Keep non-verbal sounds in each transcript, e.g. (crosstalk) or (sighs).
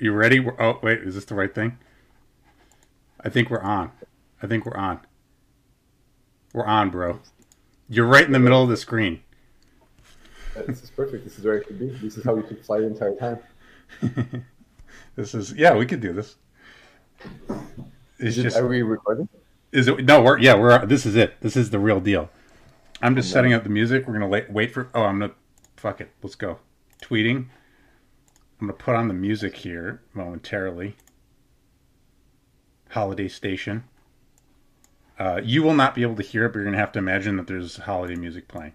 you ready? We're, oh wait, is this the right thing? I think we're on. I think we're on. We're on, bro. You're right in the middle of the screen. This is perfect. This is where it should be. This is how we should fly the entire time. (laughs) this is yeah, we could do this. It's Is it, just are we recording? is it no, we're yeah, we're this is it. This is the real deal. I'm just oh, setting up the music. We're gonna wait, wait for. Oh, I'm gonna fuck it. Let's go. Tweeting. I'm gonna put on the music here momentarily. Holiday Station. Uh, you will not be able to hear it, but you're gonna have to imagine that there's holiday music playing.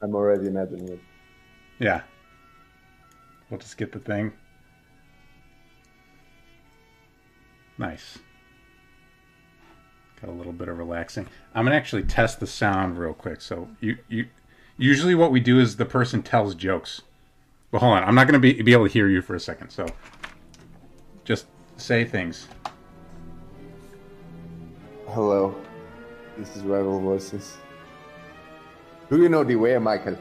I'm already imagining it. Yeah. We'll just get the thing. Nice. Got a little bit of relaxing. I'm gonna actually test the sound real quick. So you you usually what we do is the person tells jokes. Well, hold on. I'm not gonna be be able to hear you for a second. So just say things. Hello. This is Rival Voices. Do you know the way, Michael?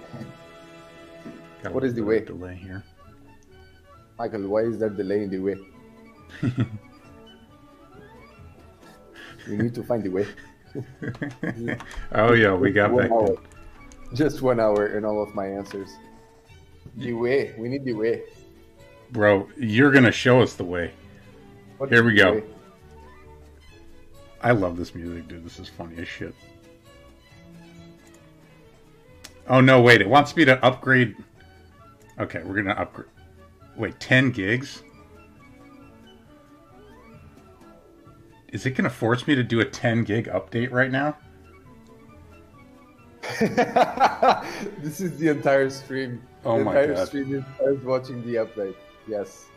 Got What is the way? Delay here. Michael, why is there delay in the way? (laughs) we need to find the way. (laughs) oh yeah, we got one back. hour. Just one hour and all of my answers. The way. We need the way. Bro, you're gonna show us the way. What Here we go. way? I love this music, dude. This is funny as shit. Oh no, wait! It wants me to upgrade. Okay, we're gonna upgrade. Wait, ten gigs? Is it gonna force me to do a ten gig update right now? (laughs) this is the entire stream. Oh my God. is us watching the update. Yes.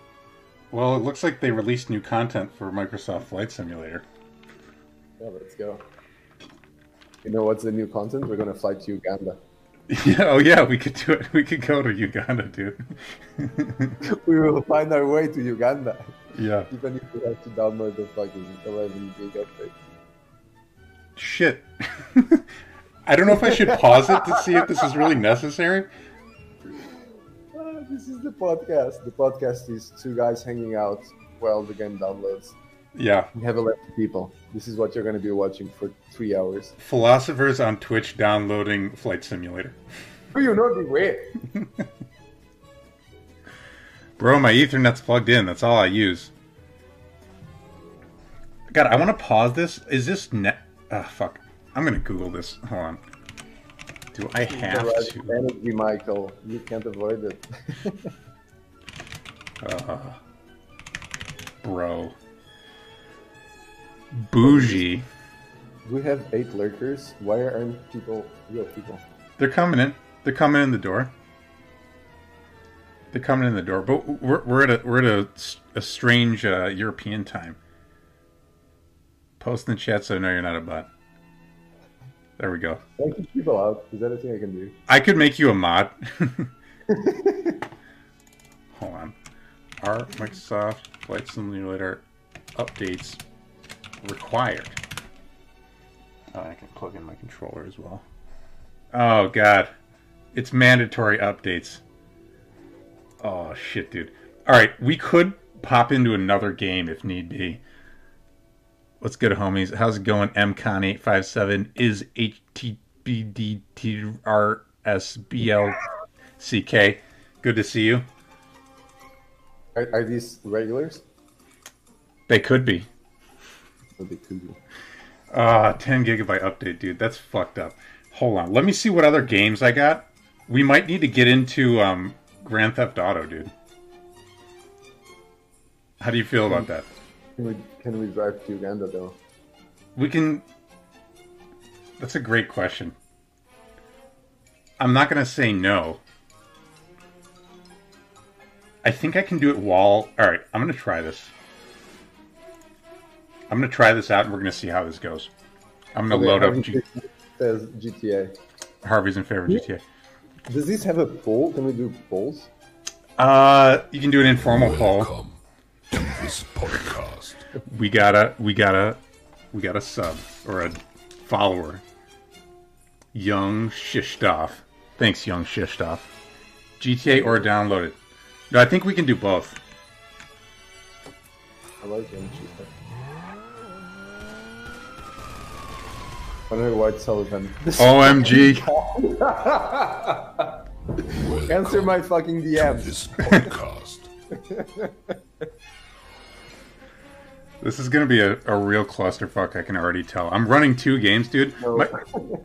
Well, it looks like they released new content for Microsoft Flight Simulator. Yeah, let's go. You know what's the new content? We're gonna fly to Uganda. (laughs) Yeah, oh yeah, we could do it. We could go to Uganda, dude. (laughs) we will find our way to Uganda, yeah. (laughs) even if we have to download the fucking 11 gig update. Shit. I don't know if I should pause it to see if this is really necessary. This is the podcast. The podcast is two guys hanging out while the game downloads. Yeah. We have 11 people. This is what you're gonna be watching for three hours. Philosophers on Twitch downloading Flight Simulator. Do (laughs) you know the way? (laughs) Bro, my Ethernet's plugged in. That's all I use. God, I want to pause this. Is this net? Ah, fuck. I'm gonna Google this. Hold on. Do I have to? Energy, Michael. You can't avoid it. (laughs) Uh, bro. Bougie. we have eight lurkers. Why aren't people real people? They're coming in. They're coming in the door. They're coming in the door. But we're, we're at a we're at a, a strange uh, European time. Post in the chat so I know you're not a bot. There we go. I keep people out? Is that a thing I can do? I could make you a mod. (laughs) Hold on. Our Microsoft Flight Simulator updates required. Oh, I can plug in my controller as well. Oh god. It's mandatory updates. Oh shit, dude. Alright, we could pop into another game if need be. What's good, homies? How's it going? MCon857 is HTBDTRSBLCK. Good to see you. Are, are these regulars? They could be. Or they could be. Ah, 10 gigabyte update, dude. That's fucked up. Hold on. Let me see what other games I got. We might need to get into um, Grand Theft Auto, dude. How do you feel about that? Can we can we drive to Uganda though? We can. That's a great question. I'm not going to say no. I think I can do it while. Alright, I'm going to try this. I'm going to try this out and we're going to see how this goes. I'm going to load up G- says GTA. Harvey's in favor of GTA. Does this have a poll? Can we do polls? Uh, you can do an informal poll. Welcome to this podcast. We got a, we got a, we got a sub or a follower. Young Shishtoff. Thanks, Young Shishtoff. GTA or download it. No, I think we can do both. I like him. Cheaper. Connor White Sullivan. OMG. Answer my fucking DMs. This podcast. (laughs) This is gonna be a, a real clusterfuck. I can already tell. I'm running two games, dude. No. My- (laughs)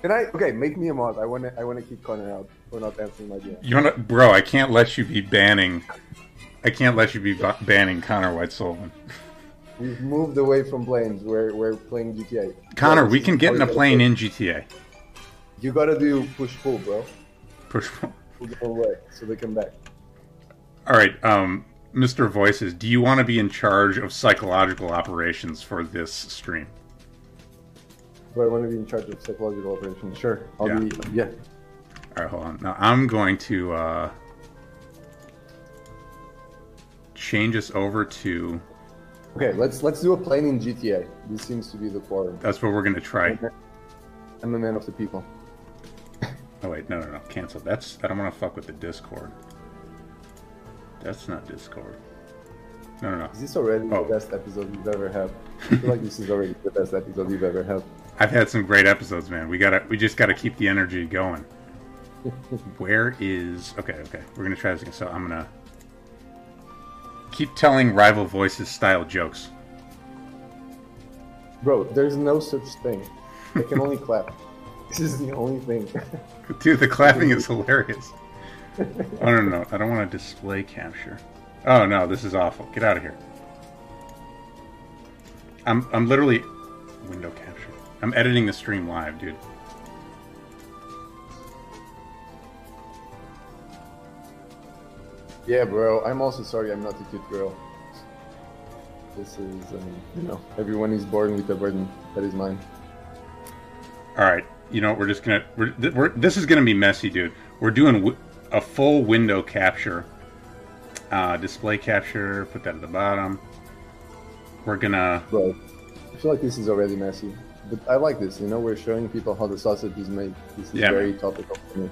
Can I? Okay, make me a mod. I wanna. I wanna keep Connor out for not answering my DM. you wanna, bro? I can't let you be banning. I can't let you be ba- banning Connor White Sullivan. (laughs) We've moved away from planes. We're we're playing GTA. Connor, we can get in a plane play. in GTA. You gotta do push pull, bro. Push. Pull them away so they come back. All right, um, Mr. Voices, do you want to be in charge of psychological operations for this stream? Do I want to be in charge of psychological operations? Sure. I'll Yeah. be. Yeah. All right, hold on. Now I'm going to uh, change us over to. Okay. Let's let's do a plane in GTA. This seems to be the forum. That's what we're going to try. I'm a man of the people. Oh wait, no, no, no, cancel. That's I don't want to fuck with the Discord. That's not Discord. No, no, no. Is this already Oh. the best episode you've ever had? I feel like this is already the best episode you've ever had. I've had some great episodes, man. We gotta, we just gotta keep the energy going. (laughs) Where is? Okay, okay. We're gonna try this again. So I'm gonna keep telling rival voices style jokes. Bro, there's no such thing. I can only (laughs) clap. This is the only thing. Dude, the clapping is (laughs) hilarious. (laughs) Oh no, no, no. I don't want to display capture. Oh no, this is awful. Get out of here. I'm, I'm literally window capture. I'm editing the stream live, dude. yeah, bro. I'm also sorry I'm not a cute girl. This is, um, you know, everyone is born with a burden. That is mine. All right, you know we're just gonna we're, we're this is gonna be messy, dude. We're doing a full window capture, uh, display capture. Put that at the bottom. We're gonna Bro, I feel like this is already messy. But I like this, you know, we're showing people how the sausage is made. This is Yeah, very man. topical for me.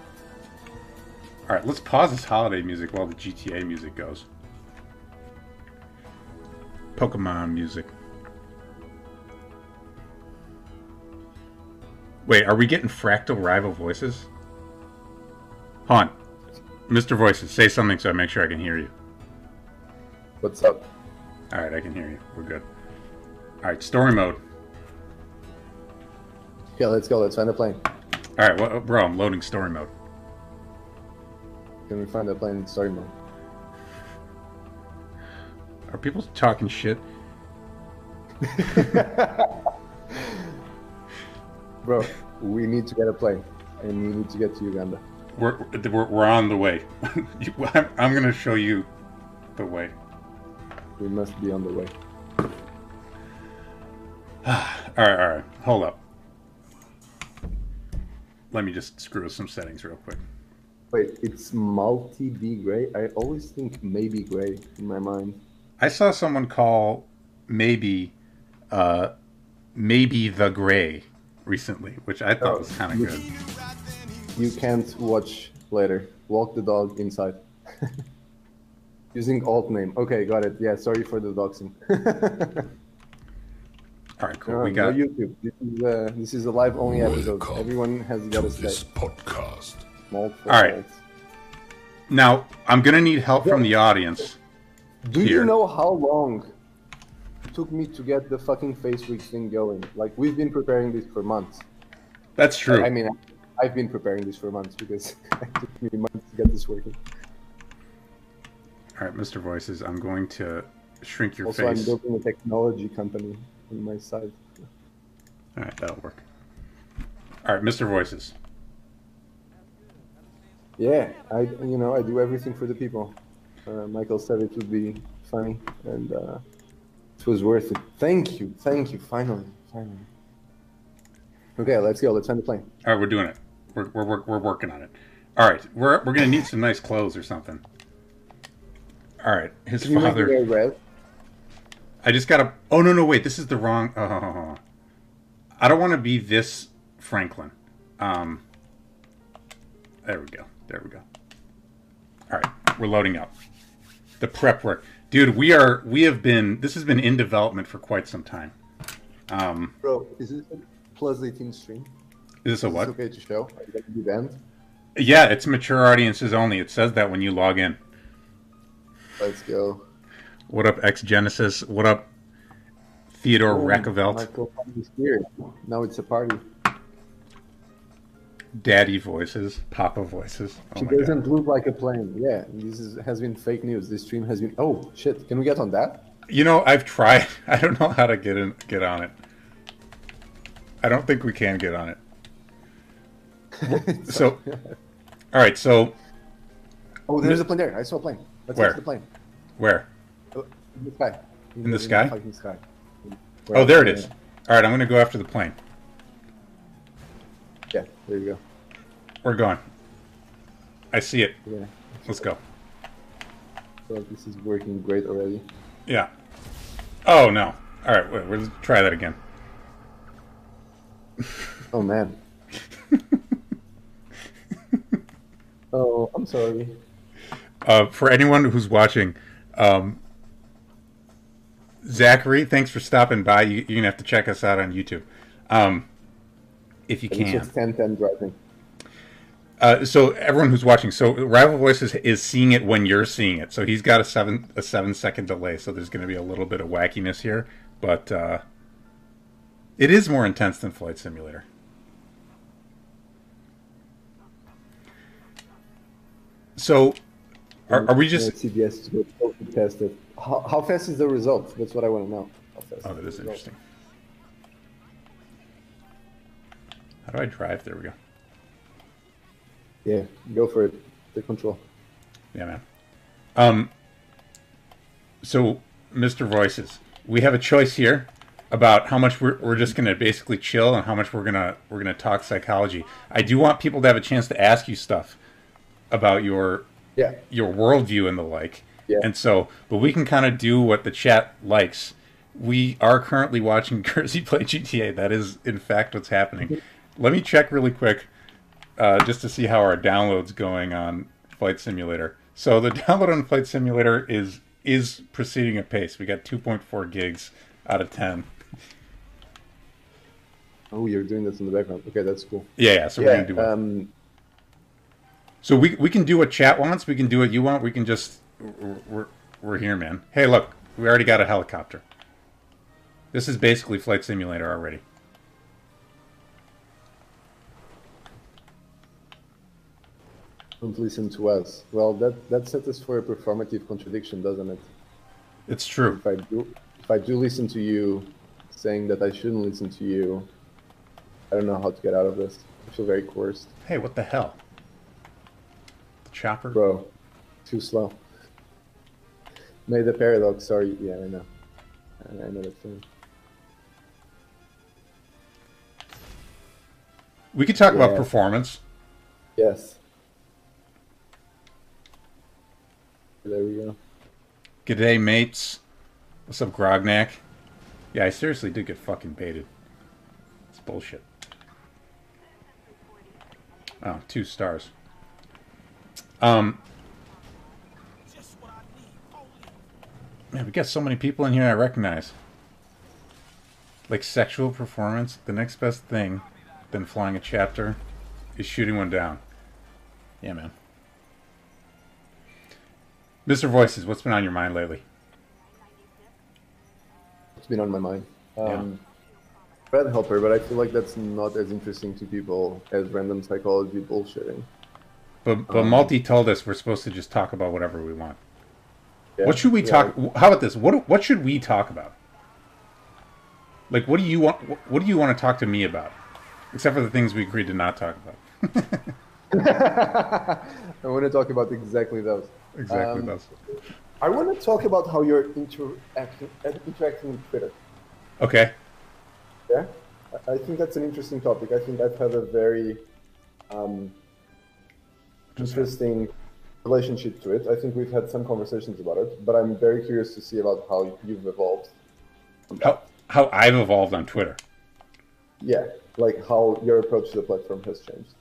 all right. Let's pause this holiday music while the GTA music goes. Pokemon music. Wait, are we getting fractal rival voices? Hold on. Mr. Voices, say something so I make sure I can hear you. What's up? All right, I can hear you. We're good. All right, story mode. Yeah, let's go. Let's find a plane. All right, well, bro, I'm loading story mode. Can we find a plane in story mode? Are people talking shit? (laughs) Bro, we need to get a plane. And we need to get to Uganda. We're we're, we're on the way. (laughs) You- I'm, I'm gonna show you the way. We must be on the way. (sighs) All right, all right. Hold up. Let me just screw with some settings real quick. Wait, it's multi B gray? I always think maybe gray in my mind. I saw someone call maybe, uh, maybe the gray recently, which I thought was kind of good. You can't watch later. Walk the dog inside. (laughs) Using alt name. Okay, got it. Yeah, sorry for the doxing. (laughs) All right, cool. No, We no got. YouTube. This is, uh, this is a live only episode. Welcome Everyone has got to this stay. podcast. Multiple All right. sites. Now I'm gonna need help from the audience. Do Here. you know how long it took me to get the fucking face week thing going? Like we've been preparing this for months. That's true. I mean, I've been preparing this for months because (laughs) it took me months to get this working. All right, Mr. Voices, I'm going to shrink your also, I'm building a technology company on my side. All right, that'll work. All right, Mr. Voices. Yeah, I you know I do everything for the people. Uh, Michael said it would be funny, and uh, it was worth it. Thank you, thank you. Finally, finally. Okay, let's go. Let's find the plane. All right, we're doing it. We're, we're, we're, we're working on it. All right, we're, we're going to need some nice clothes or something. All right, his Can you make father. it red? I just got to. Oh, no, no, wait. This is the wrong. Oh, I don't want to be this Franklin. Um, there we go. There we go. All right, we're loading up. The prep work. dude, we are we have been this has been in development for quite some time. Um, Bro, is this a plus 18 stream? Is this a what? this okay to show? Are you gonna be banned? Yeah, it's mature audiences only. It says that when you log in. Let's go. What up, X Genesis? What up, Theodore Oh, Rackevelt? Michael is here. Now it's a party. Daddy voices, Papa voices. Oh She my god. doesn't look like a plane. Yeah, this is, has been fake news. This stream has been. Oh shit! Can we get on that? You know, I've tried. (laughs) I don't know how to get in, get on it. I don't think we can get on it. (laughs) So, all right. So, oh, there's a plane there. I saw a plane. Let's Where? the plane. where? Oh, In the sky. In the sky? fucking sky. Oh, there it is. All right, I'm going to go after the plane. Yeah, there you go. We're going. I see it. Yeah. Let's go. So this is working great already. Yeah. Oh no. All right. Wait, let's try that again. Oh man. (laughs) oh, I'm sorry. Uh, for anyone who's watching, um, Zachary, thanks for stopping by. You, you're gonna have to check us out on YouTube, um, if you can. It's just 10 10 driving. Uh, so everyone who's watching, so Rival Voices is seeing it when you're seeing it. So he's got a seven a seven second delay. So there's going to be a little bit of wackiness here, but uh, it is more intense than Flight Simulator. So, are, are we just? CBS to go to test it. How, how fast is the result? That's what I want to know. How fast Oh, that the is interesting. How do I drive? There we go. Yeah, go for it. Take control. Yeah, man. Um. So, Mr. Voices, we have a choice here about how much we're, we're just going to basically chill and how much we're gonna we're gonna talk psychology. I do want people to have a chance to ask you stuff about your Yeah. your worldview and the like. Yeah. And so, but we can kind of do what the chat likes. We are currently watching (laughs) Curzi play GTA. That is, in fact, what's happening. Let me check really quick uh, just to see how our download's going on Flight Simulator. So the (laughs) download on Flight Simulator is is proceeding at pace. We got 2.4 gigs out of 10. Oh, you're doing this in the background. Okay, that's cool. Yeah, yeah. So we're Yeah. gonna do it. Um, So we we can do what chat wants. We can do what you want. We can just we're we're here, man. Hey, look, we already got a helicopter. This is basically flight simulator already. don't listen to us. Well, that that sets us for a performative contradiction, doesn't it? It's true. If I do, if I do listen to you, saying that I shouldn't listen to you, I don't know how to get out of this. I feel very coerced, Hey, what the hell? Chopper. bro. Too slow. Made the paradox. Sorry. Yeah, I know. I know that feeling. We could talk about performance. Yes. There we go. G'day, mates. What's up, Grognak? Yeah, I seriously did get fucking baited. It's bullshit. Oh, two stars. Um. Man, we got so many people in here I recognize. Like sexual performance, the next best thing than flying a chapter is shooting one down. Yeah, man. Mr. Voices, what's been on your mind lately? It's been on my mind. Um, Red Helper, but I feel like that's not as interesting to people as random psychology bullshitting. But but Um, Multi told us we're supposed to just talk about whatever we want. Yeah, What should we yeah, talk? How about this? What what should we talk about? Like, what do you want? What do you want to talk to me about? Except for the things we agreed to not talk about. (laughs) I want to talk about exactly those. exactly Um, those. I want to talk about how you're interacting, interacting with Twitter. Okay. Yeah, I- I think that's an interesting topic. I think I've had a very um, interesting relationship to it. I think we've had some conversations about it, but I'm very curious to see about how you've evolved. How how I've evolved on Twitter. Yeah, like how your approach to the platform has changed.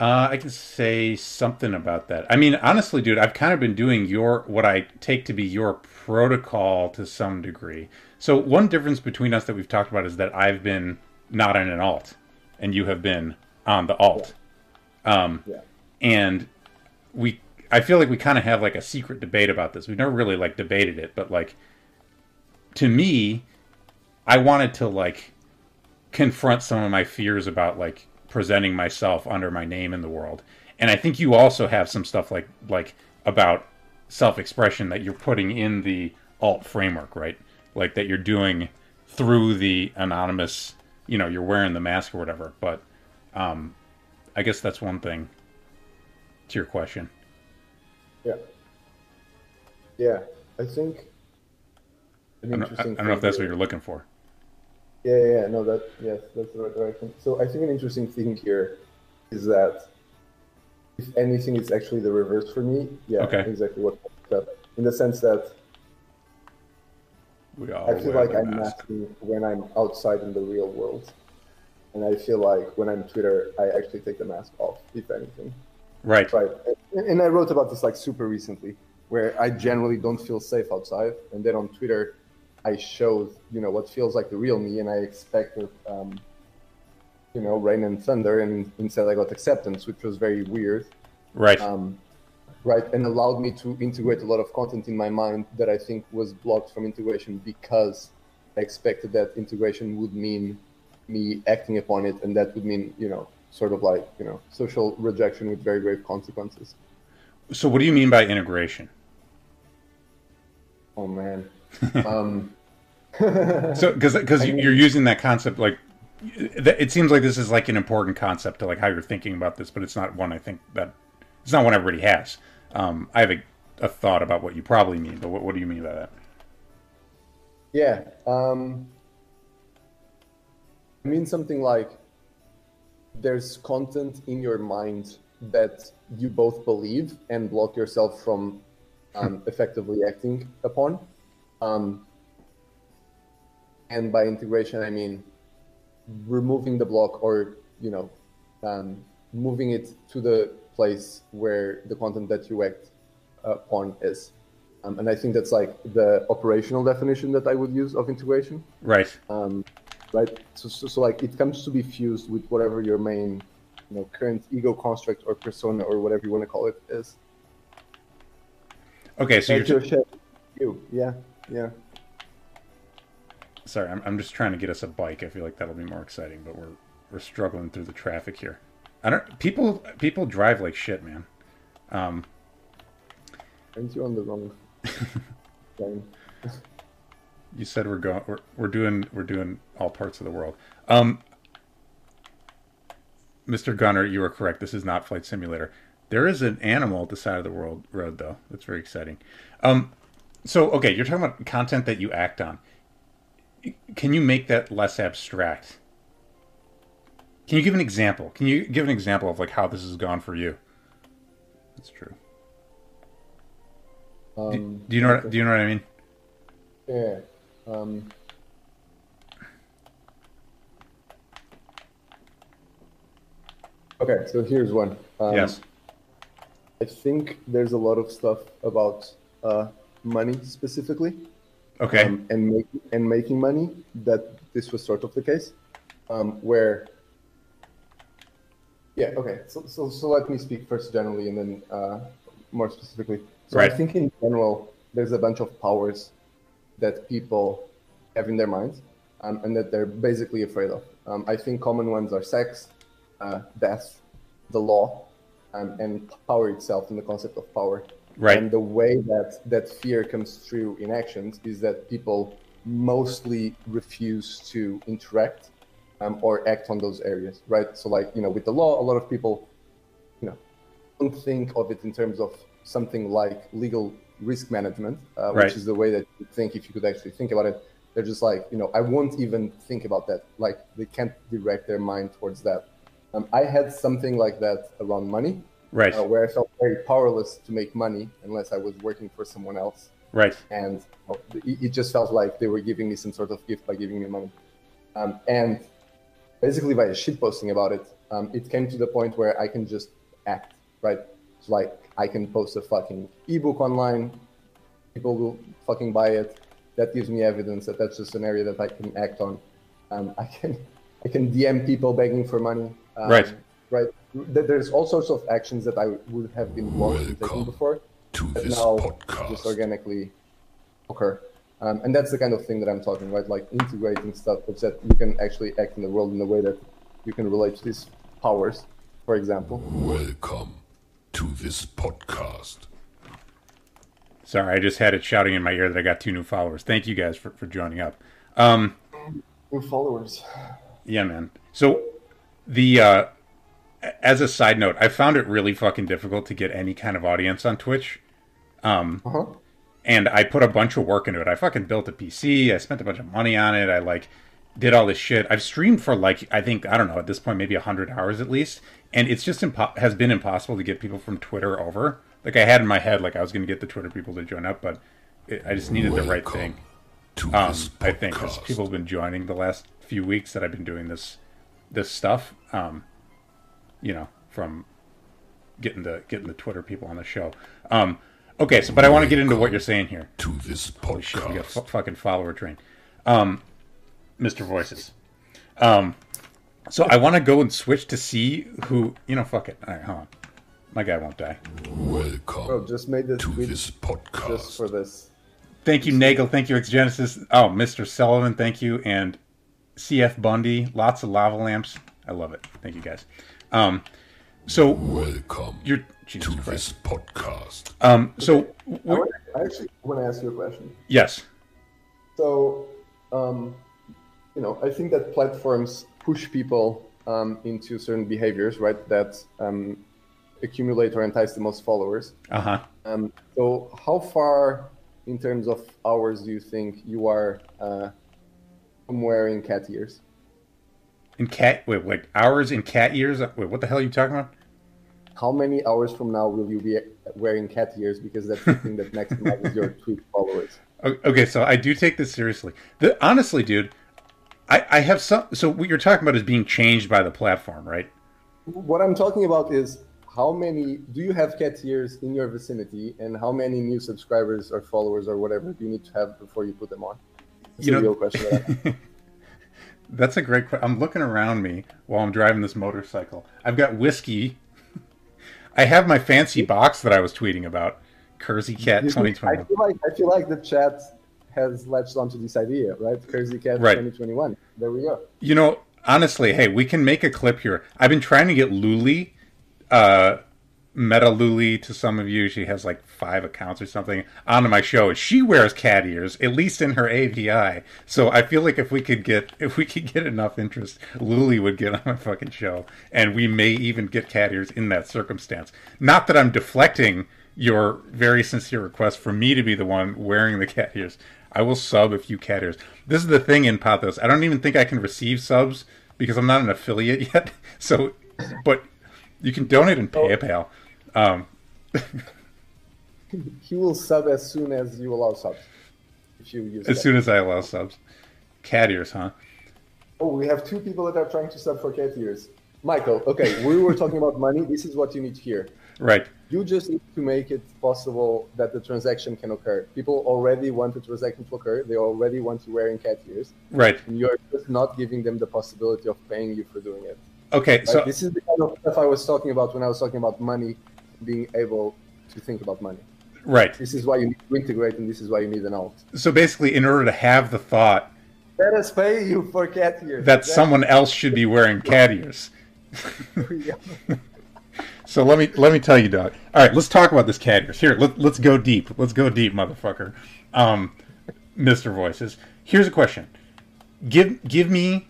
Uh, I can say something about that. I mean, honestly, dude, I've kind of been doing your what I take to be your protocol to some degree. So one difference between us that we've talked about is that I've been not on an alt, and you have been on the alt. Um, Yeah. And we, I feel like we kind of have like a secret debate about this. We've never really like debated it, but like, to me, I wanted to like confront some of my fears about like presenting myself under my name in the world. And I think you also have some stuff like like about self-expression that you're putting in the alt framework, right? Like that you're doing through the anonymous, you know, you're wearing the mask or whatever. But um I guess that's one thing to your question. Yeah. Yeah, I think. An I don't, I don't know if that's what you're looking for. Yeah, yeah, yeah, no, that yes, that's the right direction. So I think an interesting thing here is that if anything, it's actually the reverse for me. Yeah, Okay. exactly what. In the sense that We all I feel like I'm mask. masking when I'm outside in the real world, and I feel like when I'm Twitter, I actually take the mask off, if anything. Right. Right. And, I wrote about this like super recently, where I generally don't feel safe outside, and then on Twitter, I showed you know what feels like the real me, and I expected, um, you know, rain and thunder, and instead I got acceptance, which was very weird. Right. Um, right, and allowed me to integrate a lot of content in my mind that I think was blocked from integration because I expected that integration would mean me acting upon it, and that would mean you know sort of like you know social rejection with very grave consequences. so what do you mean by integration? Oh man. (laughs) um, (laughs) So, because because you're using that concept, like it seems like this is like an important concept to like how you're thinking about this, but it's not one I think that it's not one everybody has. Um, I have a, a thought about what you probably mean, but what, what do you mean by that? yeah. Um, I mean something like there's content in your mind that you both believe and block yourself from um, effectively acting upon. Um, and by integration, I mean removing the block or, you know, um, moving it to the place where the content that you act upon is. Um, and I think that's like the operational definition that I would use of integration Right. Right? So, so, so like it comes to be fused with whatever your main, you know, current ego construct or persona or whatever you want to call it is. Okay. So And you're to share you, yeah, yeah. sorry. I'm, I'm just trying to get us a bike. I feel like that'll be more exciting, but we're we're struggling through the traffic here. I don't. People people drive like shit, man. Um, Aren't you on the wrong? (laughs) You said we're going. We're, we're doing. We're doing all parts of the world. Um, Mr. Gunner, you are correct. This is not Flight Simulator. There is an animal at the side of the world road, though. That's very exciting. Um, so okay, you're talking about content that you act on. Can you make that less abstract? Can you give an example? Can you give an example of like how this has gone for you? That's true. Do, Um, do you know? What, do you know what I mean? yeah. Um, okay, so here's one. Um, yes. I think there's a lot of stuff about uh, money specifically. Okay. um, and make, and making money that this was sort of the case um, where yeah okay so, so so let me speak first generally and then uh, more specifically so Right. i think in general there's a bunch of powers that people have in their minds um, and that they're basically afraid of um, i think common ones are sex uh, death the law um, and power itself and the concept of power Right. and the way that that fear comes through in actions is that people mostly refuse to interact um, or act on those areas, right? So, like you know, with the law, a lot of people, you know, don't think of it in terms of something like legal risk management, uh, Right. which is the way that you think if you could actually think about it. They're just like, you know, I won't even think about that. Like they can't direct their mind towards that. Um, I had something like that around money Right. uh, where I felt very powerless to make money unless I was working for someone else, Right. and uh, it, it just felt like they were giving me some sort of gift by giving me money. Um, and basically, by shitposting about it, um, it came to the point where I can just act, right? Like I can post a fucking ebook online, people will fucking buy it. That gives me evidence that that's just an area that I can act on. Um, I can I can DM people begging for money. Um, Right. Right. There's all sorts of actions that I would have been blocked Welcome before to that this now just organically occur. Um, and that's the kind of thing that I'm talking about, like integrating stuff such that you can actually act in the world in a way that you can relate to these powers, for example. Welcome to this podcast. Sorry, I just had it shouting in my ear that I got two new followers. Thank you guys for, for joining up. Um, New followers. yeah, man. So the uh, as a side note, I found it really fucking difficult to get any kind of audience on Twitch. Um, Uh-huh. and I put a bunch of work into it. I fucking built a PC. I spent a bunch of money on it. I like did all this shit. I've streamed for like I think I don't know at this point maybe hundred hours at least, and it's just impo- has been impossible to get people from Twitter over. Like I had in my head like I was going to get the Twitter people to join up, but it, I just needed the right thing. To Um, I think 'cause podcast. people have been joining the last few weeks that I've been doing this this stuff. Um, you know, from getting the getting the Twitter people on the show. Um, okay, so but I want to get into what you're saying here. to this Holy shit, we got podcast. f- fucking follower train. Um, Mr. Voices. Um, so I want to go and switch to see who, you know, fuck it. All right, hold on. My guy won't die. Welcome Bro, just made this to tweet this just podcast. for this. Thank you, Nagel. Thank you, Xgenesis. Oh, Mr. Sullivan, thank you. And CF Bundy, lots of lava lamps. I love it. Thank you, guys. Um, so Welcome you're, Jesus to Christ. this podcast. Um, so, I, w- want- I actually want to ask you a question. yes. So, um, you know, I think that platforms push people um, into certain behaviors, right? That um, accumulate or entice the most followers. Uh huh. Um, so, how far in terms of hours do you think you are uh, from wearing cat ears? In cat, wait, like hours in cat ears? Wait, what the hell are you talking about? How many hours from now will you be wearing cat ears? Because that's the thing that (laughs) maximizes your tweet followers. Okay, so I do take this seriously. The, honestly, dude, I, I have some. So what you're talking about is being changed by the platform, right? What I'm talking about is how many do you have cat ears in your vicinity, and how many new subscribers or followers or whatever do you need to have before you put them on? It's You a know- real question. (laughs) That's a great question. I'm looking around me while I'm driving this motorcycle. I've got whiskey. (laughs) I have my fancy box that I was tweeting about. Curzi Cat (laughs) I feel like I feel like the chat has latched onto this idea, right? Crazy Cat Right. 2021. There we go. You know, honestly, hey, we can make a clip here. I've been trying to get Luli, uh, Meta Luli to some of you. She has like five accounts or something onto my show. She wears cat ears, at least in her AVI. So I feel like if we could get (laughs) if we could get enough interest, Luli would get (laughs) on my fucking show, and we may even get cat ears in that circumstance. Not that I'm deflecting your very sincere request for me to be the one wearing the cat ears. I will sub a few cat ears. This is the thing in Pathos. I don't even think I can receive subs because I'm not an affiliate (laughs) yet. So, but you can donate in PayPal. Um, (laughs) He will sub as soon as you allow subs. If you use as that. soon as I allow subs. Cat ears, huh? Oh, we have two people that are trying to sub for cat ears. Michael, okay, we were talking about money. This is what you need to hear. Right. You just need to make it possible that the transaction can occur. People already want the transaction to occur. They already want you wearing cat ears. Right. And you're just not giving them the possibility of paying you for doing it. Okay. Like, So this is the kind of stuff I was talking about when I was talking about money, being able to think about money. right. This is why you need to integrate, and this is why you need an alt. So basically, in order to have the thought Let us pay you for cat ears. that someone else should be wearing cat ears. (laughs) So let me let me tell you, Doug. All right, let's talk about this cat. Here, let, let's go deep. Let's go deep, motherfucker. Um, Mr. Voices. Here's a question. Give give me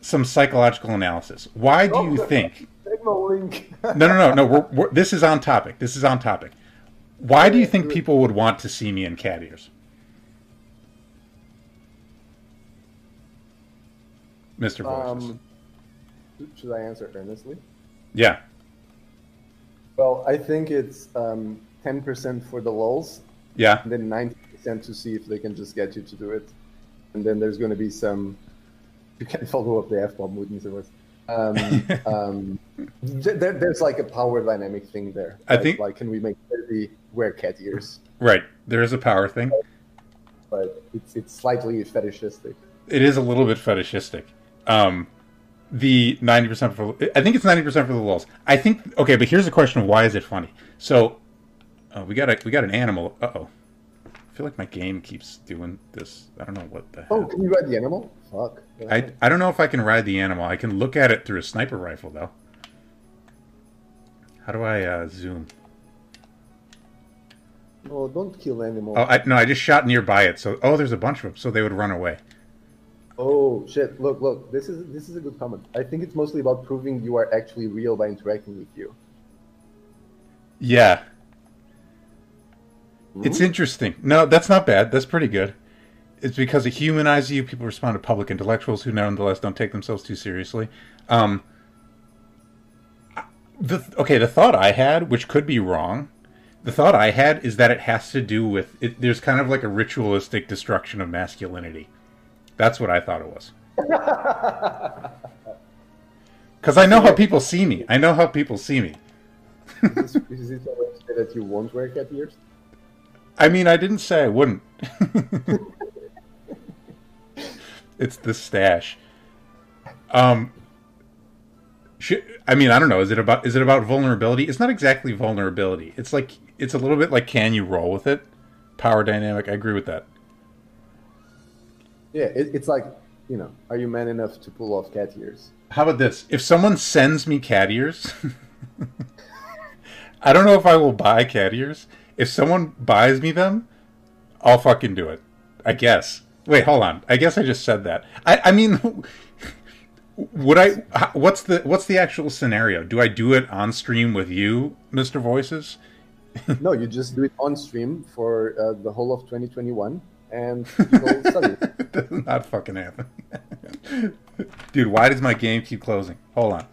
some psychological analysis. Why do you think? (laughs) No, no, no, no. We're, we're, this is on topic. This is on topic. Why do you think people would want to see me in cat ears? Mr. Voices. um, should I answer earnestly? yeah. Well, I think it's um, 10% for the lulls, Yeah. and then 90% to see if they can just get you to do it. And then there's going to be some. (laughs) You can follow up the F bomb with me, so um, (laughs) um, There, there's like a power dynamic thing there. I right? think- like can we make Freddy wear cat ears? Right. There is a power thing. But it's it's slightly fetishistic. It is a little bit fetishistic. Um, the ninety percent for I think it's ninety percent for the lulls. I think okay, but here's the question of why is it funny? So uh, we got a we got an animal. Uh oh. I feel like my game keeps doing this. I don't know what the Oh, can you ride the animal? Fuck. I I don't know if I can ride the animal. I can look at it through a sniper rifle though. How do I uh, zoom? No, don't kill animals. Oh, I, no, I just shot nearby it. So oh, there's a bunch of them. So they would run away. Oh shit! Look, look. This is this is a good comment. I think it's mostly about proving you are actually real by interacting with you. Yeah. It's interesting. No, that's not bad. That's pretty good. It's because it humanizes you. People respond to public intellectuals who nonetheless don't take themselves too seriously. Um, the okay, the thought I had, which could be wrong, the thought I had is that it has to do with it. There's kind of like a ritualistic destruction of masculinity. That's what I thought it was. Because I know how people see me. I know how people see me. Is, is it a way to say that you won't wear cat ears? I mean, I didn't say I wouldn't. (laughs) it's the stash. Um, should, I mean, I don't know. Is it about is it about vulnerability? It's not exactly vulnerability. It's like it's a little bit like can you roll with it? Power dynamic. I agree with that. Yeah, it, it's like you know, are you man enough to pull off cat ears? How about this? If someone sends me cat ears, (laughs) I don't know if I will buy cat ears. If someone buys me them, I'll fucking do it. I guess. Wait, hold on. I guess I just said that. I, I mean, (laughs) would I? What's the what's the actual scenario? Do I do it on stream with you, Mister Voices? (laughs) no, you just do it on stream for uh, the whole of 2021, and people (laughs) study. Does not fucking happen. (laughs) Dude, why does my game keep closing? Hold on.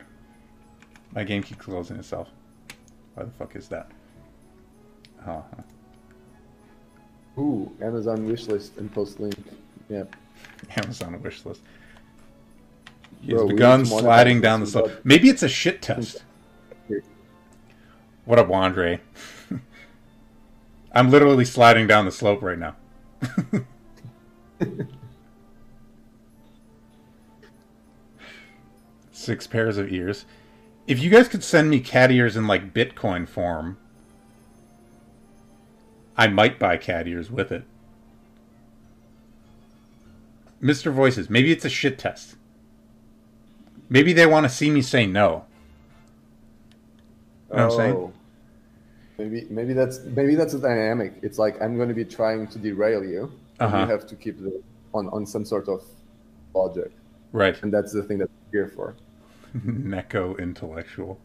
My game keeps closing itself. Why the fuck is that? Oh, Ooh, Amazon wishlist and post link. Yeah. Amazon wish list. He Bro, begun need to monetize sliding down the slope. well. Maybe it's a shit test. What up, Wandre? (laughs) I'm literally sliding down the slope right now. (laughs) Six pairs of ears. If you guys could send me cat ears in like Bitcoin form, I might buy cat ears with it. Mr. Voices, maybe it's a shit test. Maybe they want to see me say no. You know what I'm saying? Oh. Maybe maybe that's maybe that's a dynamic. It's like I'm going to be trying to derail you, and Uh-huh. you have to keep the on on some sort of logic, Right. and that's the thing that we're here for. (laughs) Neko intellectual.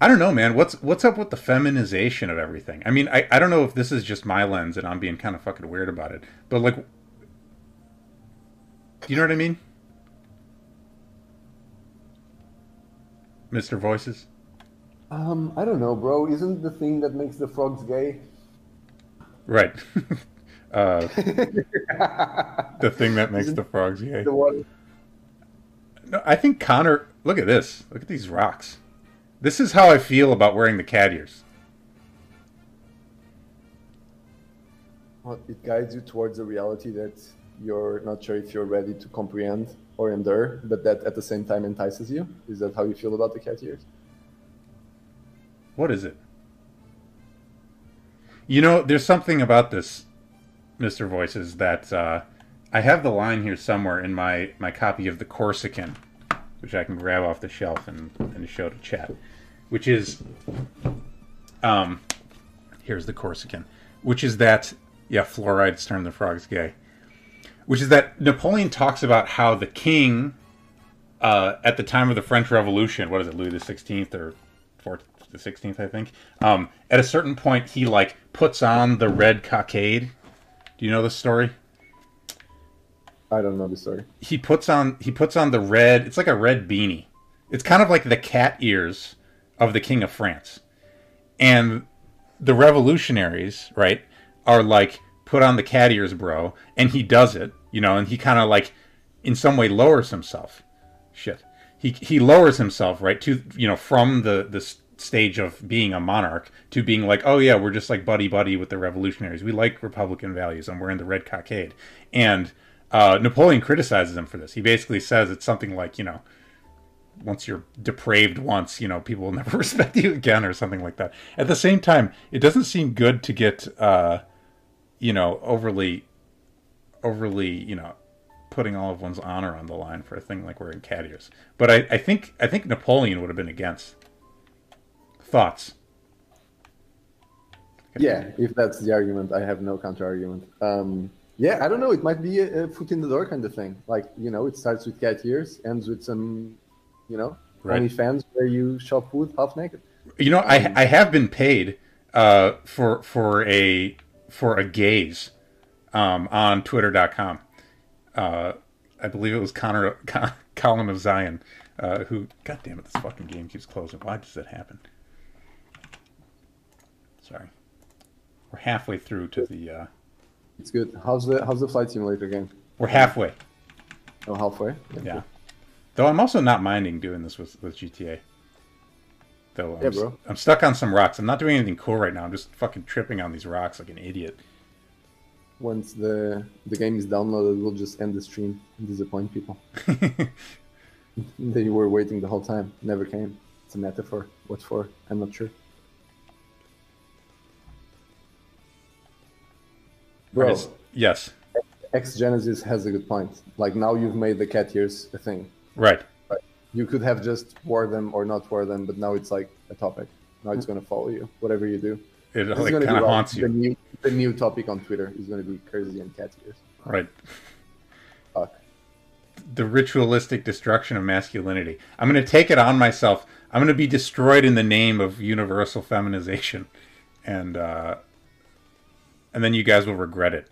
I don't know, man. What's what's up with the feminization of everything? I mean, I, I don't know if this is just my lens and I'm being kind of fucking weird about it. But like Do you know what I mean? Mr. Voices? Um, I don't know, bro. Isn't the thing that makes the frogs gay? Right. uh, (laughs) (laughs) the thing that makes the frogs gay. The one. No, I think Connor. Look at this. Look at these rocks. This is how I feel about wearing the cat ears. Well, it guides you towards a reality that you're not sure if you're ready to comprehend or endure, but that at the same time entices you. Is that how you feel about the cat ears? What is it? You know, there's something about this, Mr. Voices, that uh, I have the line here somewhere in my, my copy of The Corsican, which I can grab off the shelf and, and show to chat, which is, um, here's The Corsican, which is that, yeah, fluorides turn the frogs gay, which is that Napoleon talks about how the king, uh, at the time of the French Revolution, what is it, Louis the Sixteenth or fourth, the sixteenth, I think. Um, at a certain point, he like puts on the red cockade. Do you know this story? I don't know the story. He puts on he puts on the red. It's like a red beanie. It's kind of like the cat ears of the king of France, and the revolutionaries, right, are like put on the cat ears, bro, and he does it, you know, and he kind of like in some way lowers himself. Shit. he he lowers himself right to you know from the the stage of being a monarch to being like oh yeah we're just like buddy buddy with the revolutionaries. We like republican values and we're in the red cockade. And uh, napoleon criticizes him for this. He basically says it's something like you know once you're depraved once you know people will (laughs) never respect you again or something like that. At the same time it doesn't seem good to get uh you know overly overly you know putting all of one's honor on the line for a thing like wearing cat ears but i i think i think napoleon would have been against thoughts Yeah, if that's the argument, I have no counter argument. Um, yeah, I don't know. It might be a, a foot in the door kind of thing. Like you know, it starts with cat ears, ends with some, you know, Right. fans where you shop food half naked. you know i i have been paid uh for for a for a gaze um on twitter.com uh i believe it was connor Con, (laughs) colin of zion uh who god damn it this fucking game keeps closing why does that happen sorry we're halfway through to the uh It's good. How's the how's the flight simulator game? we're halfway Oh, halfway. yeah though i'm also not minding doing this with with gta though I'm, Yeah, bro. I'm stuck on some rocks i'm not doing anything cool right now i'm just fucking tripping on these rocks like an idiot Once the the game is downloaded, we'll just end the stream and disappoint people. (laughs) they were waiting the whole time, never came. It's a metaphor. What for? I'm not sure. Bro, Yes. yes X Genesis has a good point. Like now you've made the cat ears a thing. right You could have just wore them or not wore them, but now it's like a topic. Now it's gonna follow you, whatever you do. it like kind of haunts the you new the new topic on Twitter is gonna be crazy and cat ears. right Fuck. the ritualistic destruction of masculinity i'm going to take it on myself i'm going to be destroyed in the name of universal feminization and uh and then you guys will regret it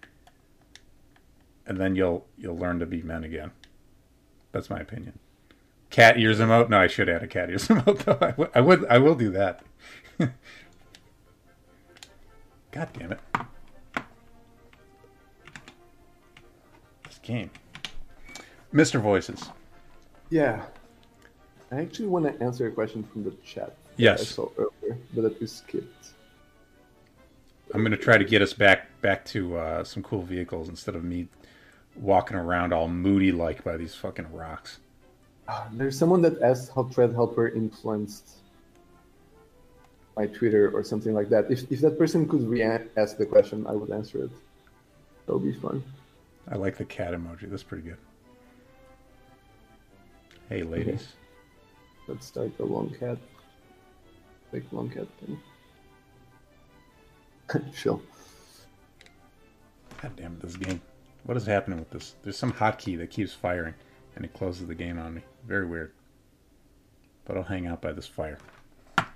and then you'll you'll learn to be men again that's my opinion cat ears emote no i should add a cat ears (laughs) emote though I would- I will do that (laughs) god damn it this game mr voices Yeah. I actually want to answer a question from the chat. Yes. I saw earlier, but that we skipped. I'm going to try to get us back back to uh, some cool vehicles instead of me walking around all moody like by these fucking rocks. Ah, There's someone that asked how Thread Helper influenced my Twitter or something like that. If, if that person could re-ask the question, I would answer it. That would be fun. I like the cat emoji. That's pretty good. Hey, ladies. Let's start the long cat. Big long cat thing. (laughs) Chill. God damn this game. What is happening with this? There's some hotkey that keeps firing, and it closes the game on me. Very weird. But I'll hang out by this fire. (sighs)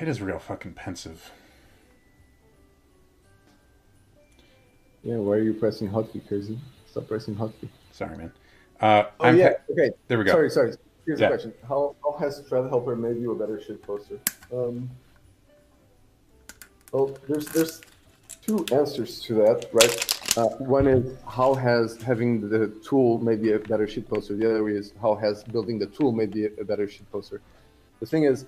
It is real fucking pensive. Yeah, why are you pressing hotkey, crazy? Stop pressing hotkey. Sorry, man. Uh, Oh I'm yeah, okay. There we go. Sorry, sorry. Here's Yeah. the question: How how has Thread Helper made you a better shit poster? Um, well, there's there's two answers to that, right? Uh, one is how has having the tool made a better shit poster. The other is how has building the tool made a better shit poster. The thing is,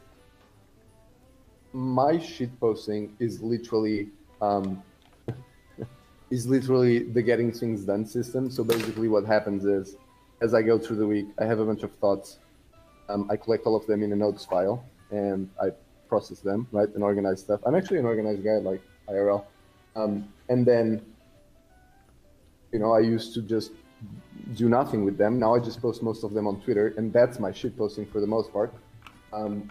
my shit posting is literally um, (laughs) is literally the getting things done system. So basically, what happens is, as I go through the week, I have a bunch of thoughts. Um, I collect all of them in a notes file and I process them, right, and organize stuff. I'm actually an organized guy, like IRL. Um, and then, you know, I used to just do nothing with them. Now I just post most of them on Twitter, and that's my shit posting for the most part. Um,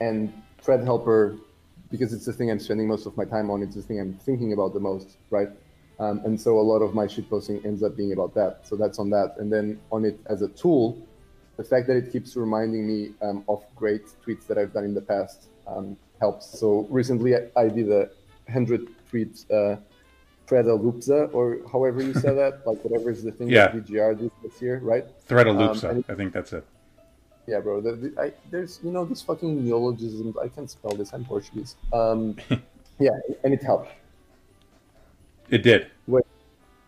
and Thread Helper, because it's the thing I'm spending most of my time on, it's the thing I'm thinking about the most, right? Um, and so a lot of my shit posting ends up being about that. So that's on that. And then on it as a tool, the fact that it keeps reminding me um, of great tweets that I've done in the past um, helps. So recently I, I did a 100 tweet uh, Threadapalooza, or however you say (laughs) that, like whatever is the thing Yeah. that VGR did this year, right? Thread of loops Um. I think that's it. Yeah, bro. The, the, I, there's you know this fucking neologism. I can't spell this. I'm Portuguese. Um, (laughs) yeah, and it helped. It did. Wait,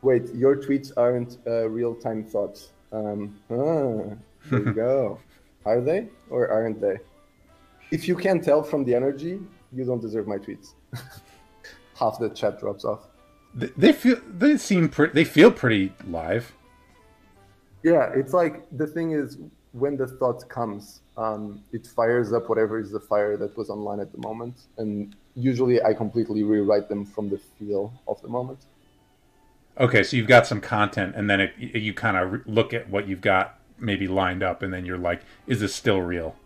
wait. Your tweets aren't uh, real-time thoughts. Um, ah, there you go. Are they or aren't they? If you can't tell from the energy, you don't deserve my tweets. (laughs) Half the chat drops off. They, they feel they seem pretty. They feel pretty live. Yeah, it's like the thing is when the thought comes, um, it fires up whatever is the fire that was online at the moment, and usually I completely rewrite them from the feel of the moment. Okay, so you've got some content, and then it, you kind of look at what you've got maybe lined up, and then you're like, "Is this still real?"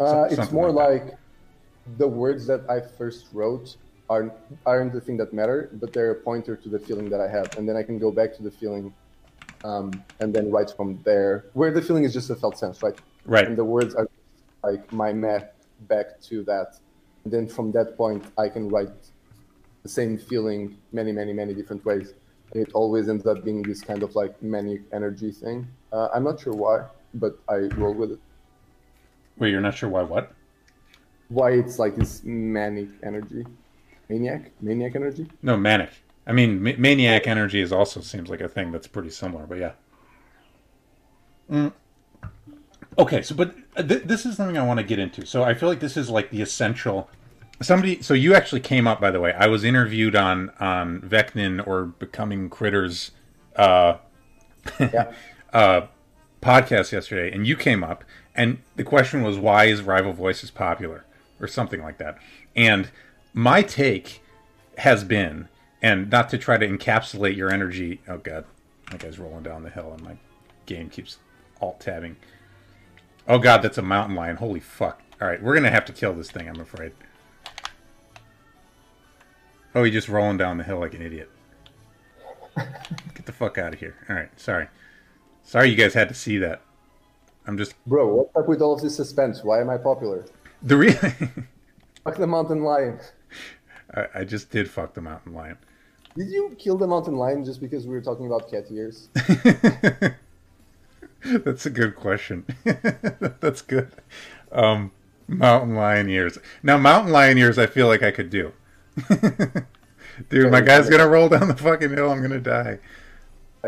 Uh, it's more like like, the words that I first wrote aren't aren't the thing that matter, but they're a pointer to the feeling that I have, and then I can go back to the feeling, um, and then write from there. Where the feeling is just a felt sense, right? Right. And the words are like my map back to that, and then from that point I can write the same feeling many, many, many different ways. And it always ends up being this kind of like manic energy thing. Uh, I'm not sure why, but I roll with it. Wait, you're not sure why? What? why it's like this manic energy maniac maniac energy No, manic. I mean, ma- maniac energy is also seems like a thing that's pretty similar, but yeah. Mm. Okay, so but uh, th- this is something I want to get into. So I feel like this is like the essential. Somebody, so you actually came up, by the way. I was interviewed on on Vecnin or Becoming Critters, uh, yeah (laughs) uh, podcast yesterday, and you came up, and the question was, "Why is Rival Voices popular?" or something like that. And my take has been, and not to try to encapsulate your energy. Oh God, that guy's rolling down the hill, and my game keeps alt tabbing. Oh God, that's a mountain lion. Holy fuck! All right, we're gonna have to kill this thing. I'm afraid. Oh, he's just rolling down the hill like an idiot. (laughs) Get the fuck out of here. All right, sorry. Sorry you guys had to see that. I'm just bro what's up with all of this suspense why am i popular the real. (laughs) fuck the mountain lion I, I just did fuck the mountain lion. did you kill the mountain lion just because we were talking about cat ears (laughs) That's a good question. (laughs) That's good. Um, mountain lion ears. Now, mountain lion ears, I feel like I could do. Dude, my guy's gonna roll down the fucking hill. I'm gonna die.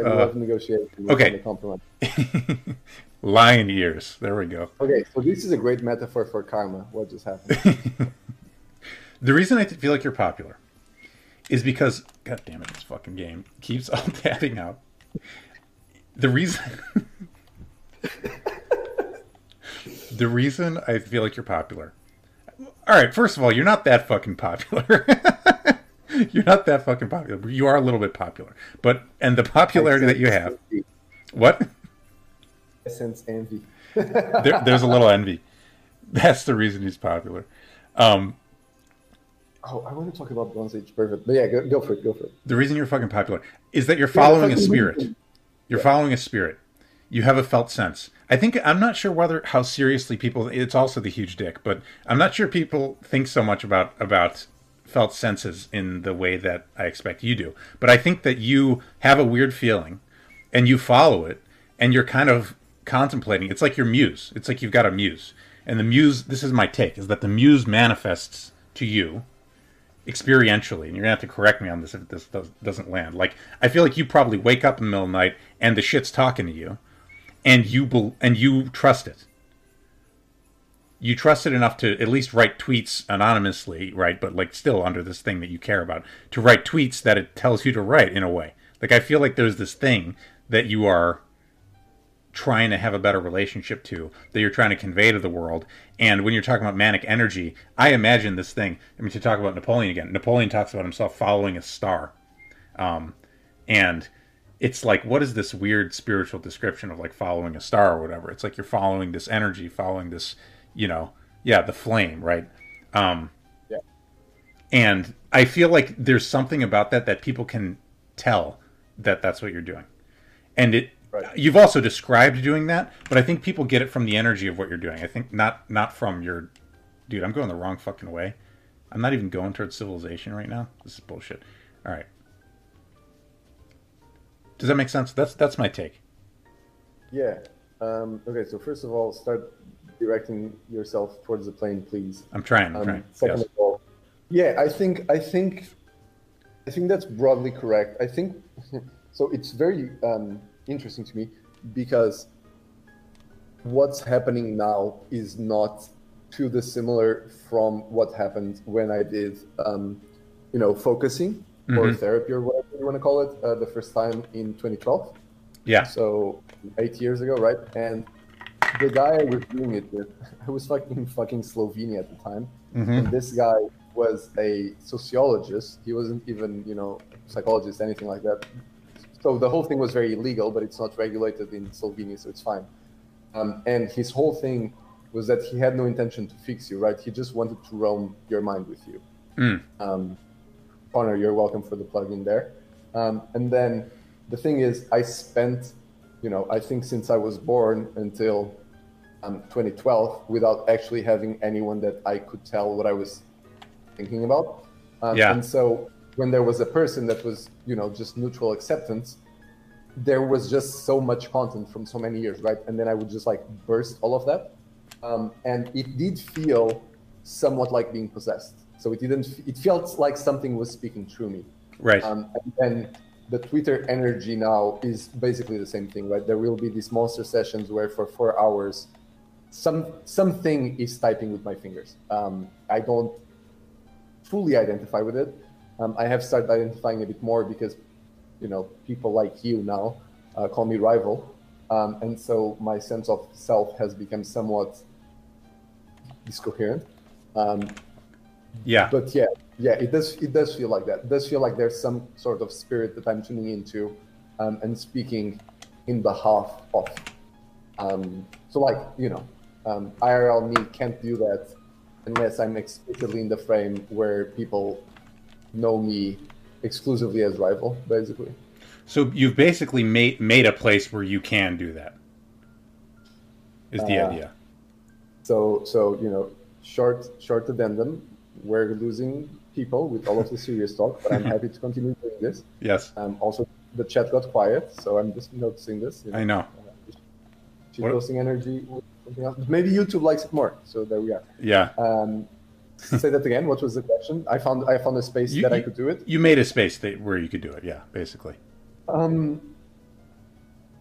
I love negotiation Uh, okay. compliment (laughs) Lion ears. There we go. okay so this is a great metaphor for karma what just happened (laughs) The reason I feel like you're popular is because, god damn it, this fucking game keeps on tapping out. The reason. (laughs) the reason I feel like you're popular. All right, first of all, you're not that fucking popular. (laughs) you're not that fucking popular. You are a little bit popular, but and the popularity that you have. What? I sense envy (laughs) There, there's a little envy. That's the reason he's popular. Um, oh i want to talk about Bronze Age Pervert but yeah go, go for it go for it the reason you're fucking popular is that you're following a spirit. You're following a spirit. You have a felt sense. I think I'm not sure whether how seriously people. It's also the huge dick, but I'm not sure people think so much about about felt senses in the way that I expect you do. But I think that you have a weird feeling, and you follow it, and you're kind of contemplating. It's like your muse. It's like you've got a muse, and the muse. This is my take: is that the muse manifests to you experientially, and you're gonna have to correct me on this if this does, doesn't land. Like, I feel like you probably wake up in the middle of the night and the shit's talking to you, and you bel and you trust it. You trust it enough to at least write tweets anonymously, right? But like still under this thing that you care about, to write tweets that it tells you to write in a way. Like I feel like there's this thing that you are trying to have a better relationship to that you're trying to convey to the world and when you're talking about manic energy i imagine this thing i mean to talk about napoleon again napoleon talks about himself following a star um, and it's like what is this weird spiritual description of like following a star or whatever it's like you're following this energy following this you know yeah the flame right? Um, Yeah. and i feel like there's something about that that people can tell that that's what you're doing. And it Right. you've also described doing that but i think people get it from the energy of what you're doing. I think not not from your dude i'm going the wrong fucking way. I'm not even going towards civilization right now. This is bullshit. All right. Does that make sense? That's that's my take. Yeah. Um, okay, so first of all, start directing yourself towards the plane, please. i'm trying i'm Um, trying second yes. of all, yeah, I think I think I think that's broadly correct. I think (laughs) so. It's very um, interesting to me because what's happening now is not too dissimilar from what happened when I did, um, you know, focusing or Mhm. therapy or whatever you want to call it uh, the first time in 2012. Yeah. So eight years ago, right? And the guy I was doing it with, (laughs) I was fucking fucking Slovenia at the time, hmm and this guy was a sociologist. He wasn't even, you know, psychologist, anything like that. So the whole thing was very illegal, but it's not regulated in Slovenia, so it's fine. Um, and his whole thing was that he had no intention to fix you, right? He just wanted to roam your mind with you. Mm. Um, Connor, you're welcome for the plug-in there. Um, and then the thing is, I spent, you know, I think since I was born until um, 2012 without actually having anyone that I could tell what I was thinking about. Um, Yeah. And so when there was a person that was, you know, just neutral acceptance, there was just so much content from so many years, right? And then I would just like burst all of that. Um, and it did feel somewhat like being possessed. So it didn't, it felt like something was speaking through me. Right. Um, and then the Twitter energy now is basically the same thing, right? There will be these monster sessions where for four hours, some something is typing with my fingers. Um, I don't fully identify with it. Um, I have started identifying a bit more because, you know, people like you now uh, call me rival, um, and so my sense of self has become somewhat discoherent. Um, yeah. but yeah, yeah, it does. It does feel like that. It does feel like there's some sort of spirit that I'm tuning into, um, and speaking in behalf of. Um, so, like you know, um, IRL me can't do that unless I'm explicitly in the frame where people know me exclusively as rival, basically. So you've basically made made a place where you can do that. Is the Uh, idea? So, so you know, short short addendum. We're losing people with all of the serious talk, but I'm happy to continue doing this. (laughs) Yes, Um, also, the chat got quiet, so I'm just noticing this. you know. I know. She's What- posting energy. or Something else. Maybe YouTube likes it more. So there we are. Yeah, Um, say that again. What was the question? I found I found a space You- that I could do it. you made a space that, where you could do it. Yeah, basically. Um,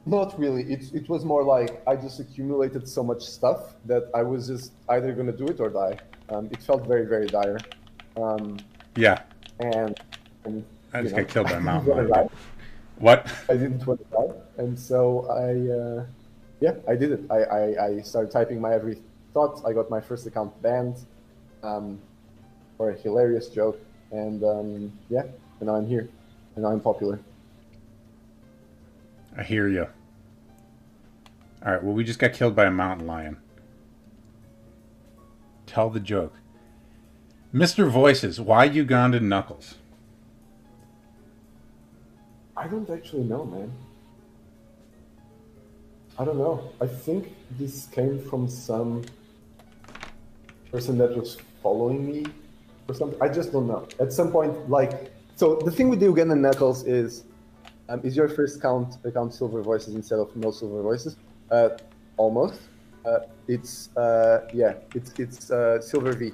not really. It it was more like I just accumulated so much stuff that I was just either gonna do it or die. Um, it felt very very dire. Um, Yeah, and, and I you just know, got killed by a (laughs) mountain wanna lion. die. What? I didn't want to die, and so I, uh, yeah, I did it. I, I, I started typing my every thought. I got my first account banned um, for a hilarious joke, and um, yeah, and now I'm here, and now I'm popular. I hear you. All right. Well, we just got killed by a mountain lion. Tell the joke. Mr. Voices, why Ugandan Knuckles? I don't actually know, man. I don't know. I think this came from some person that was following me or something. I just don't know. At some point, like, so the thing with the Ugandan Knuckles is, um, is your first count account Silver Voices instead of no Silver Voices? Uh, almost. Uh, it's uh, yeah, it's it's uh, Silver V.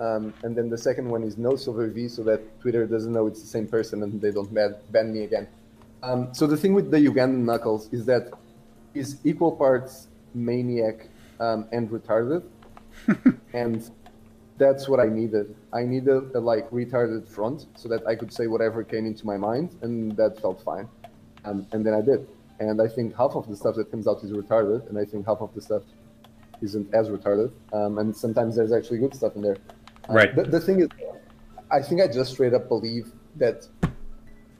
Um, and then the second one is no Silver V, so that Twitter doesn't know it's the same person and they don't ban, ban me again. Um, so the thing with the Ugandan Knuckles is that he's equal parts maniac um, and retarded, (laughs) and that's what I needed. I needed a like retarded front so that I could say whatever came into my mind, and that felt fine. Um, and then I did. And I think half of the stuff that comes out is retarded, and I think half of the stuff isn't as retarded. Um, and sometimes there's actually good stuff in there. Uh, Right. The, the thing is, I think I just straight up believe that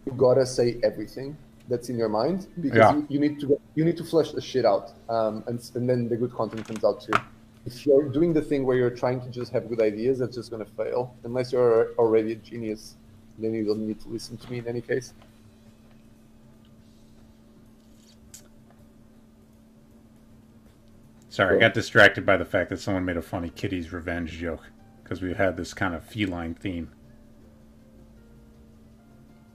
you gotta say everything that's in your mind because Yeah. you, you need to you need to flesh the shit out, um, and and then the good content comes out too. If you're doing the thing where you're trying to just have good ideas, that's just gonna fail unless you're already a genius. Then you don't need to listen to me in any case. Sorry, I got distracted by the fact that someone made a funny kitty's revenge joke because we've had this kind of feline theme.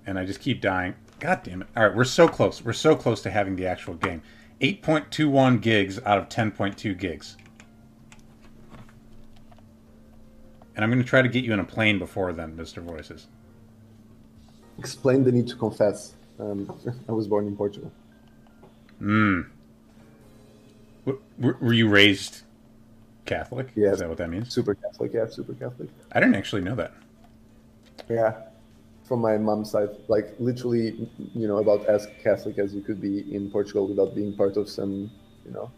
And I just keep dying. God damn it. All right, we're so close. We're so close to having the actual game. 8.21 gigs out of 10.2 gigs. And I'm going to try to get you in a plane before then, Mr. Voices. Explain the need to confess. Um, (laughs) I was born in Portugal. W- Were, were you raised Catholic? Yeah. Is that what that means? Super Catholic, yeah, super Catholic. I didn't actually know that. Yeah, from my mom's side, like literally, you know, about as Catholic as you could be in Portugal without being part of some, you know,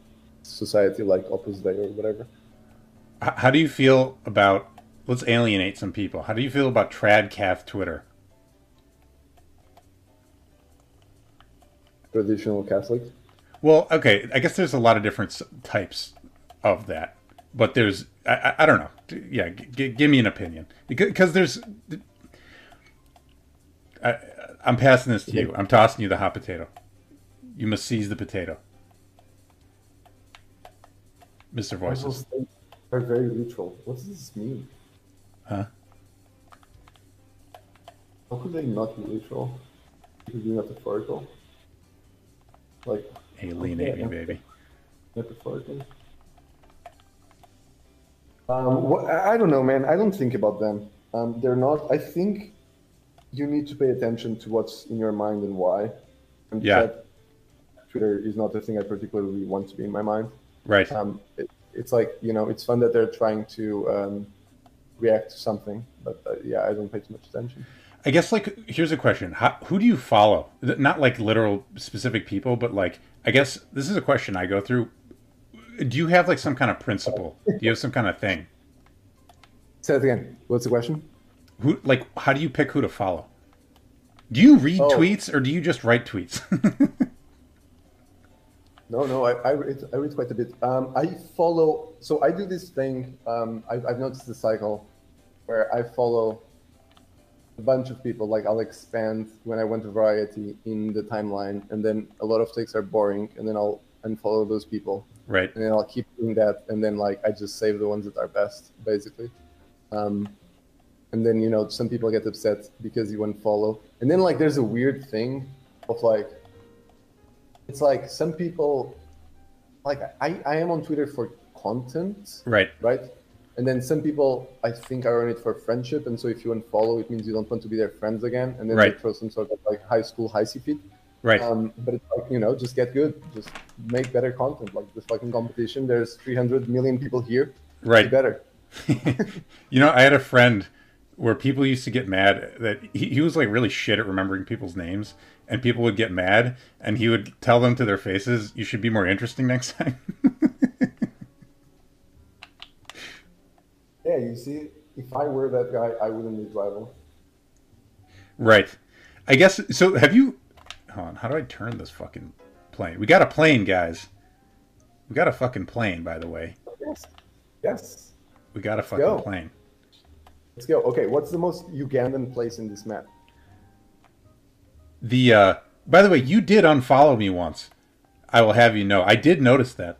society like Opus Dei or whatever. How do you feel about? Let's alienate some people. How do you feel about tradcath Twitter? Traditional Catholic. Well, okay, I guess there's a lot of different types of that, but there's I, I, I don't know. Yeah, g- g- give me an opinion because there's. I, I'm passing this to you. I'm tossing you the hot potato. You must seize the potato, Mister Those Voices. Are very neutral. What does this mean? Huh? How could they not be literal? Could be metaphorical. Like Alienate me, Okay. baby. metaphorically. Um, what, I I don't know, man. I don't think about them. Um, they're not. I think you need to pay attention to what's in your mind and why. And Yeah. that Twitter is not a thing I particularly want to be in my mind. Right. Um, it, it's like you know, it's fun that they're trying to um, react to something, but uh, yeah, I don't pay too much attention. I guess like here's a question: How, Who do you follow? Not like literal specific people, but like I guess this is a question I go through. Do you have like some kind of principle? Do you have some kind of thing? Say it again. What's the question? Who like how do you pick who to follow? Do you read Oh. tweets or do you just write tweets? (laughs) No, no, I, I, read, I read quite a bit. Um, I follow, so I do this thing. Um, I, I've noticed the cycle where I follow a bunch of people. Like I'll expand when I went to Variety in the timeline, and then a lot of takes are boring, and then I'll unfollow those people, right. and then I'll keep doing that, and then like I just save the ones that are best, basically. Um, and then you know some people get upset because you unfollow, and then like there's a weird thing of like it's like some people like I, I am on Twitter for content, Right. right? And then some people I think are on it for friendship, and so if you unfollow, it means you don't want to be their friends again, and then Right. they throw some sort of like high school high feed. Right. Um, but it's like you know, just get good, just make better content. Like this fucking competition, there's 300 million people here. right Be right. better. (laughs) you know, I had a friend where people used to get mad that he, he was like really shit at remembering people's names, and people would get mad, and he would tell them to their faces, "You should be more interesting next time." (laughs) Yeah, you see, if I were that guy, I wouldn't need rival. right. I guess so. Have you? Hold on. How do I turn this fucking plane? We got a plane, guys. We got a fucking plane, by the way. Yes. Yes. We got a fucking go. plane. Let's go. Okay, what's the most Ugandan place in this map? The uh by the way, you did unfollow me once. I will have you know. I did notice that.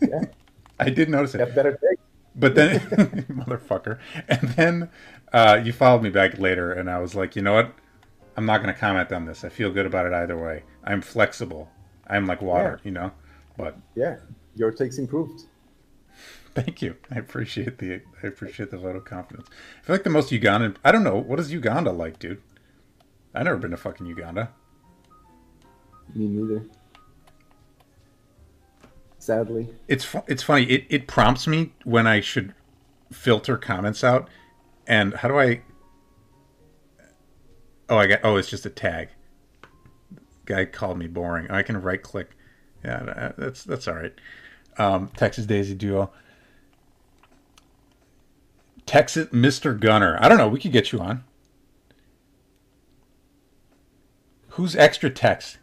Yeah. (laughs) I did notice it. Have better take. But then (laughs) motherfucker. And then uh you followed me back later and I was like, "You know what? I'm not going to comment on this. I feel good about it either way. I'm flexible. I'm like water, you know?" But Yeah, your takes improved. (laughs) thank you. I appreciate the I appreciate the vote of confidence. I feel like the most Ugandan I don't know, what is Uganda like, dude? I've never been to fucking Uganda. Me neither. Sadly. It's fu- it's funny. It it prompts me when I should filter comments out, and how do I? Oh, I got. Oh, it's just a tag. Guy called me boring. I can right click. Yeah, that's that's all right. Um, Texas Daisy Duo. Texas Mr. Gunner. I don't know. We could get you on. Who's extra text?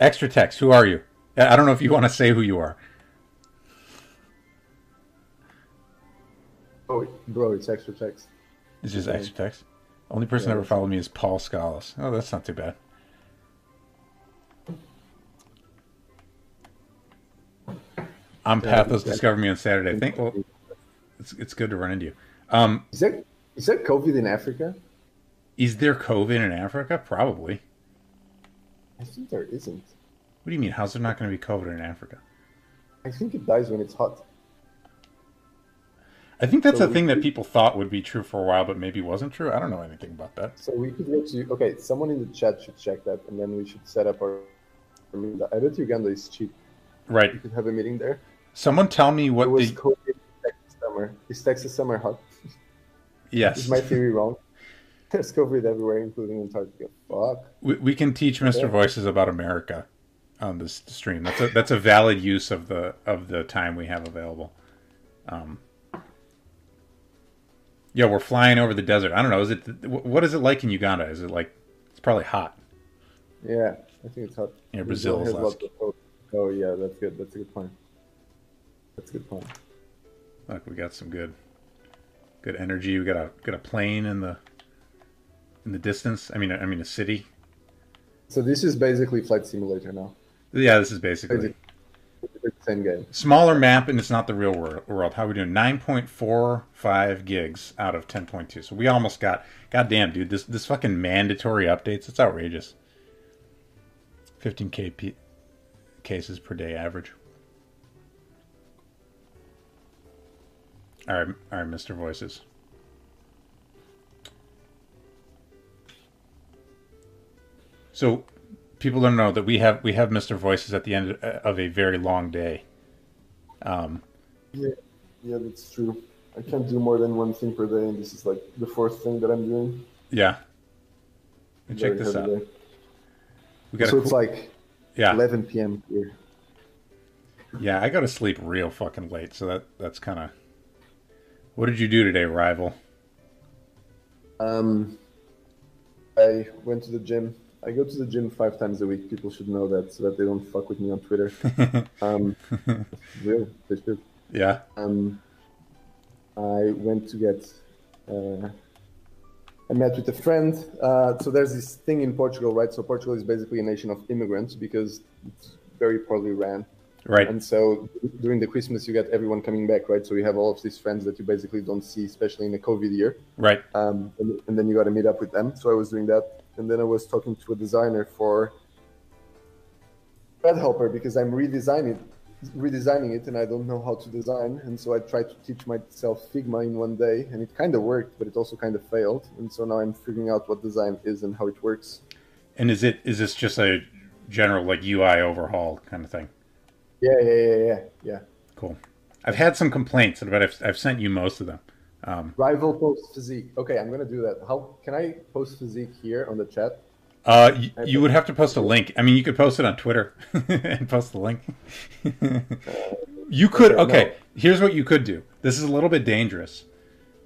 Extra text. Who are you? I don't know if you want to say who you are. Oh, bro, it's extra text. It's just Okay. extra text. Only person Yeah, ever followed me is Paul Scalise. Oh, that's not too bad. I'm Yeah, Pathos. Discover me on Saturday. Think. Well, it's it's good to run into you. Um, Is there is there COVID in Africa? is there COVID in Africa? Probably. I think there isn't. What do you mean? How's there not going to be COVID in Africa? I think it dies when it's hot. I think that's So a thing that people thought would be true for a while, but maybe wasn't true. I don't know anything about that. So we could get you. Okay, someone in the chat should check that, and then we should set up our. I bet Uganda is cheap. Right. You could have a meeting there. Someone tell me what was the COVID summer. Is Texas summer hot? (laughs) yes. Is my theory wrong? (laughs) There's COVID everywhere, including Antarctica. Fuck. We, we can teach Mr. Yeah. Voices about America on this stream. That's a that's a valid use of the of the time we have available. Um, yeah, we're flying over the desert. I don't know. Is it what is it like in Uganda? Is it like it's probably hot? Yeah, I think it's hot. Yeah, Brazil is has less- lots of COVID. Oh yeah, that's good. That's a good point. That's a good point. Look, we got some good good energy. We got a got a plane in the in the distance. I mean, I mean a city. So this is basically flight simulator now. Yeah, this is basically Basically. It's the same game. smaller map, and it's not the real wor- world. How are we doing? Nine point four five gigs out of ten point two. So we almost got. God damn, dude, this this fucking mandatory updates. It's outrageous. Fifteen k p- cases per day average. All right, all right, Mister Voices. So, people don't know that we have we have Mister Voices at the end of a very long day. Um, Yeah, yeah, that's true. I can't do more than one thing per day, and this is like the fourth thing that I'm doing. yeah. And check this out. day. We got So it's cool, like yeah, 11 p.m. here. yeah. I go to sleep real fucking late, so that that's kind of. What did you do today, rival? Um, I went to the gym. I go to the gym five times a week. People should know that so that they don't fuck with me on Twitter. (laughs) Um, real, they should. yeah, Um, I went to get. Uh, I met with a friend. Uh, so there's this thing in Portugal, right? So Portugal is basically a nation of immigrants because it's very poorly ran. Right. And so during the Christmas, you get everyone coming back, right? So you have all of these friends that you basically don't see, especially in a COVID year. Right. Um, and, and then you got to meet up with them. So I was doing that, and then I was talking to a designer for Thread Helper because I'm redesigning redesigning it, and I don't know how to design. And so I tried to teach myself Figma in one day, and it kind of worked, but it also kind of failed. And so now I'm figuring out what design is and how it works. And is it is this just a general like UI overhaul kind of thing? Yeah, yeah, yeah, yeah, yeah. Cool. I've had some complaints, but I've I've sent you most of them. Um, Rival post physique. Okay, I'm gonna do that. How can I post physique here on the chat? uh, you, you would have to post a link. I mean, you could post it on Twitter (laughs) and post the link. (laughs) you could. Okay, Okay, no. here's what you could do. This is a little bit dangerous.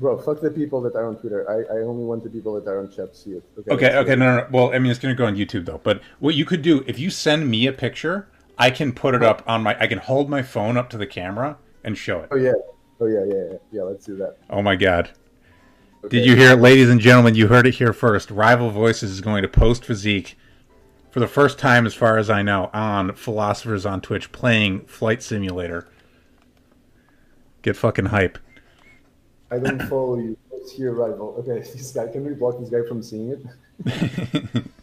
Bro, fuck the people that are on Twitter. I, I only want the people that are on chat to see it. Okay, let's okay, no, no, no. Well, I mean, it's going to go on YouTube though. But what you could do if you send me a picture, I can put it up on my. I can hold my phone up to the camera and show it. Oh yeah. Oh yeah, yeah, yeah. Yeah, let's do that. Oh my God! Okay. Did you hear it, ladies and gentlemen? You heard it here first. Rival Voices is going to post physique for the first time, as far as I know, on Philosophers on Twitch playing Flight Simulator. Get fucking hype. I don't follow you. What's here, rival? Okay, (laughs) this guy. Can we block this guy from seeing it? (laughs)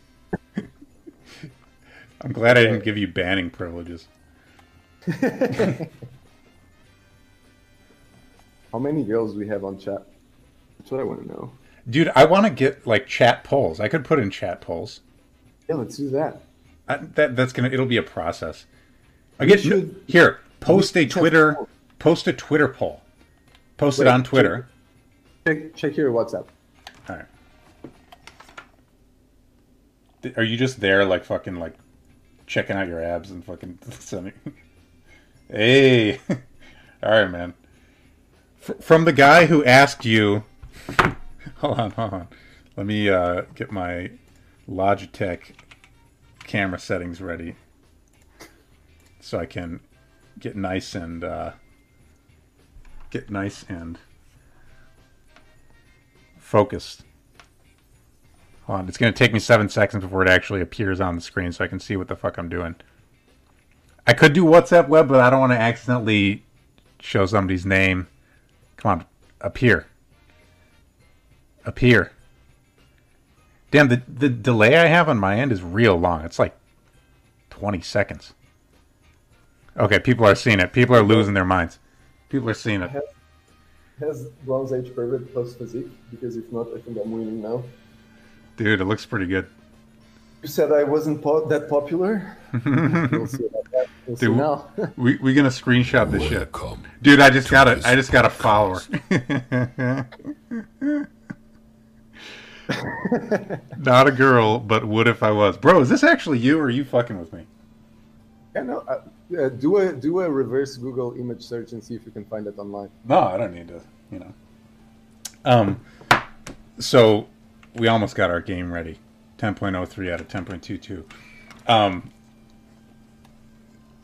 I'm glad I didn't give you banning privileges. (laughs) How many girls do we have on chat? That's what I want to know. Dude, I want to get like chat polls. I could put in chat polls. Yeah, let's do that. I, that that's gonna. It'll be a process. I get should- here. Post a Twitter. polls. Post a Twitter poll. Post it on Twitter. Check check your WhatsApp. All right. Are you just there, like fucking, like checking out your abs and fucking (laughs) sending? (laughs) hey, (laughs) all right, man. F- from the guy who asked you. hold on, hold on. Let me uh, get my Logitech camera settings ready, so I can get nice and uh, get nice and focused. Hold on, it's going to take me seven seconds before it actually appears on the screen so I can see what the fuck I'm doing. I could do WhatsApp web, but I don't want to accidentally show somebody's name. Come on, appear. Appear. Damn, the, the delay I have on my end is real long. It's like 20 seconds. Okay, people are seeing it. People are losing their minds. People are seeing it. Has Bronze Age Pervert post physique? Because if not, I think I'm winning now. Dude, it looks pretty good. You said I wasn't po- that popular. (laughs) we'll see about that. We'll see Dude, now. (laughs) we we gonna screenshot this shit, dude. I just got a I just got a follower. (laughs) Not a girl, but would if I was, bro. Is this actually you, or are you fucking with me? yeah, no. Uh, uh, do a do a reverse Google image search and see if you can find it online. No, I don't need to. You know. Um. So we almost got our game ready. 10.03 out of 10.22. Um,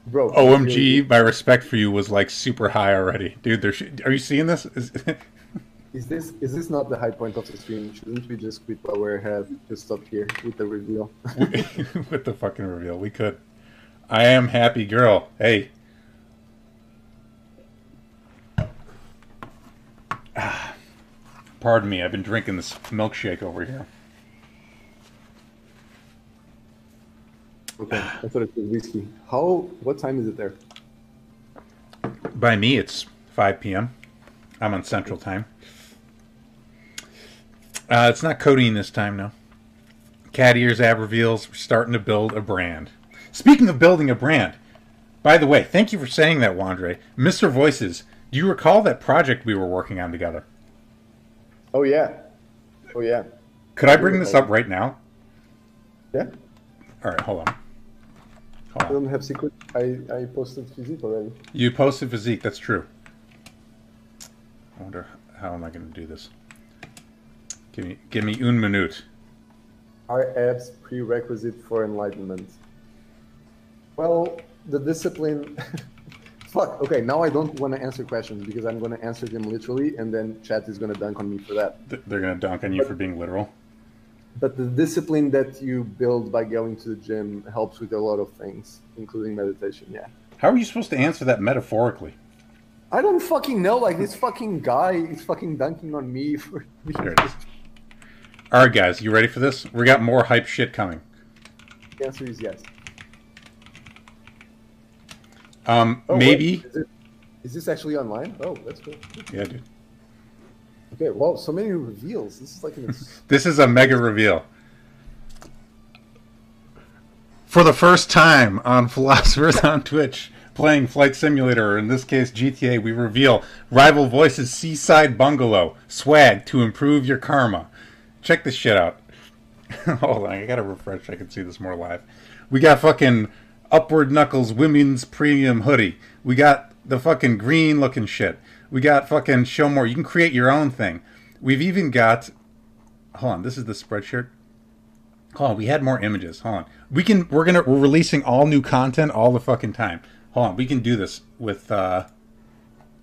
Bro, OMG, my respect for you was like super high already, dude. There, should, are you seeing this? Is, (laughs) Is this is this not the high point of the stream? Shouldn't we just quit while we're ahead? Just stop here with the reveal. (laughs) (laughs) with the fucking reveal, we could. I am happy girl. Hey. Ah, Pardon me, I've been drinking this milkshake over here. Okay, I thought it was whiskey. How? What time is it there? By me, it's 5 p.m. I'm on Central Time. Uh, it's not codeine this time, no. Cat Ears Ab reveals we're starting to build a brand. Speaking of building a brand, by the way, thank you for saying that, Wandre. Mr. Voices, do you recall that project we were working on together? Oh yeah, oh yeah, Could I bring this up right now? yeah. All right, hold on. I Hold on. don't have secret. I I posted physique already. You posted physique, that's true. I wonder how am I going to do this? Give me, give me un minute. Are abs prerequisite for enlightenment? Well, the discipline. (laughs) Fuck. Okay, now I don't want to answer questions because I'm going to answer them literally, and then chat is going to dunk on me for that. They're going to dunk on you for being literal. But the discipline that you build by going to the gym helps with a lot of things, including meditation. Yeah. How are you supposed to answer that metaphorically? I don't fucking know. Like this fucking guy is fucking dunking on me for. (laughs) Is. All right, guys, you ready for this? We got more hype shit coming. The answer is yes. Um, Oh, maybe. Is, it, is this actually online? Oh, that's cool. Yeah, dude. Okay, well, so many reveals. This is like an. (laughs) This is a mega reveal. For the first time on Philosophers on Twitch, playing Flight Simulator, or in this case GTA, we reveal Rival Voices Seaside Bungalow swag to improve your karma. Check this shit out. (laughs) Hold on, I gotta refresh. I can see this more live. We got fucking Upward Knuckles Women's Premium Hoodie. We got the fucking green looking shit. We got fucking show more. You can create your own thing. We've even got. Hold on, this is the spreadshirt. Hold on, we had more images. Hold on, we can. We're gonna. We're releasing all new content all the fucking time. Hold on, we can do this with. uh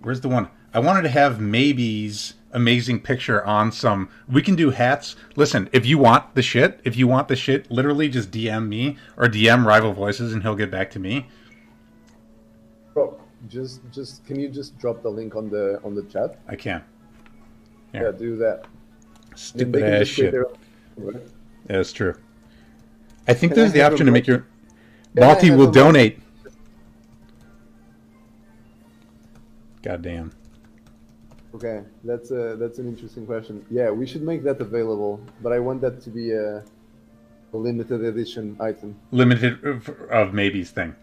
Where's the one? I wanted to have maybe's amazing picture on some. We can do hats. Listen, if you want the shit, if you want the shit, literally just DM me or DM Rival Voices, and he'll get back to me. Bro, just just can you just drop the link on the on the chat? I can. Yeah, Yeah. do that. Stupid ass shit. their own- right? Yeah, that's true. I think Can I there's the option to make your. I Balti will donate. Goddamn. Okay, that's a that's an interesting question. Yeah, we should make that available, but I want that to be a, a limited edition item. Limited of, of maybe's thing.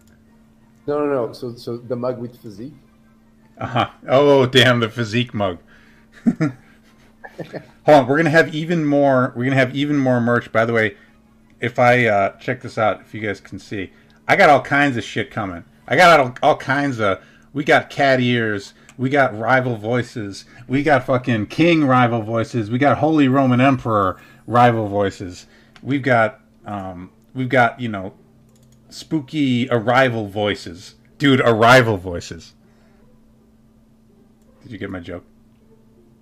No, no, no. So so the mug with physique. Uh huh. Oh, damn, the physique mug. (laughs) Hold on, we're gonna have even more. We're gonna have even more merch. By the way, if I uh, check this out, if you guys can see, I got all kinds of shit coming. I got all, all kinds of. We got cat ears. We got rival voices. We got fucking king rival voices. We got Holy Roman Emperor rival voices. We've got um, we've got you know spooky arrival voices, dude. Arrival voices. Did you get my joke?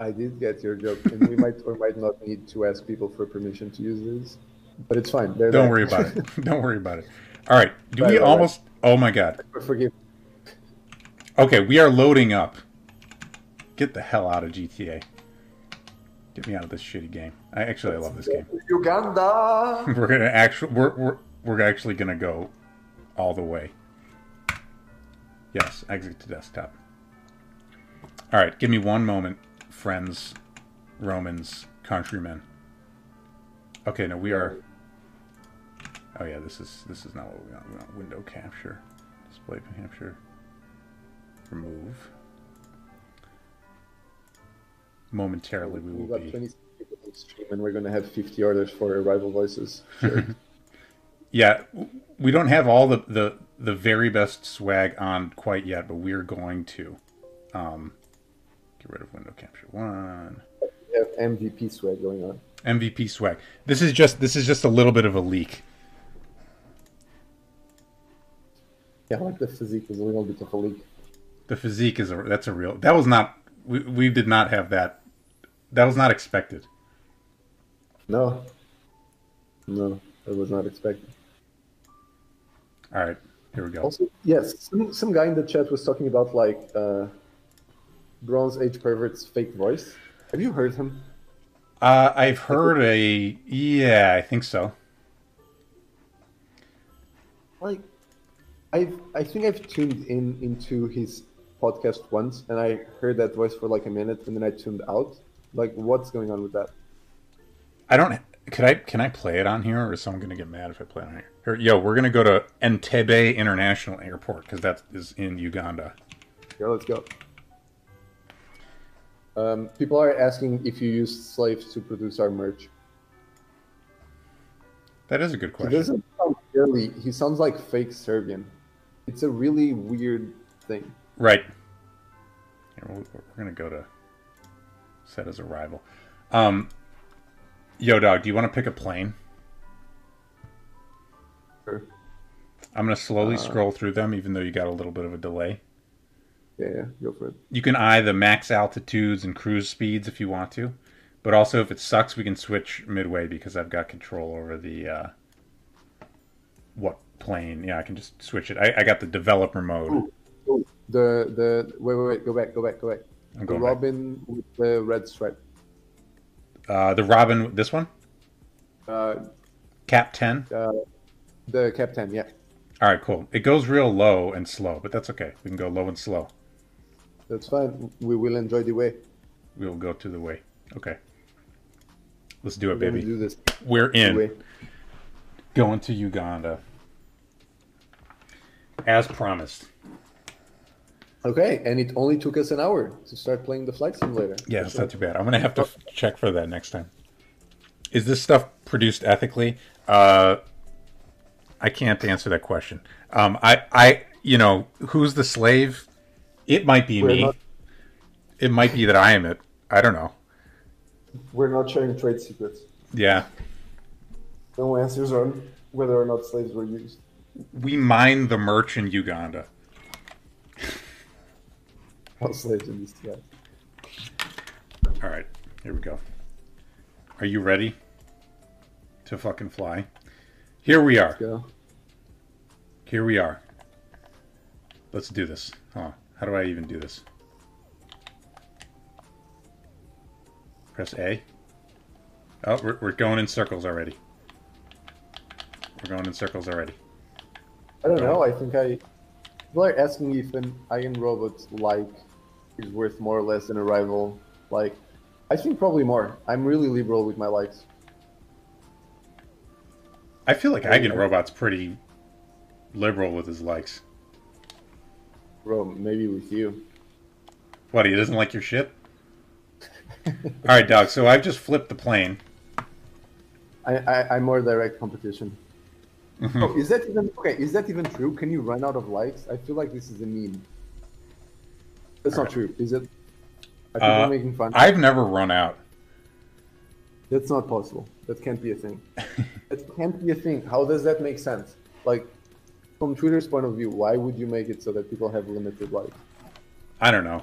I did get your joke, and we might or might not need to ask people for permission to use these, but it's fine. They're Don't there. worry about it. (laughs) Don't worry about it. All right. Do Right, we right, right. almost? Oh my god. Forgive. Okay, we are loading up. Get the hell out of GTA. Get me out of this shitty game. I actually I love this game. Uganda. (laughs) We're gonna actually we're we're we're actually gonna go all the way. Yes, exit to desktop. All right, give me one moment, friends, Romans, countrymen. Okay, no, we are. Oh yeah, this is this is not what we want. We want window capture. Display capture, Remove. Momentarily, we will got be. 20 people on stream, and we're gonna have 50 orders for Arrival Voices. Sure. (laughs) Yeah, we don't have all the, the the very best swag on quite yet, but we're going to. Um, get rid of window capture one. we have MVP swag going on. MVP swag. This is just this is just a little bit of a leak. Yeah, I like the physique is a little bit of a leak. The physique is a that's a real. That was not we we did not have that. That was not expected. No, no, it was not expected. All right, here we go. Also, yes, some, some guy in the chat was talking about like uh, Bronze Age Pervert's fake voice. Have you heard him? Uh, I've heard a yeah, I think so. Like, I've I think I've tuned in into his podcast once, and I heard that voice for like a minute, and then I tuned out. Like, what's going on with that? I don't. Could I? Can I play it on here, or is someone going to get mad if I play it on here? Here, yo, we're going to go to Entebbe International Airport because that is in Uganda. Here, let's go. Um, people are asking if you use slaves to produce our merch. That is a good He question. doesn't sound really. He sounds like fake Serbian. It's a really weird thing. Right. Here, we're, we're going to go to set as a rival. Um, yo, dog, do you want to pick a plane? Sure. I'm going to slowly Uh, scroll through them, even though you got a little bit of a delay. Yeah, yeah, go for it. You can eye the max altitudes and cruise speeds if you want to, but also if it sucks, we can switch midway because I've got control over the uh, what plane. Yeah, I can just switch it. I, I got the developer mode. Ooh. Oh, the the wait wait wait go back go back go back. I'm The going back. Robin with the red stripe. Uh, the Robin, this one, Uh, Cap 10. uh, the Ten, Yeah, All right, cool. It goes real low and slow, but that's okay. We can go low and slow. that's fine. We will enjoy the way. We will go to the way. Okay. Let's do it, We're baby. do this We're in. Going to Uganda. As promised. Okay, and it only took us an hour to start playing the flight simulator. Yeah, it's not too bad. I'm gonna have to f- check for that next time. Is this stuff produced ethically? Uh, I can't answer that question. Um, I, I, you know, who's the slave? It might be We're me. not- It might be that I am it. I don't know. We're not sharing trade secrets. Yeah, No answers on whether or not slaves were used. we mine the merch in Uganda. Not slaves in these yeah. All right, here we go. Are you ready to fucking fly? Here we are. Go. Here we are. Let's do this. Huh. How do I even do this? Press A. Oh, we're, we're going in circles already. We're going in circles already. I don't know. I think I. People are asking if an Eigen Robot like is worth more or less than a rival. Like, I think probably more. I'm really liberal with my likes. I feel like Eigen Robot's pretty liberal with his likes. Bro, maybe with you. What, he doesn't like your shit? Alright, dog, so I've just flipped the plane. I, I I'm more direct competition. Mhm. Oh, is that even okay? Is that even true? Can you run out of likes? I feel like this is a meme. That's not true, is it? Are people Uh, making fun? I've never run out. That's not possible. That can't be a thing. that can't be a thing. How does that make sense? Like, from Twitter's point of view, why would you make it so that people have limited likes? I don't know.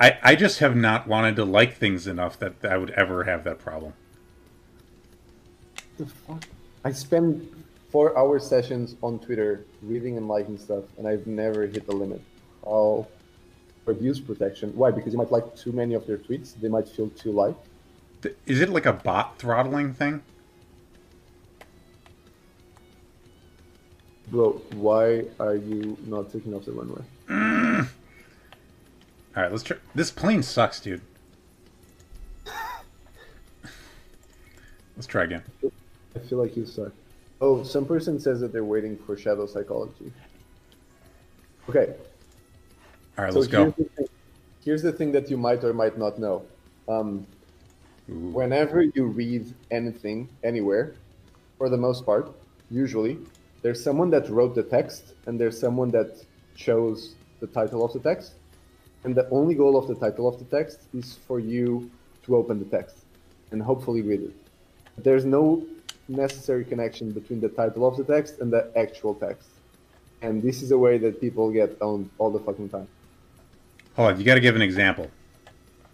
I, I just have not wanted to like things enough that I would ever have that problem. the fuck? I spend four hour sessions on Twitter reading and liking stuff, and I've never hit the limit. All for abuse protection. Why? Because you might like too many of their tweets. They might feel too. Th- Is it like a bot throttling thing? Bro, why are you not taking off the runway? (clears throat) All right, let's try. This plane sucks, dude. (laughs) let's try again. I feel like you suck. Oh, some person says that they're waiting for shadow psychology. Okay, All right, so let's go. Here's the, thing, here's the thing that you might or might not know. Um, whenever you read anything anywhere, for the most part, usually, there's someone that wrote the text and there's someone that chose the title of the text. And the only goal of the title of the text is for you to open the text and hopefully read it. There's no necessary connection between the title of the text and the actual text. And this is a way that people get owned all the fucking time. Hold on, you got to give an example.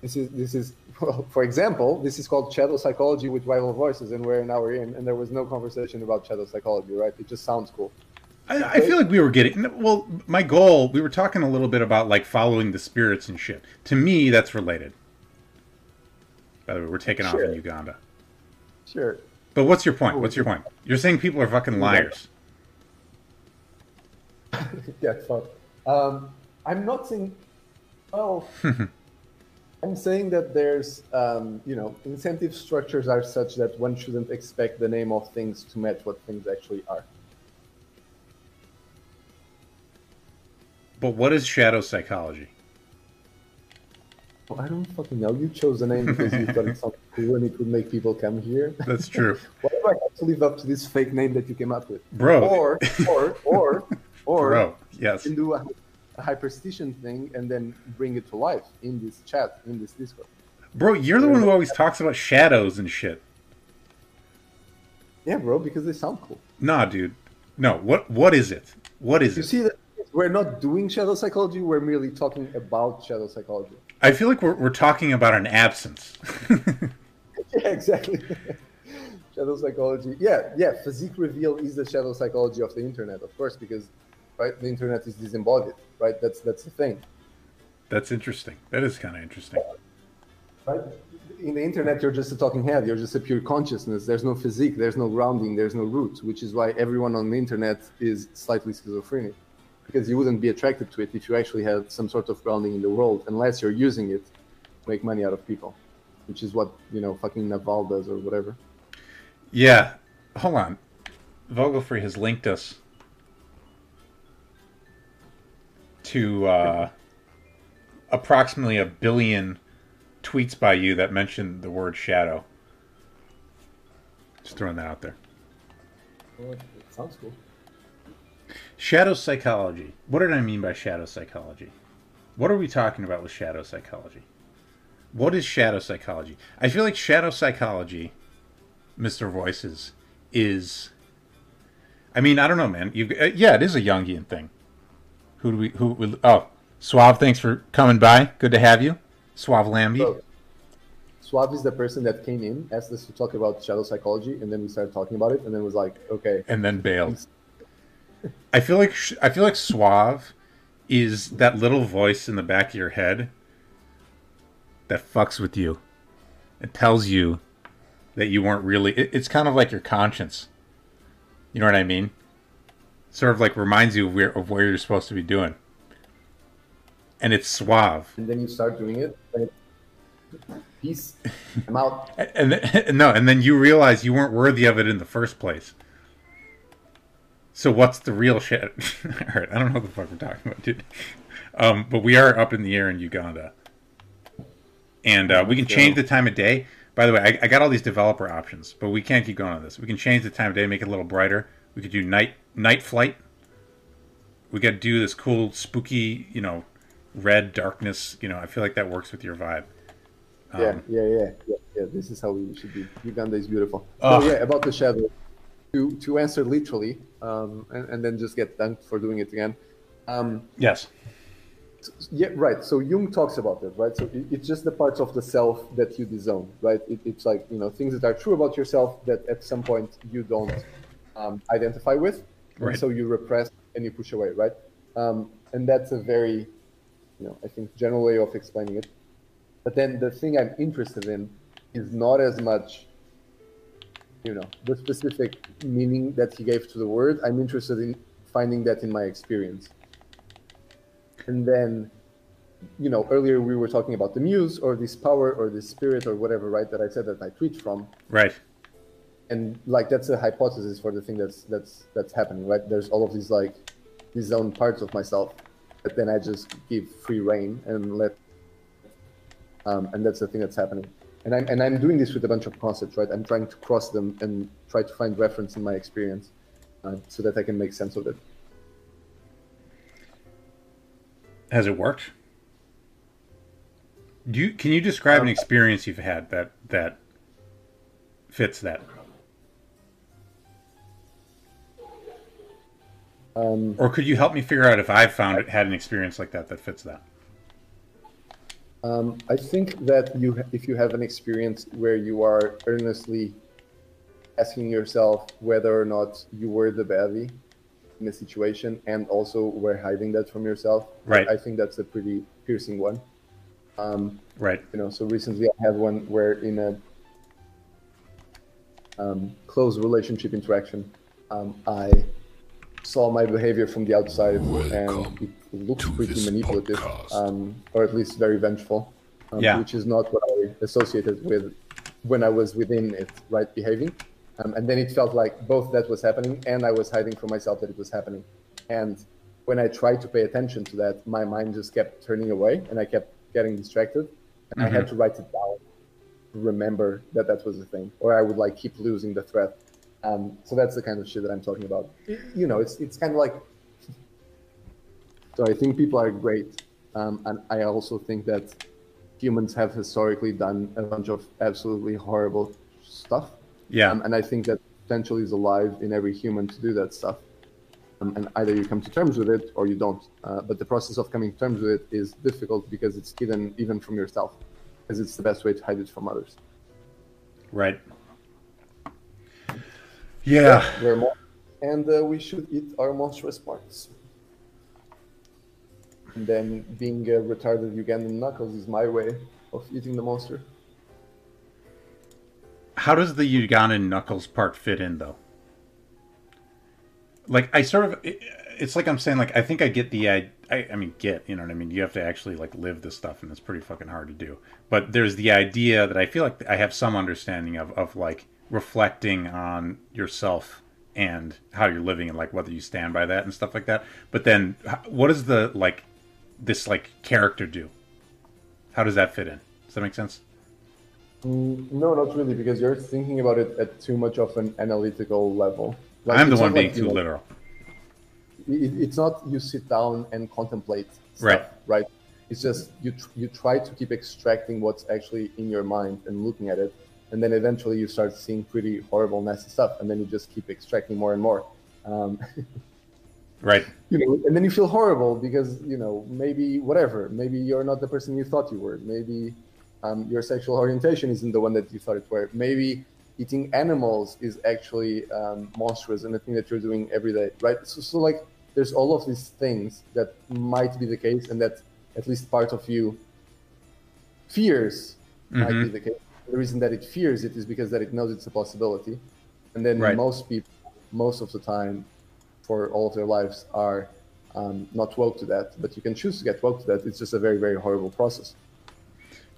This is this is well, for example, this is called shadow psychology with rival voices, and we're an hour in, and there was no conversation about shadow psychology, right? It just sounds cool. I, I feel like we were getting well. My goal, we were talking a little bit about like following the spirits and shit. To me, that's related. By the way, we're taking off in Uganda. Sure. But what's your point? What's your point? You're saying people are fucking liars. (laughs) yeah, fuck. Um, I'm not saying. Well, (laughs) I'm saying that there's, um, you know, incentive structures are such that one shouldn't expect the name of things to match what things actually are. But what is shadow psychology? Well, I don't fucking know. You chose the name because you thought it (laughs) sounded cool and it would make people come here. That's true, (laughs) Why do I have to live up to this fake name that you came up with? bro. Or, or, or, (laughs) or bro, yes. you can do a, a hyperstition thing and then bring it to life in this chat, in this Discord. Bro, you're the one who always talks about shadows and shit. Yeah, bro, because they sound cool. Nah, dude. No. What? What is it? What is You it? You see that we're not doing shadow psychology, we're merely talking about shadow psychology. I feel like we're we're talking about an absence. (laughs) Yeah, exactly. (laughs) shadow psychology. Yeah, yeah, physique reveal is the shadow psychology of the internet, of course, because right, the internet is disembodied, right? That's that's the thing. That's interesting. That is kind of interesting. right? In the internet, you're just a talking head. You're just a pure consciousness. There's no physique. There's no grounding. There's no roots, which is why everyone on the internet is slightly schizophrenic, because you wouldn't be attracted to it if you actually had some sort of grounding in the world, unless you're using it to make money out of people, which is what you know, fucking Naval does or whatever. Yeah. Hold on. Vogelfree has linked us to uh, approximately a billion tweets by you that mention the word shadow. Just throwing that out there. Well, it sounds cool. Shadow psychology. What did I mean by shadow psychology? What are we talking about with shadow psychology? What is shadow psychology? I feel like shadow psychology, Mr. Voices, is. I mean, I don't know, man. You, uh, yeah, it is a Jungian thing. Who do we? Who? would- Oh, Suave. Thanks for coming by. Good to have you, Suave Lambie. So, Suave is the person that came in, asked us to talk about shadow psychology, and then we started talking about it, and then was like, okay, and then bailed. I feel like I feel like suave is that little voice in the back of your head that fucks with you. It tells you that you weren't really. It, it's kind of like your conscience. You know what I mean? Sort of like reminds you of where of where you're supposed to be doing. And it's suave. and then you start doing it, it, peace, I'm out. (laughs) And, and (laughs) no, and then you realize you weren't worthy of it in the first place. So what's the real shit? (laughs) All right, I don't know what the fuck we're talking about, dude. Um, but we are up in the air in Uganda, and uh, we can change the time of day. By the way, I, I got all these developer options, but we can't keep going on this. We can change the time of day, make it a little brighter. We could do night night flight. We got to do this cool, spooky, you know, red darkness. You know, I feel like that works with your vibe. Um, yeah, yeah, yeah, yeah, yeah. This is how we should be. Uganda is beautiful. So yeah, about the shadow. To to answer literally, um, and, and then just get dunked for doing it again. Um, Yes. yeah, right. So Jung talks about that, right? So it, it's just the parts of the self that you disown, right? It, it's like you know things that are true about yourself that at some point you don't um, identify with, and Right. so you repress and you push away, right? Um, and that's a very, you know, I think general way of explaining it. But then the thing I'm interested in is not as much, you know, the specific meaning that he gave to the word. I'm interested in finding that in my experience. And then, you know, earlier we were talking about the muse or this power or this spirit or whatever, right? That I said that I tweet from, Right. and like that's a hypothesis for the thing that's that's that's happening, right? There's all of these like these own parts of myself, but then I just give free reign and let, um, and that's the thing that's happening. And I'm and I'm doing this with a bunch of concepts, right? I'm trying to cross them and try to find reference in my experience, uh, so that I can make sense of it. Has it worked? Do you can you describe an Um, experience you've had that that fits that? Um, Or could you help me figure out if I've found it had an experience like that that fits that? Um, I think that you, if you have an experience where you are earnestly asking yourself whether or not you were the baddie in a situation, and also were hiding that from yourself, Right. I think that's a pretty piercing one. Um, Right. you know, so recently I had one where in a um, close relationship interaction, um, I saw my behavior from the outside, and it looked pretty manipulative, um, or at least very vengeful, um, Yeah. which is not what I associated with when I was within it, right, behaving. Um, and then it felt like both that was happening, and I was hiding from myself that it was happening. And when I tried to pay attention to that, my mind just kept turning away, and I kept getting distracted, and I had to write it down to remember that that was a thing, or I would like keep losing the thread. Um, so that's the kind of shit that I'm talking about. You know, it's it's kind of like. So I think people are great, um, and I also think that humans have historically done a bunch of absolutely horrible stuff. Yeah. Um, and I think that potential is alive in every human to do that stuff. Um, and either you come to terms with it or you don't. Uh, but the process of coming to terms with it is difficult because it's hidden even from yourself, because it's the best way to hide it from others. Right. Yeah. And uh, we should eat our monstrous parts. And then being a retarded Ugandan knuckles is my way of eating the monster. How does the Ugandan knuckles part fit in though? Like I sort of. It's like I'm saying. Like I think I get the I, I, I mean get you know what I mean. You have to actually like live this stuff, and it's pretty fucking hard to do. But there's the idea that I feel like I have some understanding of of like reflecting on yourself and how you're living and like whether you stand by that and stuff like that. But then, what does the like this like character do? How does that fit in? Does that make sense? Mm, no, not really, because you're thinking about it at too much of an analytical level. Like, I'm the one being like, you too know, literal. it, it's not you sit down and contemplate stuff, Right. right it's just you tr- you try to keep extracting what's actually in your mind and looking at it and then eventually you start seeing pretty horrible nasty stuff and then you just keep extracting more and more. Um, (laughs) Right. you know and then you feel horrible because you know maybe whatever maybe you're not the person you thought you were. Maybe um, your sexual orientation isn't the one that you thought it were. Maybe eating animals is actually um, monstrous and the thing that you're doing every day right? So, so like there's all of these things that might be the case and that at least part of you fears might be Mhm. the case the reason that it fears it is because that it knows it's a possibility and then Right. most people most of the time for all of their lives are um, not woke to that but you can choose to get woke to that it's just a very very horrible process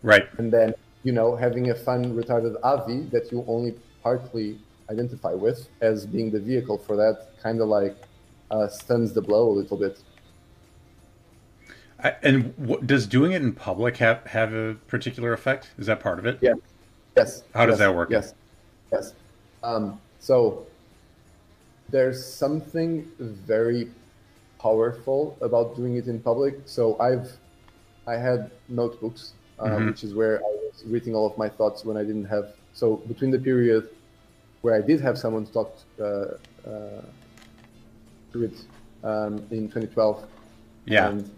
Right. and then you know having a fun retarded avi that you only partly identify with as being the vehicle for that kind of like uh, stuns the blow a little bit I, and what, does doing it in public have have a particular effect? Is that part of it? yeah yes How does yes, that work? yes yes um, so there's something very powerful about doing it in public so i've i had notebooks uh, Mhm. which is where i was writing all of my thoughts when i didn't have so between the period where i did have someone to talk uh, uh, to it um, in 2012 Yeah. and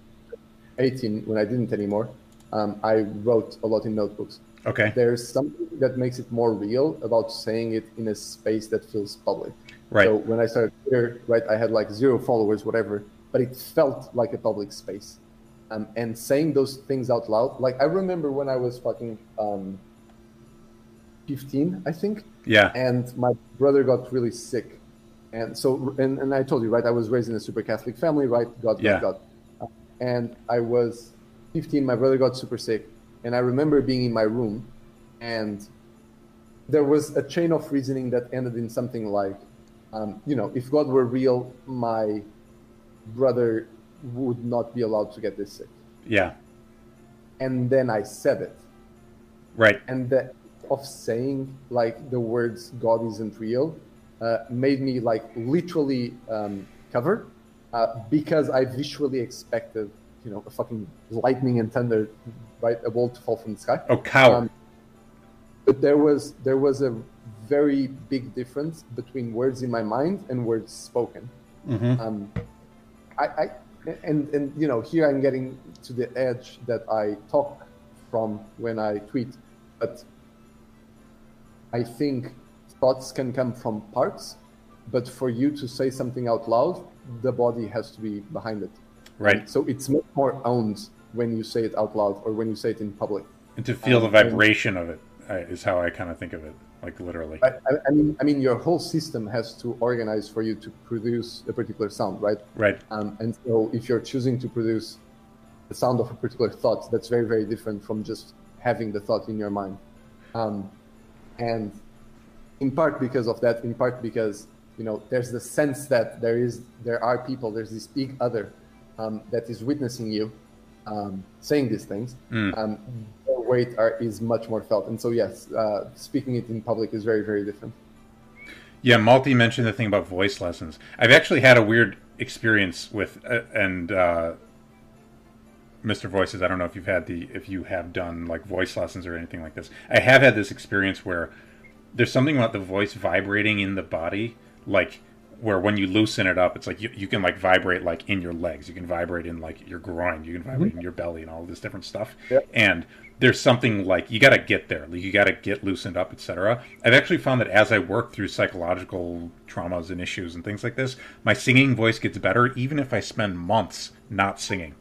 18 when i didn't anymore um, i wrote a lot in notebooks Okay. there's something that makes it more real about saying it in a space that feels public. Right. So when I started Twitter, right, I had like zero followers, whatever, but it felt like a public space. Um, and saying those things out loud, like I remember when I was fucking um, 15, I think, Yeah. and my brother got really sick. And so, and, and I told you, right, I was raised in a super Catholic family, right? God, Yeah. God, And I was 15, my brother got super sick. And I remember being in my room, and there was a chain of reasoning that ended in something like, um, you know, if God were real, my brother would not be allowed to get this sick. Yeah. And then I said it. Right. And the of saying like the words God isn't real uh, made me like literally um, cover uh, because I visually expected, you know, a fucking lightning and thunder, right, a bolt to fall from the sky. Oh, cow. Um, but there was there was a very big difference between words in my mind and words spoken. mm-hmm. Um, I, I and and you know here I'm getting to the edge that I talk from when I tweet, but I think thoughts can come from parts, but for you to say something out loud, the body has to be behind it. Right. So it's much more owned when you say it out loud or when you say it in public. And to feel the um, and- vibration of it uh, how I kind of think of it, like literally. I, I, I mean, I mean, your whole system has to organize for you to produce a particular sound, right? Right. Um, and so, if you're choosing to produce the sound of a particular thought, that's very, very different from just having the thought in your mind. Um, and in part because of that, in part because you know there's the sense that there is, there are people, there's this big other um, that is witnessing you um, saying these things. Mm. Um, their weight are, is much more felt, and so yes, uh, speaking it in public is very, very different. Yeah, Malty mentioned the thing about voice lessons. I've actually had a weird experience with, uh, and uh, Mr. Voices. I don't know if you've had the, if you have done like voice lessons or anything like this. I have had this experience where there's something about the voice vibrating in the body, like where when you loosen it up, it's like you, you can like vibrate like in your legs, you can vibrate in like your groin, you can vibrate in your belly, and all this different stuff. Yep. And there's something like you got to get there, like you got to get loosened up, etc. I've actually found that as I work through psychological traumas and issues and things like this, my singing voice gets better, even if I spend months not singing.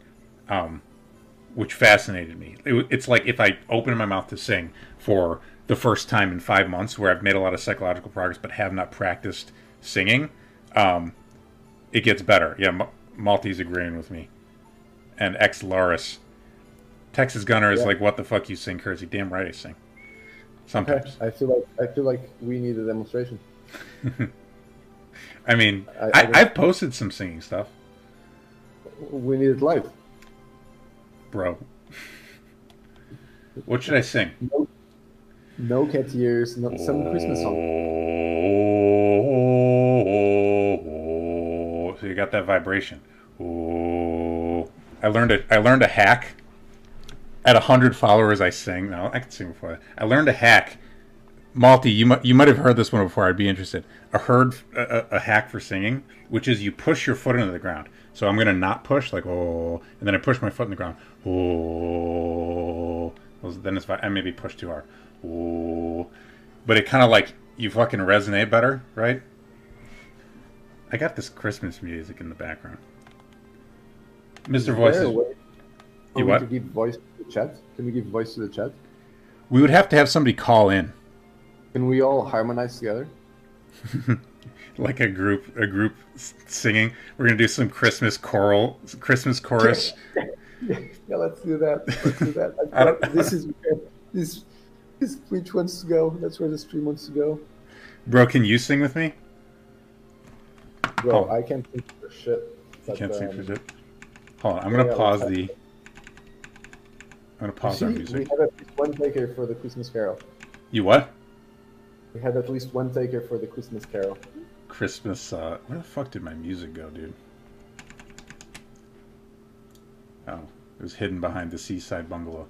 Um, which fascinated me. It, it's like if I open my mouth to sing for the first time in five months, where I've made a lot of psychological progress but have not practiced singing, um, it gets better. Yeah, M- Malty's agreeing with me. And ex Loris. Texas Gunner is Yeah. like, what the fuck you sing, Curzi? Damn right I sing. Sometimes. I feel like I feel like we need a demonstration. (laughs) I mean, I, I I've posted some singing stuff, We need it live. bro. What should I sing? No, no cat ears. No, some Christmas song. You got that vibration. Oh, I learned a I learned a hack. At hundred followers, I sing. No, I can sing before that. I learned a hack. Malty, you might you might have heard this one before. I'd be interested. A heard a, a hack for singing, which is you push your foot into the ground. So I'm gonna not push like oh, and then I push my foot in the ground. Oh, then it's I maybe push too hard. Oh, but it kind of like you fucking resonate better, right? I got this Christmas music in the background. Mr. Is Voices, a way for You what? To give voice to the chat. Can we give voice to the chat? we would have to have somebody call in, Can we all harmonize together? (laughs) like a group, a group singing. We're gonna do some Christmas choral, Christmas chorus. (laughs) yeah, let's do that. Let's do that. (laughs) I don't- this is where this this Twitch wants to go. That's where the stream wants to go. Bro, can you sing with me? Bro, Oh. I can't think for shit. You can't um, for shit. Hold on, I'm gonna yeah, pause the. I'm gonna pause See, our music. we have at least one taker for the Christmas Carol. You what? We had at least one taker for the Christmas Carol. Christmas. Uh, where the fuck did my music go, dude? Oh, it was hidden behind the seaside bungalow.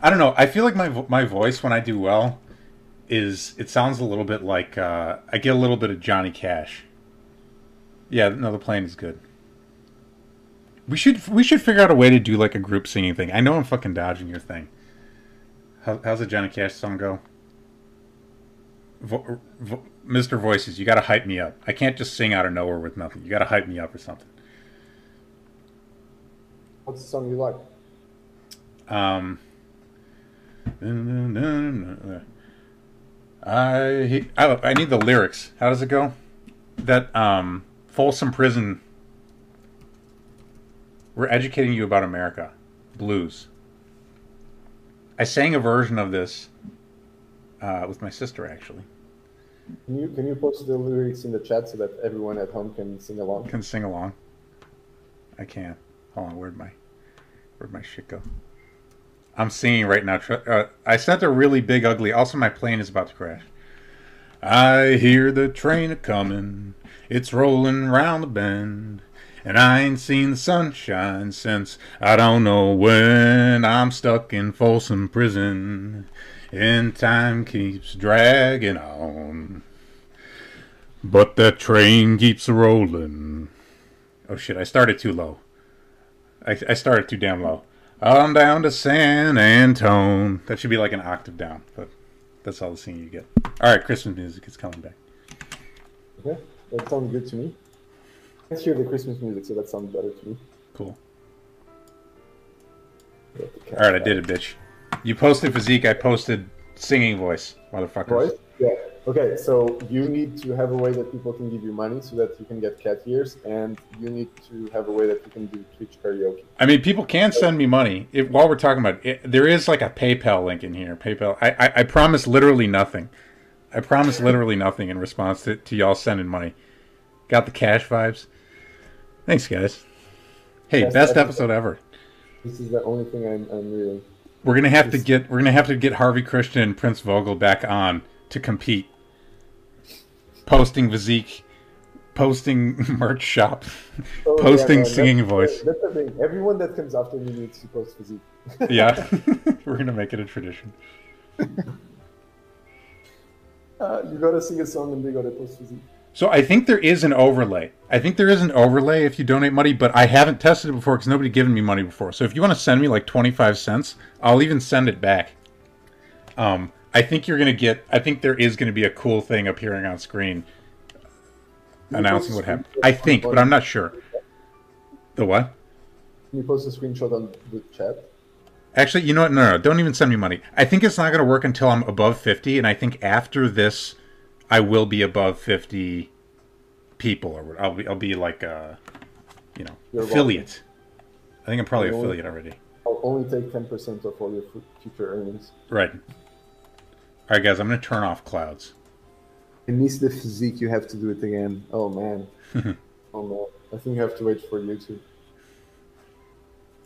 I don't know. I feel like my vo- my voice when I do well is it sounds a little bit like uh, I get a little bit of Johnny Cash. Yeah, no, the plane is good. We should we should figure out a way to do like a group singing thing. I know I'm fucking dodging your thing. How, how's the Johnny Cash song go? Vo- vo- Mr. Voices, you got to hype me up. I can't just sing out of nowhere with nothing. You got to hype me up or something. What's the song you like? Um, I, I I need the lyrics. How does it go? That um, Folsom Prison. We're educating you about America, blues. I sang a version of this uh, with my sister actually. Can you can you post the lyrics in the chat so that everyone at home can sing along? Can sing along. I can. Hold on, where'd my where'd my shit go? I'm singing right now. Uh, I sent a really big ugly. Also, my plane is about to crash. I hear the train a comin', it's rollin' round the bend, and I ain't seen the sunshine since I don't know when. I'm stuck in Folsom Prison, and time keeps dragging on. But that train keeps a rollin'. Oh shit, I started too low. I, I started too damn low. On down to San Antone. That should be like an octave down, but that's all the singing you get. All right, Christmas music is coming back. Okay, that sounds good to me. Let's hear the Christmas music, so that sounds better to me. Cool. Get the cat All right, I did it, bitch. You posted physique. I posted singing voice, motherfuckers. Right? Yeah. Okay, so you need to have a way that people can give you money so that you can get cat ears, and you need to have a way that you can do Twitch karaoke. I mean, people can send me money. If, while we're talking about it, there is like a PayPal link in here. PayPal. I, I, I promise literally nothing. I promise literally nothing in response to, to y'all sending money. Got the cash vibes. Thanks, guys. Hey, Best best episode. episode ever. This is the only thing I'm, I'm reading. We're gonna have to get we're gonna have to get Harvey Christian and Prince Vogel back on to compete. Posting physique, posting (laughs) merch shop, Oh, posting man, singing that's, voice. That's the thing. Everyone that comes after me needs to post physique. Yeah, (laughs) (laughs) we're gonna make it a tradition. Uh, you gotta sing a song and they gotta post physique. So I think there is an overlay. I think there is an overlay if you donate money, but I haven't tested it before because nobody given me money before. So if you want to send me like twenty five cents, I'll even send it back. Um, I think you're gonna get. I think there is gonna be a cool thing appearing on screen announcing what happened. I think, but I'm not sure. The what? Can you post a screenshot on the chat? Actually, you know what? No, no, no, don't even send me money. I think it's not going to work until I'm above 50, and I think after this, I will be above 50 people, or I'll be, I'll be like a, you know, You're affiliate. I think I'm probably You're affiliate already. I'll only take 10% of all your future earnings. Right. All right, guys, I'm going to turn off clouds. I miss the physique. You have to do it again. Oh man. (laughs) oh no. I think you have to wait for YouTube.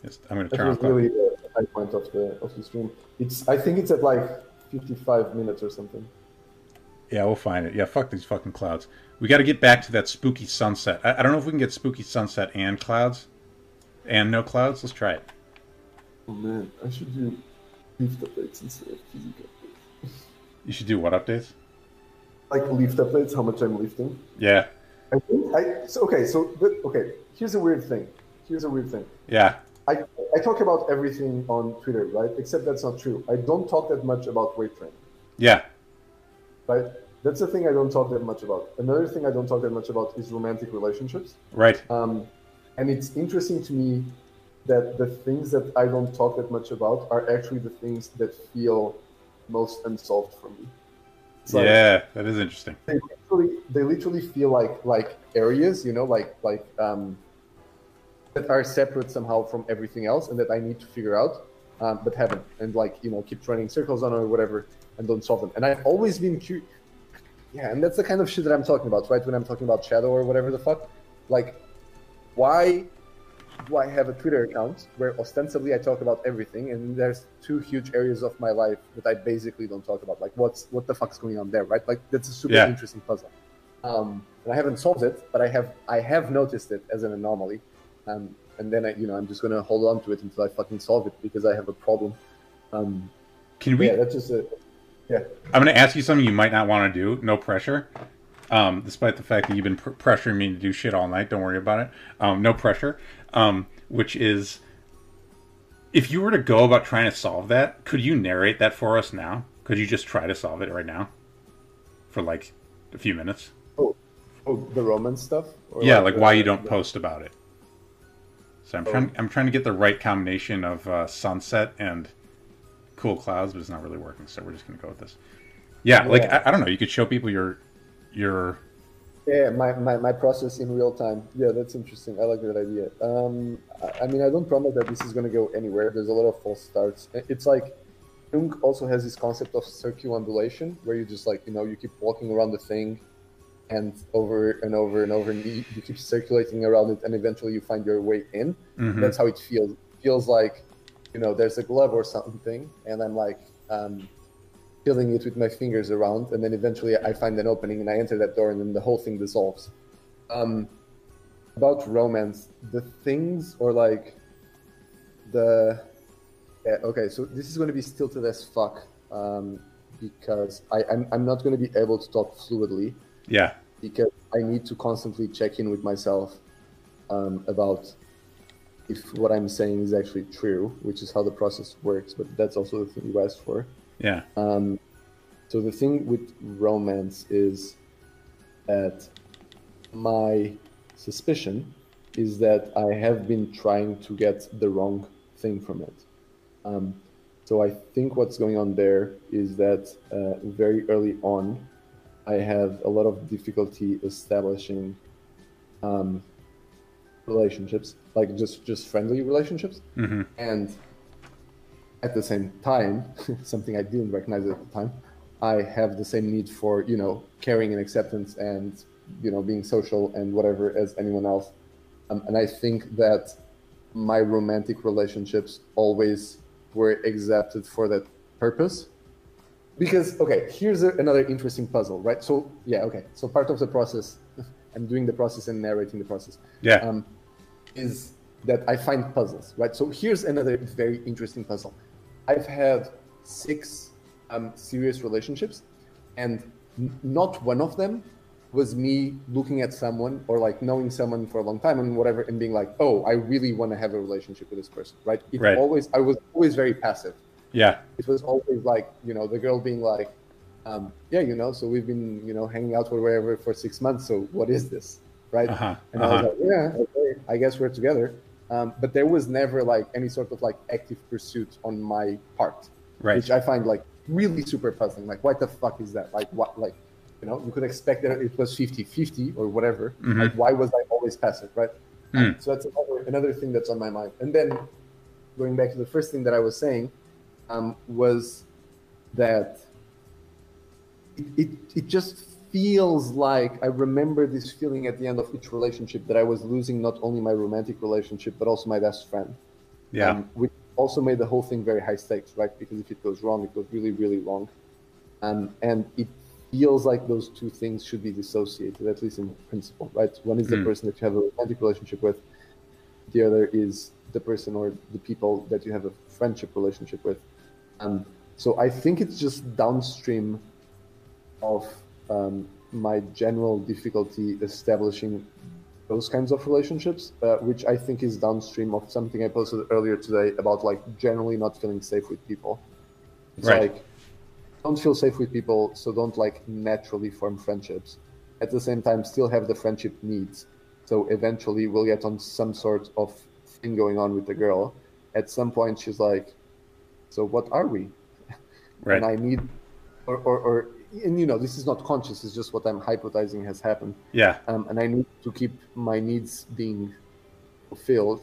Yes, I'm going to turn off clouds. really the high point of the of the stream. It's I think it's at like 55 minutes or something. Yeah, we'll find it. Yeah, fuck these fucking clouds. We got to get back to that spooky sunset. I, I don't know if we can get spooky sunset and clouds, and no clouds. Let's try it. Oh man, I should do lift updates instead of physique updates. You should do what updates? Like lift updates, how much I'm lifting. Yeah, I think I so okay. So but, okay, here's a weird thing. Here's a weird thing. yeah. I, I talk about everything on Twitter, right? Except that's not true. I don't talk that much about weight training, Yeah, right? That's the thing I don't talk that much about. Another thing I don't talk that much about is romantic relationships. right. Um, and it's interesting to me that the things that I don't talk that much about are actually the things that feel most unsolved for me. Yeah, that is interesting. they literally they literally feel like like areas you know like like um that are separate somehow from everything else and that i need to figure out um, but haven't and like you know keep running circles on or whatever and don't solve them. And i've always been curious yeah and that's the kind of shit that i'm talking about right? When i'm talking about shadow or whatever the fuck like why do i have a twitter account where ostensibly i talk about everything and there's two huge areas of my life that i basically don't talk about? Like what's what the fuck's going on there right? Like that's a super Yeah. interesting puzzle. Um, and i haven't solved it but i have i have noticed it as an anomaly um, and then I, you know i'm just gonna hold on to it until i fucking solve it because i have a problem um, Can we? yeah that's just a yeah I'm going to ask you something you might not want to do. No pressure. Um, despite the fact that you've been pr- pressuring me to do shit all night, don't worry about it. Um, no pressure. Um, which is, if you were to go about trying to solve that, could you narrate that for us now? Could you just try to solve it right now, for like a few minutes? oh, oh the romance stuff Or yeah, like the- why you don't post about it. So Oh. I'm trying. I'm trying to get the right combination of uh, sunset and cool clouds, but it's not really working. So we're just gonna go with this. Yeah, like Yeah. I, I don't know. You could show people your your Yeah, my, my, my process in real time. Yeah, that's interesting. I like that idea. Um, I, I mean, I don't promise that this is going to go anywhere. There's a lot of false starts. It's like Jung also has this concept of circumambulation, where you just like, you know, you keep walking around the thing and over and over and over, and you, you keep circulating around it, and eventually you find your way in. Mhm. That's how it feels. It feels like, you know, there's a glove or something, and I'm like um, feeling it with my fingers around, and then eventually I find an opening, and I enter that door, and then the whole thing dissolves. Um, about romance, the things or like the yeah, okay, so this is going to be stilted as fuck um, because I, I'm, I'm not going to be able to talk fluidly Yeah. because I need to constantly check in with myself um, about if what I'm saying is actually true, which is how the process works. But that's also the thing you asked for. Yeah. Um, so the thing with romance is that my suspicion is that I have been trying to get the wrong thing from it. Um, so I think what's going on there is that uh, very early on, I have a lot of difficulty establishing um, relationships, like just just friendly relationships, hmm and at the same time, (laughs) something I didn't recognize at the time, I have the same need for you know caring and acceptance and you know being social and whatever as anyone else, um, and I think that my romantic relationships always were accepted for that purpose. Because okay, here's a, another interesting puzzle, right? So yeah, okay. So part of the process, (laughs) I'm doing the process and narrating the process Yeah. um, is that I find puzzles, right? So here's another very interesting puzzle. I've had six um, serious relationships, and n- not one of them was me looking at someone or like knowing someone for a long time and whatever, and being like, "Oh, I really want to have a relationship with this person," right? It Right. always, I was always very passive yeah. it was always like you know the girl being like um, yeah you know so we've been you know hanging out or wherever for six months so what is this right Uh-huh, and i was uh-huh. like yeah okay i guess we're together um, but there was never like any sort of like active pursuit on my part Right. which i find like really super puzzling like what the fuck is that like what like you know you could expect that it was 50 50 or whatever Mhm. like why was i always passive right Mm. so that's another, another thing that's on my mind and then going back to the first thing that i was saying um, was that it, it, it just feels like I remember this feeling at the end of each relationship that I was losing not only my romantic relationship but also my best friend. Yeah. Um, which also made the whole thing very high stakes, right? Because if it goes wrong, it goes really, really wrong. Um, and it feels like those two things should be dissociated, at least in principle, right? One is the Mm. person that you have a romantic relationship with, the other is the person or the people that you have a friendship relationship with. Um, so I think it's just downstream of um, my general difficulty establishing those kinds of relationships, uh, which I think is downstream of something I posted earlier today about like generally not feeling safe with people. It's Right. like don't feel safe with people, so don't like naturally form friendships. At the same time, still have the friendship needs. So eventually, we'll get on some sort of thing going on with the girl. At some point, she's like, "So what are we?" (laughs) Right. And I need, or, or, or and you know, this is not conscious. It's just what I'm hypothesizing has happened yeah. um, and I need to keep my needs being fulfilled.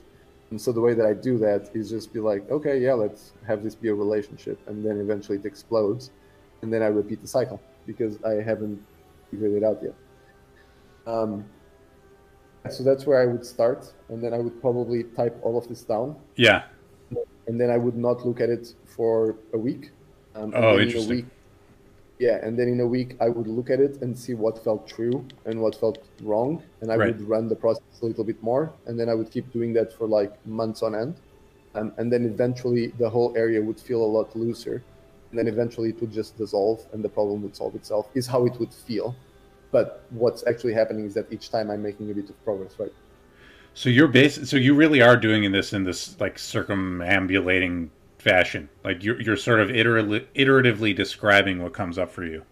And so the way that I do that is just be like, okay, yeah, let's have this be a relationship, and then eventually it explodes, and then I repeat the cycle because I haven't figured it out yet. Um, so that's where I would start, and then I would probably type all of this down, Yeah. and then I would not look at it for a week. Um, and Oh, then in a week, yeah, and then in a week I would look at it and see what felt true and what felt wrong, and I Right. would run the process a little bit more, and then I would keep doing that for like months on end, um, and then eventually the whole area would feel a lot looser, and then eventually it would just dissolve and the problem would solve itself. Is how it would feel, but what's actually happening is that each time I'm making a bit of progress, right? So you're base. So you really are doing in this in this like circumambulating fashion. Like you're you're sort of iteratively, iteratively describing what comes up for you.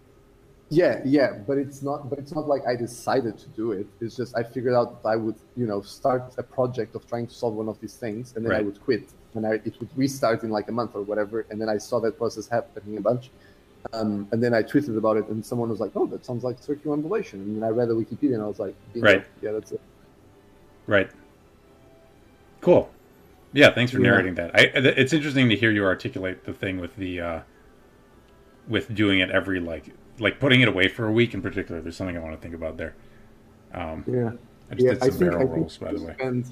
Yeah, yeah, but it's not. But it's not like I decided to do it. It's just I figured out that I would, you know, start a project of trying to solve one of these things, and then I would quit, and I, it would restart in like a month or whatever. And then I saw that process happening a bunch, um, and then I tweeted about it, and someone was like, "Oh, that sounds like circumambulation." And then I read the Wikipedia, and I was like, Bingo. Right. Yeah, that's it." Right. Cool. Yeah. Thanks for Yeah. narrating that. I. It's interesting to hear you articulate the thing with the. uh with doing it every like like putting it away for a week in particular. There's something I want to think about there. Um, Yeah. I just yeah, did I some think, barrel I rolls, by if the you way. spend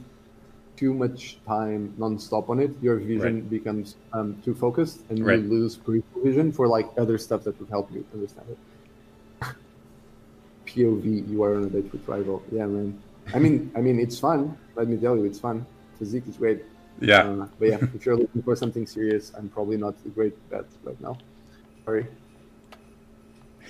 too much time non-stop on it, your vision Right. becomes um, too focused, and Right. you lose peripheral vision for like other stuff that would help you understand it. (laughs) POV, you are on a date with rival. Yeah, man. I mean, I mean, it's fun. Let me tell you, it's fun. Physique is great. Yeah, Uh, but yeah, if you're looking for something serious, I'm probably not a great bet right now. Sorry.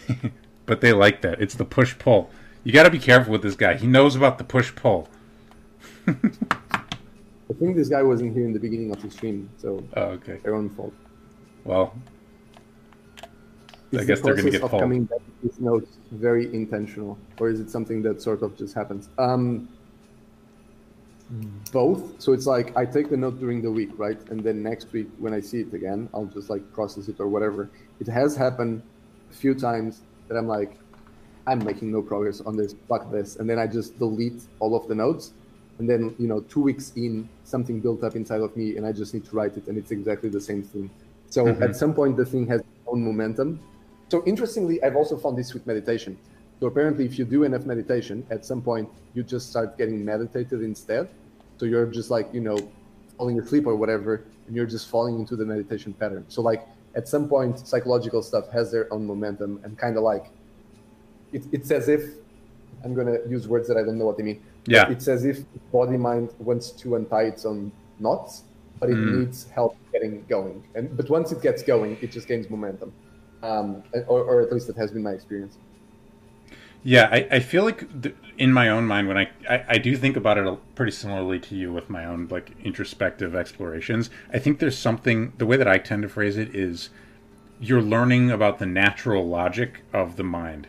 (laughs) but they like that. It's the push pull. You got to be careful with this guy. He knows about the push pull. (laughs) I think this guy wasn't here in the beginning of the stream, so Oh, okay. their own fault. Well, Is I guess the they're gonna process get of pulled. coming back to these notes very intentional, or is it something that sort of just happens? Um, both. So it's like I take the note during the week, right, and then next week when I see it again, I'll just like process it or whatever. It has happened a few times that I'm like, I'm making no progress on this. Fuck this, and then I just delete all of the notes. And then, you know, two weeks in, something built up inside of me, and I just need to write it, and it's exactly the same thing. So Mhm. at some point, the thing has its own momentum. So interestingly, I've also found this with meditation. So apparently, if you do enough meditation, at some point you just start getting meditated instead. So you're just like you know falling asleep or whatever, and you're just falling into the meditation pattern. So like at some point, psychological stuff has their own momentum, and kind of like it, it's as if I'm gonna use words that I don't know what they mean. Yeah. it's as if body mind wants to untie its own knots, but it Mm. needs help getting going. And but once it gets going, it just gains momentum. Um, or, or at least that has been my experience. Yeah, I, I feel like th- in my own mind when I, I I do think about it pretty similarly to you with my own like introspective explorations. I think there's something the way that I tend to phrase it is you're learning about the natural logic of the mind.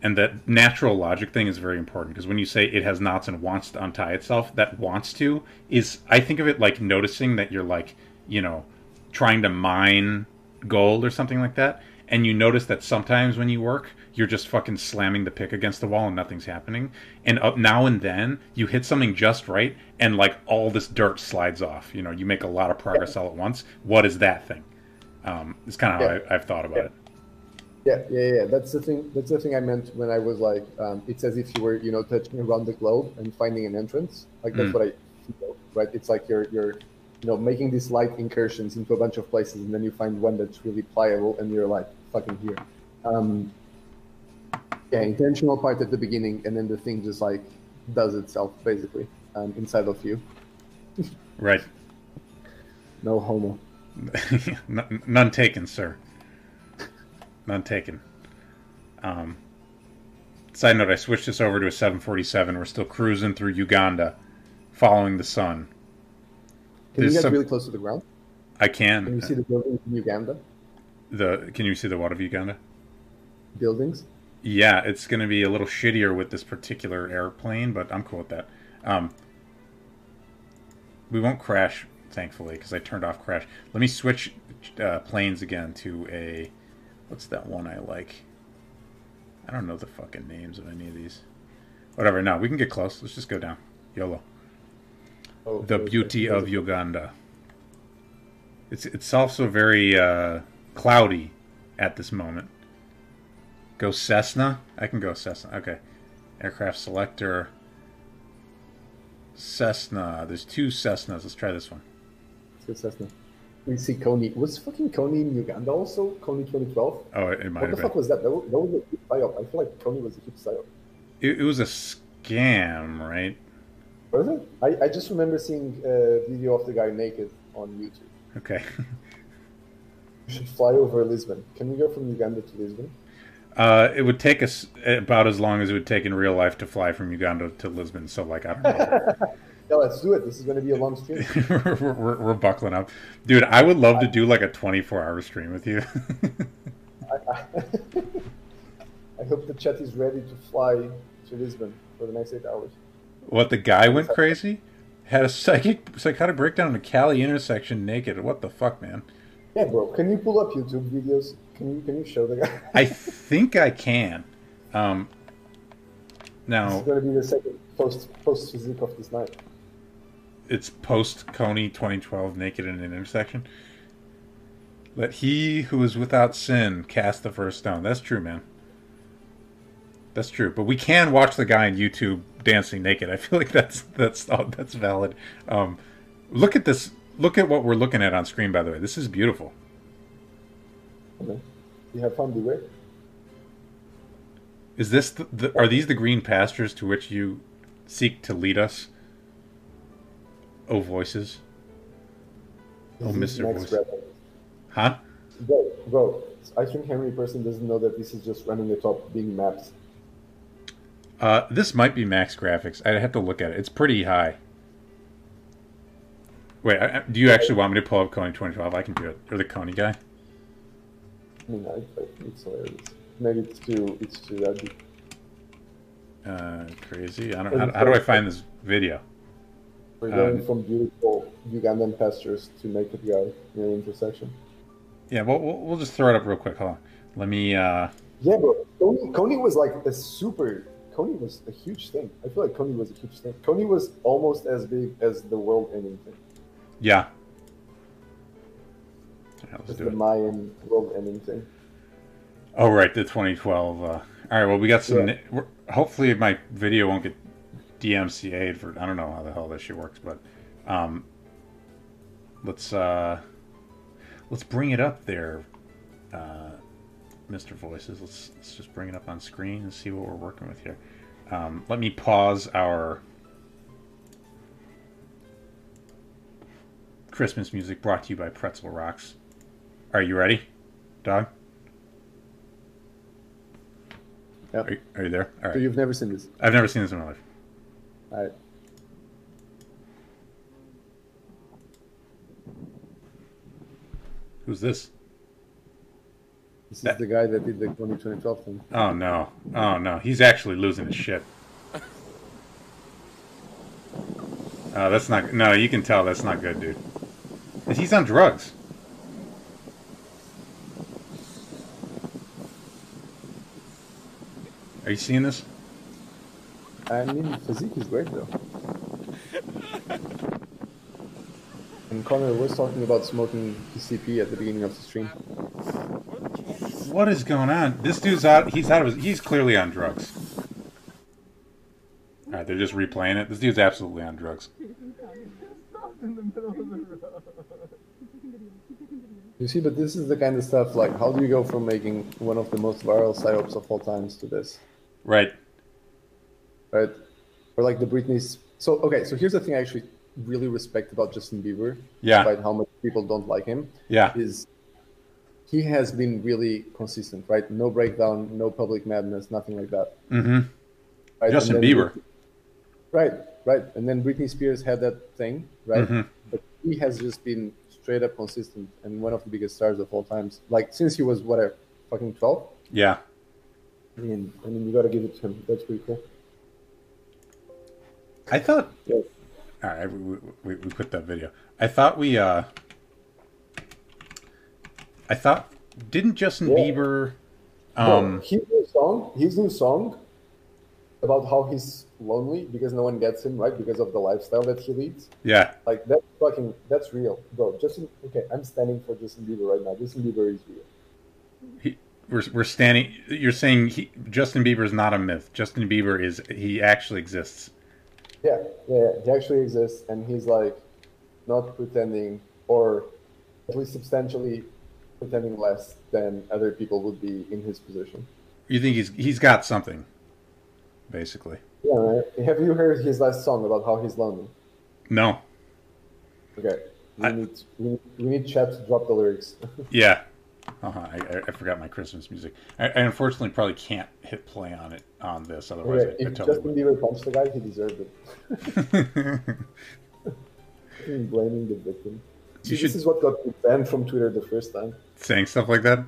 And that natural logic thing is very important because when you say it has knots and wants to untie itself, that wants to is I think of it like noticing that you're like, you know, trying to mine gold or something like that. And you notice that sometimes when you work, you're just fucking slamming the pick against the wall and nothing's happening. And up now and then you hit something just right and like all this dirt slides off. You know, you make a lot of progress all at once. What is that thing? Um, it's kind of how Yeah. I, I've thought about it. Yeah, yeah, yeah. That's the thing. That's the thing I meant when I was like, um, it's as if you were, you know, touching around the globe and finding an entrance. Like that's Mm. what I feel, right? It's like you're, you're, you know, making these light incursions into a bunch of places, and then you find one that's really pliable, and you're like, fucking here. Um, yeah, intentional part at the beginning, and then the thing just like does itself basically um, inside of you. Right. No homo. (laughs) None taken, sir. None taken. Um, side note: I switched this over to a 747. We're still cruising through Uganda, following the sun. Can There's you get some- really close to the ground? I Can Can you see the buildings in Uganda? The can you see the water of Uganda? Buildings. Yeah, it's going to be a little shittier with this particular airplane, but I'm cool with that. Um, we won't crash, thankfully, because I turned off crash. Let me switch uh, planes again to a. What's that one I like? I don't know the fucking names of any of these. Whatever. No, we can get close. Let's just go down. YOLO. Oh, The beauty of Uganda. It's it's also very uh, cloudy at this moment. Go Cessna. I can go Cessna. Okay. Aircraft selector. Cessna. There's two Cessnas. Let's try this one. Good Cessna. We see Kony. Was fucking Kony in Uganda also? Kony 2012? Oh, it, it might What the have fuck been. was that? That was, that was a huge psyop. I feel like Kony was a huge psyop. It, it was a scam, right? Was it? I, I just remember seeing a video of the guy naked on YouTube. Okay. (laughs) We should fly over Lisbon. Can we go from Uganda to Lisbon? Uh, it would take us about as long as it would take in real life to fly from Uganda to Lisbon. So, like, I don't know. (laughs) Yeah, let's do it. This is going to be a long stream. (laughs) we're, we're, we're buckling up, dude. I would love to do like a 24 hour stream with you. (laughs) I, I, I hope the chat is ready to fly to Lisbon for the next eight hours. what the guy went crazy? Had a psychic psychotic breakdown in a Cali intersection naked. What the fuck, man? Yeah, bro. Can you pull up YouTube videos? Can you can you show the guy? (laughs) I think I can. Um, This is now going to be the second post post physique of this night. it's post Kony 2012 naked in an intersection. Let he who is without sin cast the first stone. That's true, man. That's true. But we can watch the guy on YouTube dancing naked. I feel like that's that's oh, that's valid. Um, look at this. Look at what we're looking at on screen. By the way, this is beautiful. Okay. You have fun, beware. Is this the, the are these the green pastures to which you seek to lead us? Oh, voices. Oh, This is Mr. Voice. Huh? Bro, bro, I think Henry person doesn't know that this is just running the top Bing maps. Uh, this might be max graphics. I'd have to look at it. It's pretty high. Wait, I, do you actually want me to pull up Kony 2012? I can do it. Or the Kony guy? I mean, I, I, it's hilarious. Maybe it's too, it's too edgy. Uh, crazy. I don't. How, how do I find this video? We're going Um, from beautiful Ugandan pastures to make naked guy in an intersection. Yeah, we'll, we'll, we'll just throw it up real quick. Hold on. Let me. Uh, Yeah, bro. Kony, Kony was like a super. Kony was a huge thing. I feel like Kony was a huge thing. Kony was almost as big as the world ending thing. Yeah. Yeah, let's do the it. Mayan world ending thing. Oh, right, the 2012. Uh, all right, well, we got some. Yeah. Hopefully, my video won't get DMCA'd for. I don't know how the hell this shit works, but um, let's uh, let's bring it up there, uh, Mr. Voices. Let's let's just bring it up on screen and see what we're working with here. Um, let me pause our Christmas music brought to you by Pretzel Rocks. Are you ready, dog? Yeah. Are you, are you there? All right. So you've never seen this. I've never seen this in my life. All right. Who's this? This is That- the guy that did the Kony 2012 thing. Oh no! Oh no! He's actually losing his shit. Oh, (laughs) that's not. No, you can tell that's not good, dude. He's on drugs. Are you seeing this? I mean, physique is great though. And Connor was talking about smoking PCP at the beginning of the stream. What is going on? This dude's out. He's out of his. He's clearly on drugs. All right, they're just replaying it. This dude's absolutely on drugs. You see, but this is the kind of stuff like how do you go from making one of the most viral psyops of all times to this, Right. right? Or like the Britney's. So okay, so here's the thing I actually really respect about Justin Bieber, Yeah. despite how much people don't like him, Yeah. is he has been really consistent, right? No breakdown, no public madness, nothing like that. Mm-hmm. Right? Justin Bieber. Right, right. And then Britney Spears had that thing, right? Mhm. But he has just been straight up consistent and one of the biggest stars of all times. Like since he was whatever, fucking twelve. Yeah. I mean, I mean, you gotta give it to him. That's pretty cool. I thought. Yeah. All right, we, we, we quit that video. I thought we. uh I thought didn't Justin Yeah. Bieber? Um. his new song, his new song about how he's lonely because no one gets him, right? Because of the lifestyle that he leads. Yeah. Like that's fucking, that's real, bro. Justin, okay, I'm standing for Justin Bieber right now. Justin Bieber is real. He, we're we're standing. You're saying he, Justin Bieber is not a myth. Justin Bieber is he actually exists. Yeah, yeah, yeah, he actually exists, and he's like not pretending, or at least substantially pretending less than other people would be in his position. You think he's he's got something, basically. Yeah? Have you heard his last song about how he's lonely? No. Okay, we I- need we need, we need Chat to drop the lyrics. (laughs) Yeah. Uh-huh. I, I, I forgot my Christmas music. I, I unfortunately probably can't hit play on it on this, otherwise okay, I, I totally Justin Bieber punched the guy, he deserved it. (laughs) (laughs) Blaming the victim. See, should- This is what got me banned from Twitter the first time. Saying stuff like that.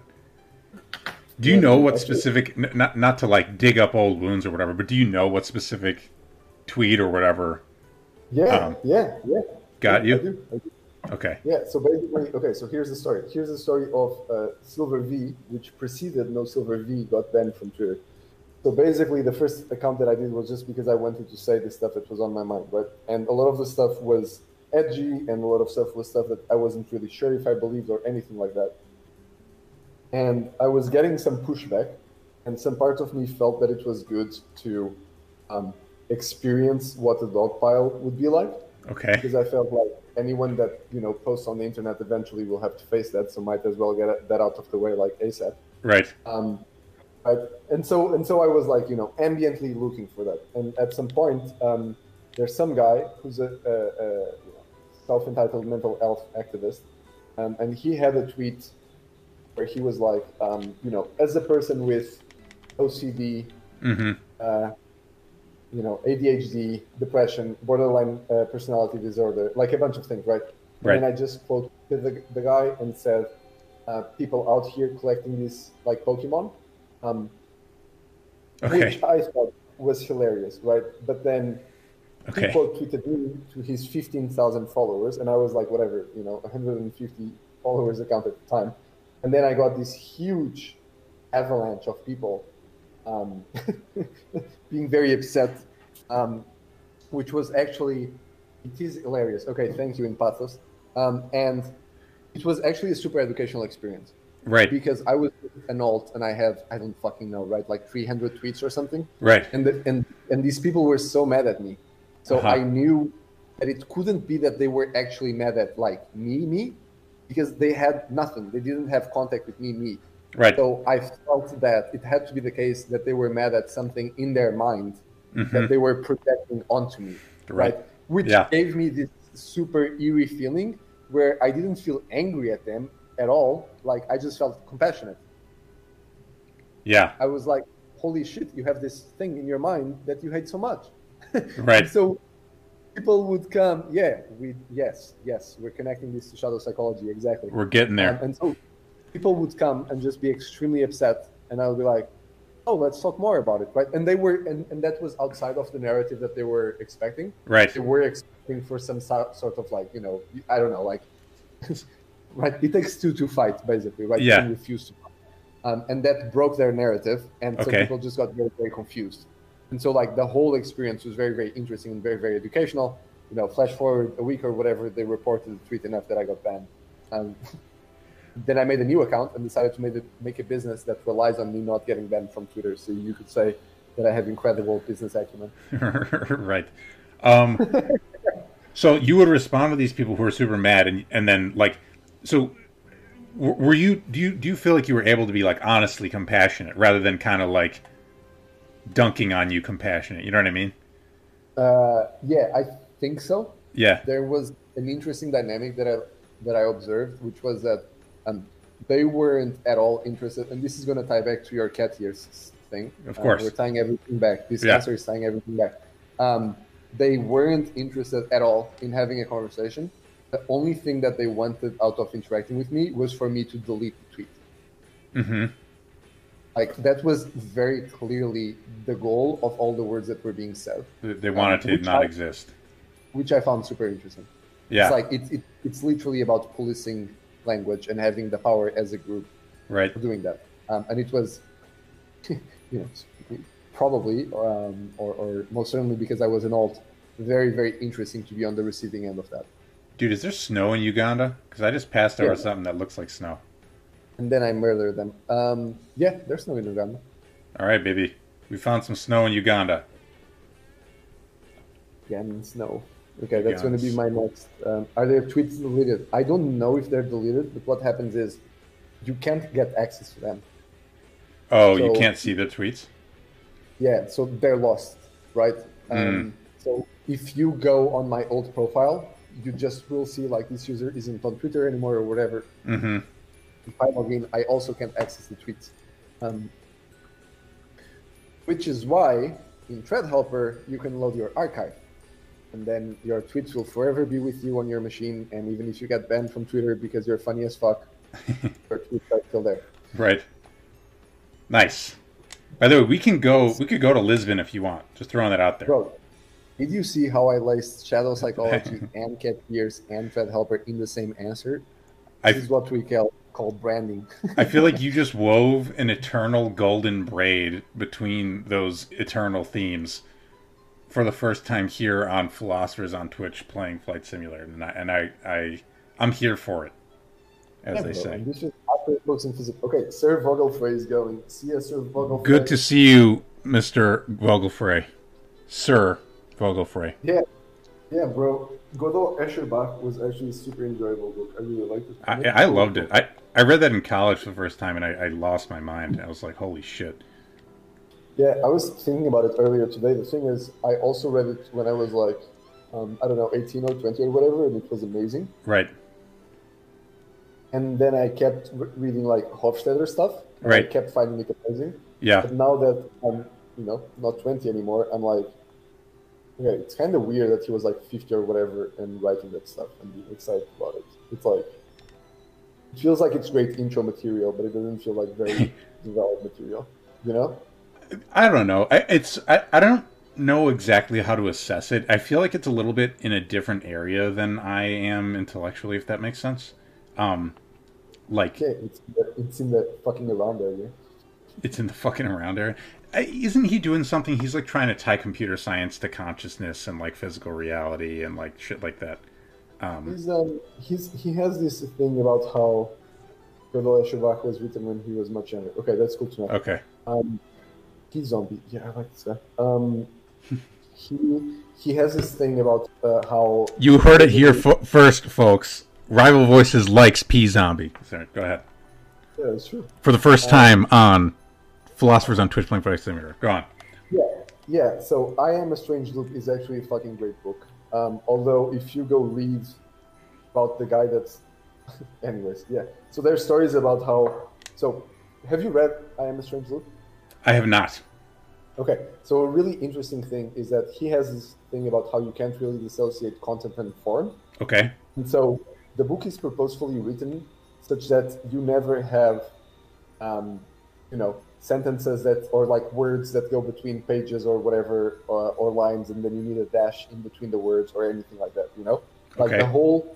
Do you Yeah, know what specific? Not not to like dig up old wounds or whatever, but do you know what specific tweet or whatever Yeah, Um, yeah, yeah. got I you? do, I do. Okay. Yeah, so basically, okay, so here's the story. Here's the story of uh, Silver V, which preceded No Silver V got banned from Twitter. So basically, the first account that I did was just because I wanted to say the stuff that was on my mind, right? And a lot of the stuff was edgy, and a lot of stuff was stuff that I wasn't really sure if I believed or anything like that. And I was getting some pushback, and some part of me felt that it was good to um, experience what a dog pile would be like Okay. because I felt like anyone that you know posts on the internet eventually will have to face that, so might as well get that out of the way like ASAP. Right. Um, right, and so and so I was like you know ambiently looking for that, and at some point um, there's some guy who's a, a, a self-entitled mental health activist, um, and he had a tweet where he was like, um, you know, as a person with OCD, Mm-hmm. uh, you know, ADHD, depression, borderline uh, personality disorder, like a bunch of things, right? Right. And I just quoted the, the guy and said, uh, people out here collecting these like Pokemon, um, Okay. which I thought was hilarious, right? But then Okay. people tweeted me to his 15,000 followers, and I was like, whatever, you know, 150 followers account at the time. And then I got this huge avalanche of people um, (laughs) being very upset, um, which was actually, it is hilarious. Okay, thank you in pathos. Um, and it was actually a super educational experience Right. because I was an alt and I have, I don't fucking know, right? Like 300 tweets or something Right. and the, and and these people were so mad at me so Uh-huh. i knew that it couldn't be that they were actually mad at like me me because they had nothing they didn't have contact with me me Right. so i felt that it had to be the case that they were mad at something in their mind Mhm. that they were projecting onto me Right. which Yeah. gave me this super eerie feeling where i didn't feel angry at them at all like i just felt compassionate Yeah. I was like, holy shit, you have this thing in your mind that you hate so much. (laughs) Right. so people would come, yeah, we yes, yes, we're connecting this to shadow psychology, exactly. We're getting there. Um, and so people would come and just be extremely upset, and I would be like, oh, let's talk more about it, right? And they were, and, and that was outside of the narrative that they were expecting. Right. They were expecting for some so- sort of like, you know, I don't know, like, (laughs) right? It takes two to fight, basically, right? Yeah. And refuse to. Um, and that broke their narrative, and so Okay. people just got very, very confused. And so, like, the whole experience was very, very interesting and very, very educational. You know, flash forward a week or whatever, they reported the tweet enough that I got banned. Um, (laughs) then I made a new account and decided to make, make a business that relies on me not getting banned from Twitter. So you could say that I have incredible business acumen. (laughs) right. Um, (laughs) so you would respond to these people who are super mad, and and then like, so were you? Do you do you feel like you were able to be like honestly compassionate rather than kind of like dunking on you compassionate? You know what I mean? Uh, yeah, I think so. Yeah. there was an interesting dynamic that I that I observed, which was that um, they weren't at all interested, and this is going to tie back to your cat ears thing. Of Uh, course. we're tying everything back. This Yeah. answer is tying everything back. Um, they weren't interested at all in having a conversation. The only thing that they wanted out of interacting with me was for me to delete the tweet. Mm-hmm. Like that was very clearly the goal of all the words that were being said, They wanted to not I- exist. which I found super interesting. Yeah. It's like it, it, it's literally about policing language and having the power as a group right. doing that. Um, and it was, (laughs) you know, probably um, or, or most certainly because I was an alt, very very interesting to be on the receiving end of that. Dude, is there snow in Uganda? Because I just passed over Yeah. something that looks like snow. And then I murder them. Um, yeah, there's no in Uganda. All right, baby. We found some snow in Uganda. Again, snow. Okay, that's going to be my next. Um, are their tweets deleted? I don't know if they're deleted, but what happens is you can't get access to them. Oh, you can't see the tweets? Yeah, so they're lost, right? Mm. Um, so if you go on my old profile, you just will see like this user isn't on Twitter anymore or whatever. Mm-hmm. If I log in, I also can't access the tweets. Um, which is why in Thread Helper, you can load your archive. And then your tweets will forever be with you on your machine. And even if you get banned from Twitter because you're funny as fuck, (laughs) your tweets are still there. Right. Nice. By the way, we can go. We could go to Lisbon if you want. Just throwing that out there. Bro, did you see how I laced shadow (laughs) psychology and cat ears and thread helper in the same answer? I, This is what we call, call branding. I feel like (laughs) you just wove an eternal golden braid between those eternal themes for the first time here on Philosophers on Twitch playing Flight Simulator, and I and I, I I'm here for it, as they bro, say. This great books in physics. Okay, Sir Vogelfrey is going. See you, Sir Vogelfrey. Good to see you, Mister Vogelfrey, Sir Vogelfrey. Yeah, yeah, bro. Gödel, Escher, Bach was actually a super enjoyable book. I really liked it. I, I loved it. I, I read that in college for the first time, and I, I lost my mind. I was like, holy shit. Yeah, I was thinking about it earlier today. The thing is, I also read it when I was like, um, I don't know, 18 or 20 or whatever, and it was amazing. Right. And then I kept re- reading like Hofstadter stuff. And Right. I kept finding it amazing. Yeah. But now that I'm, you know, not 20 anymore, I'm like, okay, it's kind of weird that he was like 50 or whatever and writing that stuff and being excited about it. It's like, it feels like it's great intro material, but it doesn't feel like very (laughs) developed material, you know? I don't know. I, it's I, I don't know exactly how to assess it. I feel like it's a little bit in a different area than I am intellectually, if that makes sense. Um, like Okay, it's, it's in the fucking around area. it's in the fucking around area. I- Isn't he doing something? He's like trying to tie computer science to consciousness and like physical reality and like shit like that. Um, He's um he's he has this thing about how Gödel, Escher, Bach was written when he was much younger. Okay, that's cool to know. okay. Um, he's zombie. Yeah, I like this guy. Um, he he has this thing about uh, how You heard it here fo- first, folks. Rival Voices likes P Zombie. Sorry, go ahead. yeah, it's true. For the first time on Philosophers on Twitch playing Flight Simulator. Go on. Yeah, yeah. So I Am a Strange Loop is actually a fucking great book. Um, although if you go read about the guy that's, (laughs) anyways, yeah. So there's stories about how. So have you read I Am a Strange Loop? I have not. Okay, so a really interesting thing is that he has this thing about how you can't really dissociate content and form. Okay. And so the book is purposefully written such that you never have, um, you know, sentences that or like words that go between pages or whatever or, or lines, and then you need a dash in between the words or anything like that. You know, like Okay. the whole,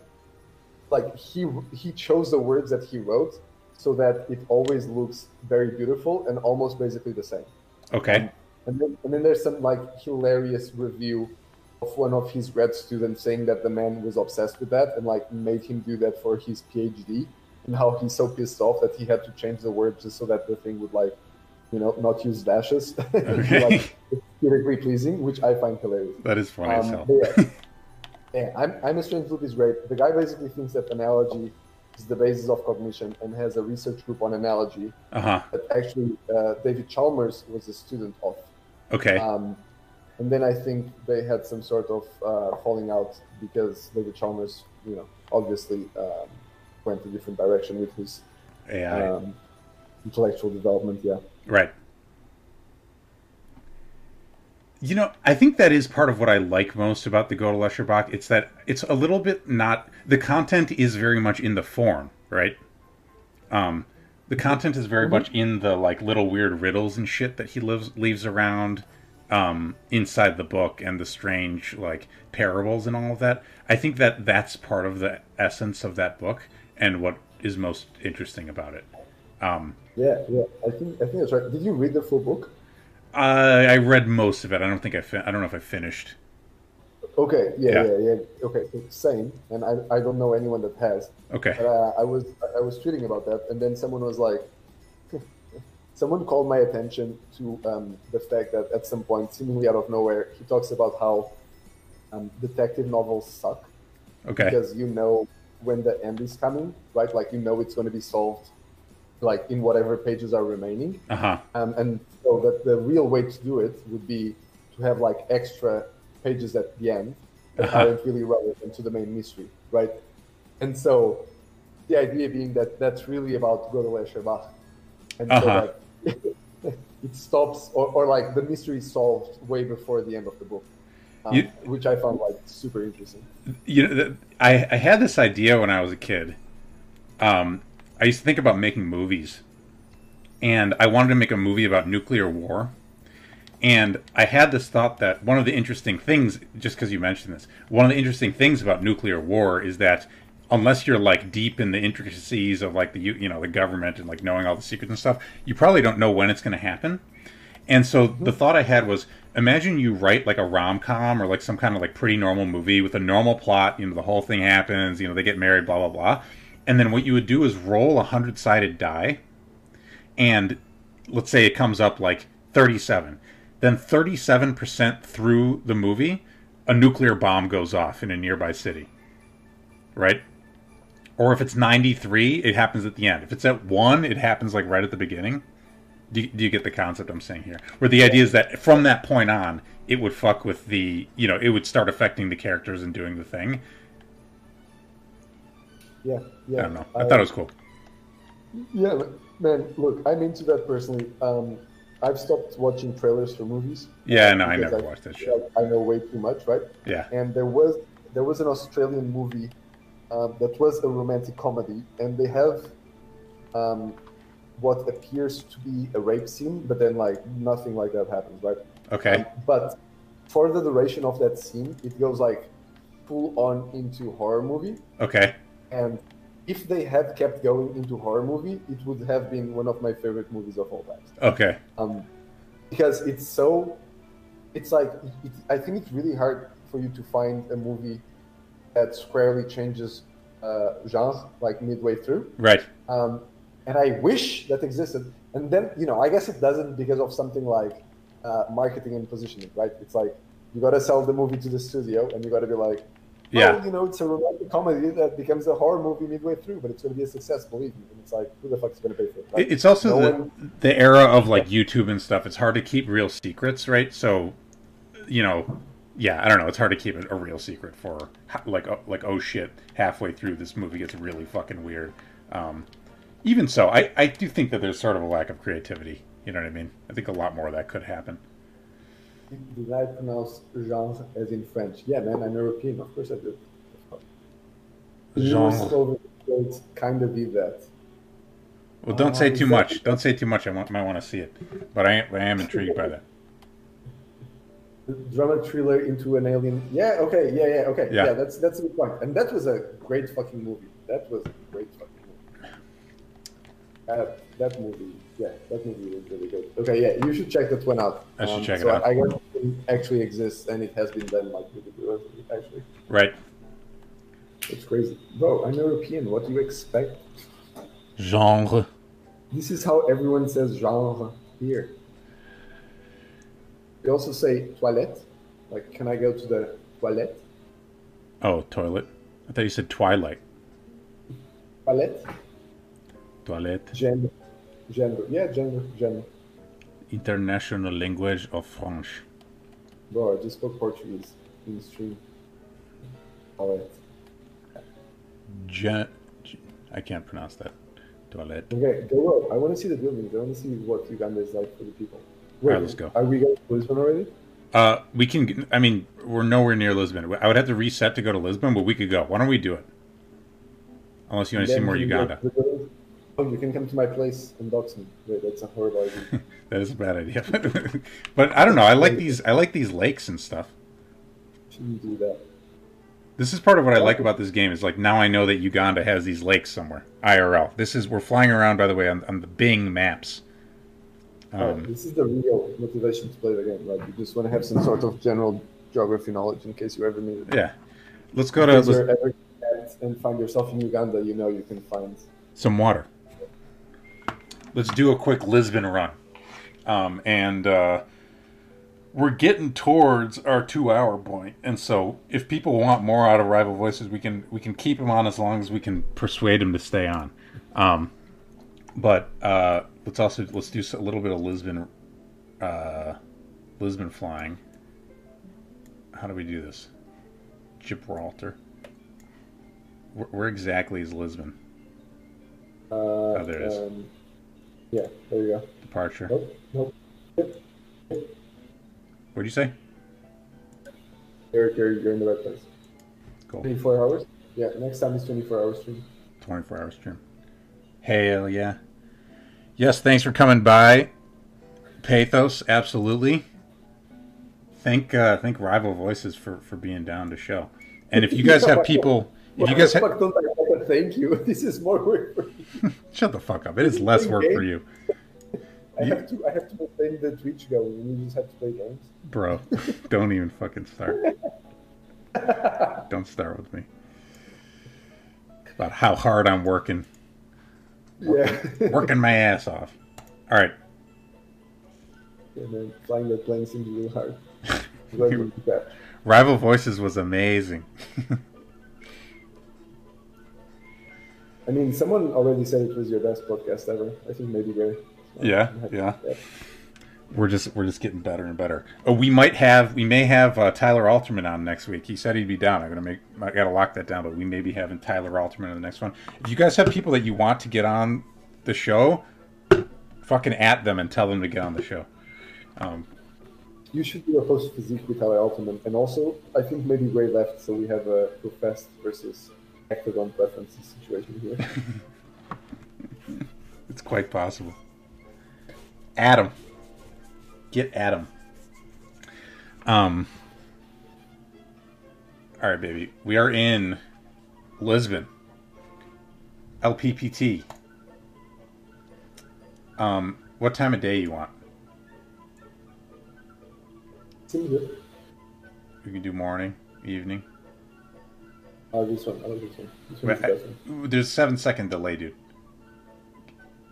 like he he chose the words that he wrote so that it always looks very beautiful and almost basically the same. Okay. And then, and then there's some like hilarious review of one of his grad students saying that the man was obsessed with that and like made him do that for his PhD and how he's so pissed off that he had to change the words just so that the thing would like, you know, not use dashes. (laughs) be, like aesthetically pleasing, which I find hilarious. That is funny as Um, hell. yeah, (laughs) yeah, I'm, I'm a strange loop is great. The guy basically thinks that analogy is the basis of cognition and has a research group on analogy Uh huh. that actually uh, David Chalmers was a student of. Okay. Um, and then I think they had some sort of uh, falling out because David Chalmers, you know, obviously um, went a different direction with his AI. um, intellectual development. Yeah. Right. You know, I think that is part of what I like most about the Gödel, Escher, Bach. It's that it's a little bit not the content is very much in the form, right? Um, the content is very much in the like little weird riddles and shit that he lives leaves around um, inside the book and the strange like parables and all of that. I think that that's part of the essence of that book and what is most interesting about it. Um, Yeah, yeah. I think I think that's right. Did you read the full book? Uh, I read most of it. I don't think I. Fin- I don't know if I finished. Okay. Yeah, Yeah. yeah, yeah. Okay. Same. And I, I don't know anyone that has. Okay. But uh, I was I was tweeting about that, and then someone was like, (laughs) someone called my attention to um, the fact that at some point, seemingly out of nowhere, he talks about how um, detective novels suck Okay. because you know when the end is coming, right? Like you know it's going to be solved, like in whatever pages are remaining, Uh huh. um, and so that the real way to do it would be to have like extra pages at the end that Uh-huh. aren't really relevant to the main mystery, right? And so the idea being that that's really about Gödel, Escher, Bach. And Uh-huh. so (laughs) that it stops, or, or like the mystery is solved way before the end of the book, um, You- which I found like super interesting. You know, I I had this idea when I was a kid. Um, I used to think about making movies, and I wanted to make a movie about nuclear war. And I had this thought that one of the interesting things, just because you mentioned this, one of the interesting things about nuclear war is that unless you're like deep in the intricacies of like the you know the government and like knowing all the secrets and stuff, you probably don't know when it's going to happen. And so mm-hmm. the thought I had was imagine you write like a rom com or like some kind of like pretty normal movie with a normal plot, you know, the whole thing happens, you know, they get married, blah, blah, blah. And then what you would do is roll a hundred sided die, and let's say it comes up like thirty seven, then thirty seven percent through the movie, a nuclear bomb goes off in a nearby city, right? Or if it's ninety three, it happens at the end. If it's at one, it happens like right at the beginning. Do do you get the concept I'm saying here? Where the idea is that from that point on, it would fuck with the, you know, it would start affecting the characters and doing the thing. Yeah, yeah. I don't know. I thought it was cool. Yeah, man. Look, I'm into that personally. Um, I've stopped watching trailers for movies. Yeah, no, I never watched that shit. feel like I know way too much, right? Yeah. And there was there was an Australian movie um, that was a romantic comedy, and they have um, what appears to be a rape scene, but then like nothing like that happens, right? Okay. Um, but for the duration of that scene, it goes like full on into horror movie. Okay. And if they had kept going into horror movie, it would have been one of my favorite movies of all time. Okay. Um, because it's so, it's like it, I think it's really hard for you to find a movie that squarely changes uh, genre like midway through. Right. Um, and I wish that existed. And then you know, I guess it doesn't because of something like uh, marketing and positioning, right? It's like you got to sell the movie to the studio, and you got to be like, Yeah. well, you know, it's a romantic comedy that becomes a horror movie midway through, but it's going to be a success, believe me. And it's like, who the fuck's going to pay for it? right? It's also No the, one- the era of like YouTube and stuff. It's hard to keep real secrets, right? So, you know, yeah, I don't know. It's hard to keep it a real secret for like oh- like oh shit, halfway through this movie gets really fucking weird. Um, even so, I I do think that there's sort of a lack of creativity. You know what I mean? I think a lot more of that could happen. Did I pronounce Jean as in French? Yeah, man, I'm European. Of course I do. Genre. It's kind of be that. Well, don't Uh, say too much. Don't say too much. I want, might want to see it, but I, I am intrigued by that. drama thriller into an alien. Yeah, okay, yeah, yeah, okay, Yeah. yeah. that's that's a good point, and that was a great fucking movie. That was a great fucking movie. Uh, that movie, yeah, that movie was really good. Okay, yeah, you should check that one out. I should um, check it so out. I guess it actually exists, and it has been done like really. Actually, Right. it's crazy, bro. I'm European. What do you expect? Genre. This is how everyone says genre here. We also say toilette. Like, can I go to the toilette? Oh, toilet. I thought you said twilight. Toilette? Toilette. Gender. Gender. Yeah, gender. Gender. International language of French. Bro, I just spoke Portuguese in the stream. Toilette. Gen- I can't pronounce that. Toilette. Okay, go up. I want to see the buildings. I want to see what Uganda is like for the people. Alright, let's go. Are we going to Lisbon already? Uh, we can. I mean, we're nowhere near Lisbon. I would have to reset to go to Lisbon, but we could go. Why don't we do it? Unless you want to see more Uganda. Oh, you can come to my place and dox me. Wait, that's a horrible idea. (laughs) That is a bad idea. (laughs) but I don't know. I like these. I like these lakes and stuff. Shouldn't do that. This is part of what I like about this game. Is like now I know that Uganda has these lakes somewhere. IRL. This is we're flying around by the way on, on the Bing maps. Alright, Um, this is the real motivation to play the game, right? You just want to have some sort of general geography knowledge in case you ever need it. yeah. Let's go to let's, and find yourself in Uganda, you know you can find. some water. Let's do a quick Lisbon run. Um, and uh, we're getting towards our two-hour point. point, and so if people want more out of Rival Voices, we can we can keep them on as long as we can persuade them to stay on. Um, but uh, let's also let's do a little bit of Lisbon, uh, Lisbon flying. How do we do this? Gibraltar. Where, where exactly is Lisbon? Uh, Oh, there it is. Um, yeah, there you go. Departure. Nope, nope. What'd you say? You're, you're, you're in the right place. Cool. 24 hours? Yeah, next time is 24 hours stream. 24 hour stream. Hell yeah. Yes, thanks for coming by. Pathos, absolutely. Thank uh thank Rival Voices for for being down to show. And if you guys (laughs) have people if you guys have fuck don't I fucking thank you? (laughs) This is more work for me. (laughs) shut the fuck up. It is less work for you, I You- have to I have to maintain the Twitch going, and you just have to play games. bro. (laughs) Don't even fucking start. Don't start with me. about how hard I'm working, Yeah. working my ass off. All right, and then flying that plane seems real hard. (laughs) Right with that. Rival Voices was amazing. I mean, someone already said it was your best podcast ever. I think maybe Ray. Yeah, yeah. We're just we're just getting better and better. Oh, we might have we may have uh, Tyler Alterman on next week. He said he'd be down. I'm gonna make I gotta lock that down, but we may be having Tyler Alterman in the next one. If you guys have people that you want to get on the show, fucking at them and tell them to get on the show. Um, You should do a post physique with Tyler Alterman. And also, I think maybe Ray left, so we have a professed versus octagon preferences situation here. (laughs) it's quite possible. Adam, get Adam. Um. All right, baby. We are in Lisbon. LPPT. Um, what time of day you want? Seems good. We can do morning, evening. Oh, this one. I like this one. This one is Wait, the I- there's a seven second delay, dude.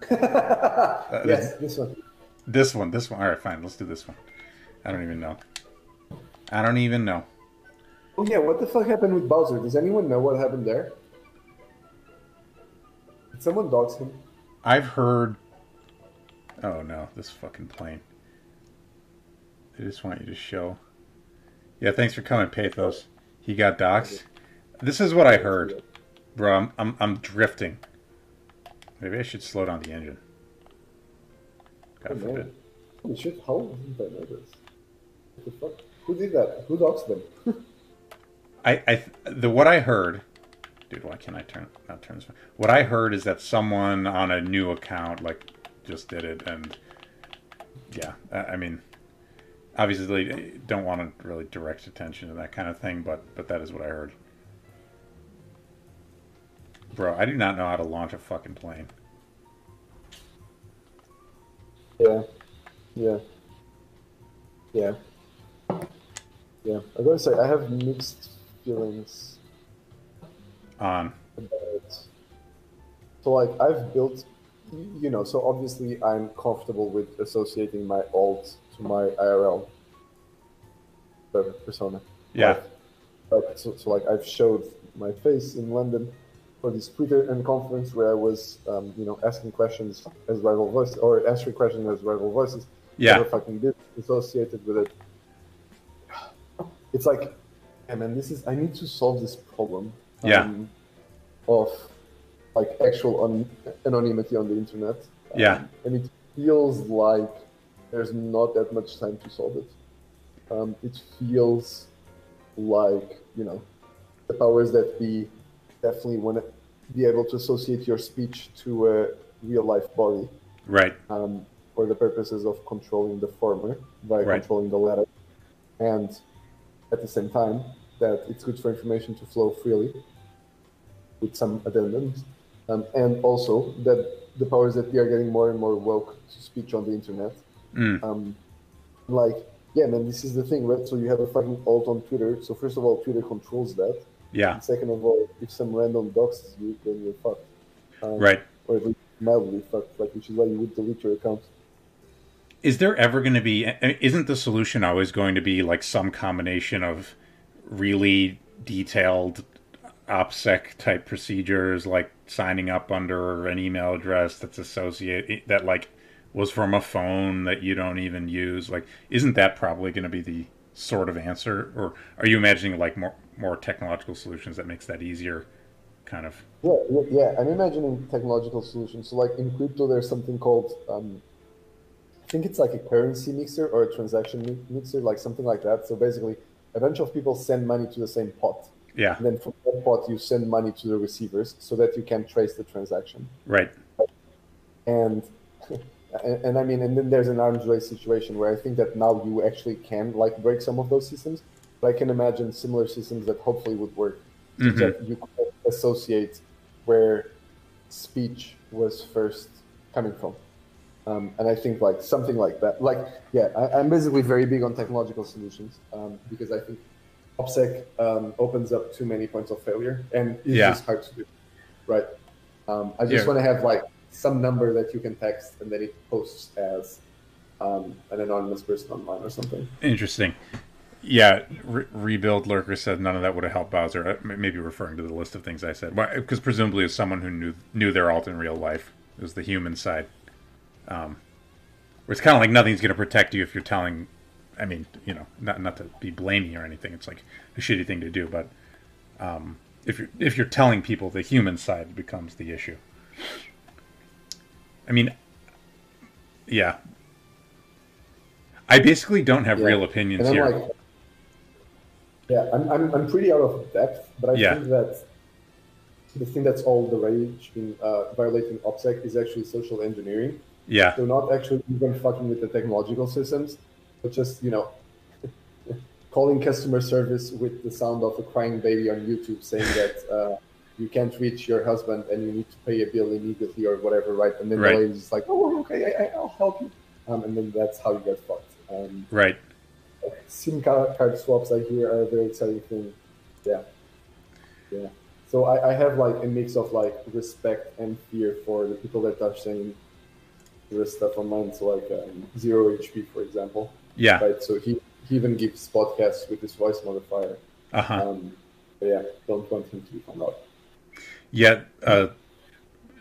best (laughs) one. Uh, yes, this one. This one, this one. All right, fine. Let's do this one. I don't even know. I don't even know. Oh yeah, what the fuck happened with Bowser? Does anyone know what happened there? Did someone dox him? I've heard. Oh no, this fucking plane. They just want you to show. Yeah, thanks for coming, Pathos. He got doxxed. This is what I heard, bro. I'm I'm, I'm drifting. Maybe I should slow down the engine. God forbid. Holy shit, how didn't I know this? What the fuck? Who did that? Who doxed them? (laughs) I, I the what I heard, dude. Why can't I turn not turn this? What I heard is that someone on a new account like just did it, and yeah, I, I mean, obviously don't want to really direct attention to that kind of thing, but but that is what I heard. Bro, I do not know how to launch a fucking plane. Yeah. Yeah. Yeah. Yeah. I gotta say, I have mixed feelings On about. So, like, I've built, you know, so obviously I'm comfortable with associating my alt to my IRL persona. yeah, Like, so, so, like, I've showed my face in London for this Twitter and conference where I was, um, you know, asking questions as rival voices or answering questions as rival voices. Yeah. Never fucking did associated with it. It's like, yeah, man, this is. I need to solve this problem. Yeah. um, of like actual un- anonymity on the internet. Um, Yeah. And it feels like there's not that much time to solve it. Um, it feels like you know the powers that be definitely want to be able to associate your speech to a real life body right, um, for the purposes of controlling the former by Right. controlling the latter, and at the same time that it's good for information to flow freely with some addendums, um, and also that the powers that be are getting more and more woke to speech on the internet. Mm. Um, like, yeah, man, this is the thing, right? So you have a fucking alt on Twitter. So first of all, Twitter controls that. Yeah, And second of all, if some random doxes you, then you're fucked. Um, right. Or at least mildly fucked, like, which is why you would delete your account. Is there ever going to be? Isn't the solution always going to be like some combination of really detailed OPSEC type procedures, like signing up under an email address that's associated that like was from a phone that you don't even use? Like, isn't that probably going to be the sort of answer, or are you imagining like more more technological solutions that makes that easier? Kind of. Yeah, yeah. I'm imagining technological solutions. So, like in crypto, there's something called, um, I think it's like a currency mixer or a transaction mixer, like something like that. So basically, a bunch of people send money to the same pot, Yeah. and then from that pot you send money to the receivers so that you can trace the transaction. Right. And (laughs) and, and I mean, and then there's an arms race situation where I think that now you actually can like break some of those systems. But I can imagine similar systems that hopefully would work Mhm. that you could associate where speech was first coming from. Um, and I think like something like that. Like, yeah, I, I'm basically very big on technological solutions um, because I think OPSEC um, opens up too many points of failure and it's Yeah. just hard to do. right? Um, I just Yeah. want to have like some number that you can text and then it posts as um, an anonymous person online or something. Interesting. Yeah, Re- Rebuild Lurker said none of that would have helped Bowser. Maybe referring to the list of things I said, because presumably as someone who knew knew their alt in real life, it was the human side. Um, it's kind of like nothing's going to protect you if you're telling. I mean, you know, not not to be blaming or anything. It's like a shitty thing to do, but um, if you're if you're telling people the human side becomes the issue. I mean, yeah. I basically don't have Yeah. real opinions here. like, yeah, I'm, I'm, I'm pretty out of depth, but I Yeah. think that the thing that's all the rage in uh, violating OPSEC is actually social engineering. yeah, They're not actually even fucking with the technological systems, but just, you know, (laughs) calling customer service with the sound of a crying baby on YouTube saying that (laughs) uh, you can't reach your husband and you need to pay a bill immediately or whatever, right? And then Right. the lady's like, oh, okay, I, I, I'll help you. Um, and then that's how you get fucked. Um, right. SIM card, swaps I hear are a very exciting thing. Yeah. Yeah. So I, I have like a mix of like respect and fear for the people that are saying this stuff online. So like um, zero HP, for example. Yeah. Right. So he, he even gives podcasts with his voice modifier. Uh huh. Um, but yeah, don't want him to be found out. Yeah. Uh,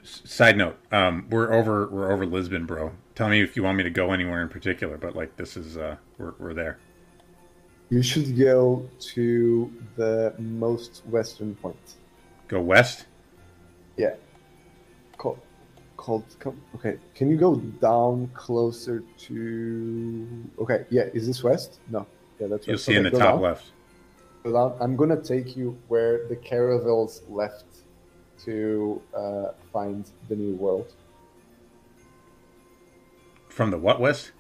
side note: um, We're over. We're over Lisbon, bro. Tell me if you want me to go anywhere in particular, but like this is uh, we're we're there. You should go to the most western point. Go west. Yeah. Come, okay. Can you go down closer to, okay. Yeah. Is this west? No. Yeah, that's You'll west. see in the top down. left. Go down. I'm going to take you where the caravels left to uh, find the new world. From the what west?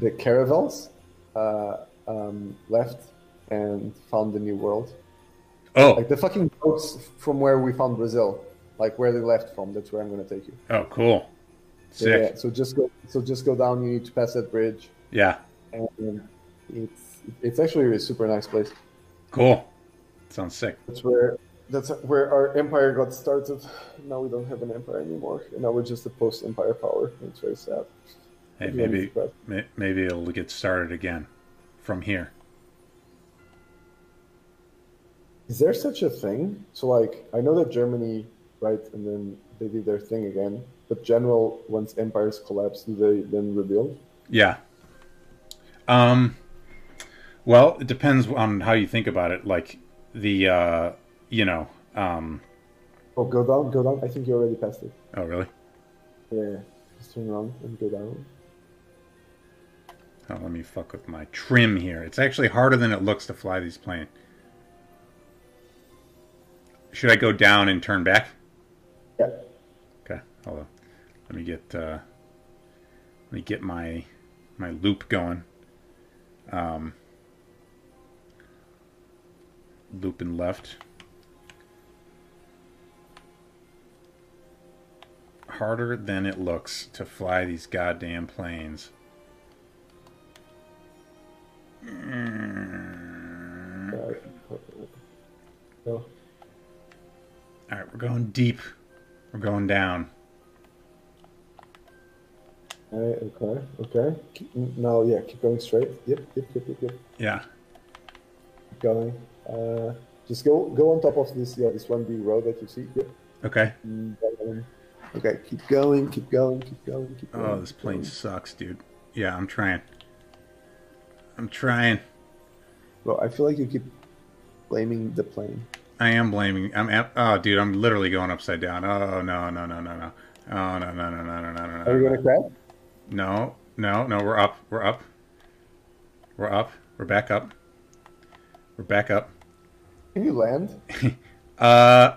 The caravels uh, um, left and found the new world. Oh, Like the fucking boats from where we found Brazil, like where they left from. That's where I'm going to take you. oh, cool. Sick. yeah. So just go. So just go down. You need to pass that bridge, Yeah. and it's it's actually a super nice place. Cool. Sounds sick. That's where that's where our empire got started. Now we don't have an empire anymore. And now we're just a post-empire power. It's very sad. Hey, maybe maybe it'll get started again from here. Is there such a thing? So like, I know that Germany, right, and then they did their thing again. But general, once empires collapse, do they then rebuild? Yeah. Um well, it depends on how you think about it. Like the uh you know, um Oh, go down, go down. I think you already passed it. oh really? Yeah, just turn around and go down. Oh, let me fuck with my trim here. It's actually harder than it looks to fly these planes. Should I go down and turn back? Yeah. Okay, hold on. Let me get uh let me get my my loop going. Um looping left. Harder than it looks to fly these goddamn planes. Mm. All right, we're going deep. We're going down. Alright, okay, okay. Keep, now, yeah, keep going straight. Yep, yep, yep, yep, yep. Yeah. Keep going. Uh, just go, go on top of this, yeah, this one big road that you see. Yep. Okay. Mm, Okay, keep going, keep going, keep going, keep going. Oh, this plane sucks, dude. Yeah, I'm trying. I'm trying. Bro, I feel like you keep blaming the plane. I am blaming. I'm. Oh, dude, I'm literally going upside down. Oh no, no, no, no, no. Oh no, no, no, no, no, no, no. Are you gonna crash? No, no, no. We're up. We're up. We're up. We're back up. We're back up. Can you land? Uh,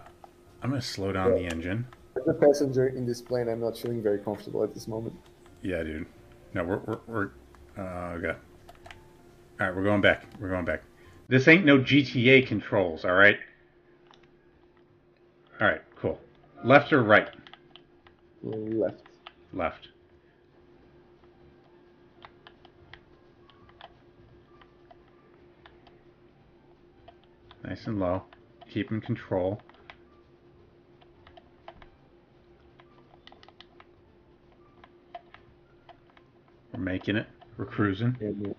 I'm gonna slow down the engine. As a passenger in this plane, I'm not feeling very comfortable at this moment. Yeah, dude. No, we're we're, we're uh, okay. All right, we're going back. We're going back. This ain't no GTA controls, all right? All right, cool. Left or right? Left. Left. Nice and low. Keep in control. We're making it. We're cruising. Yeah, yeah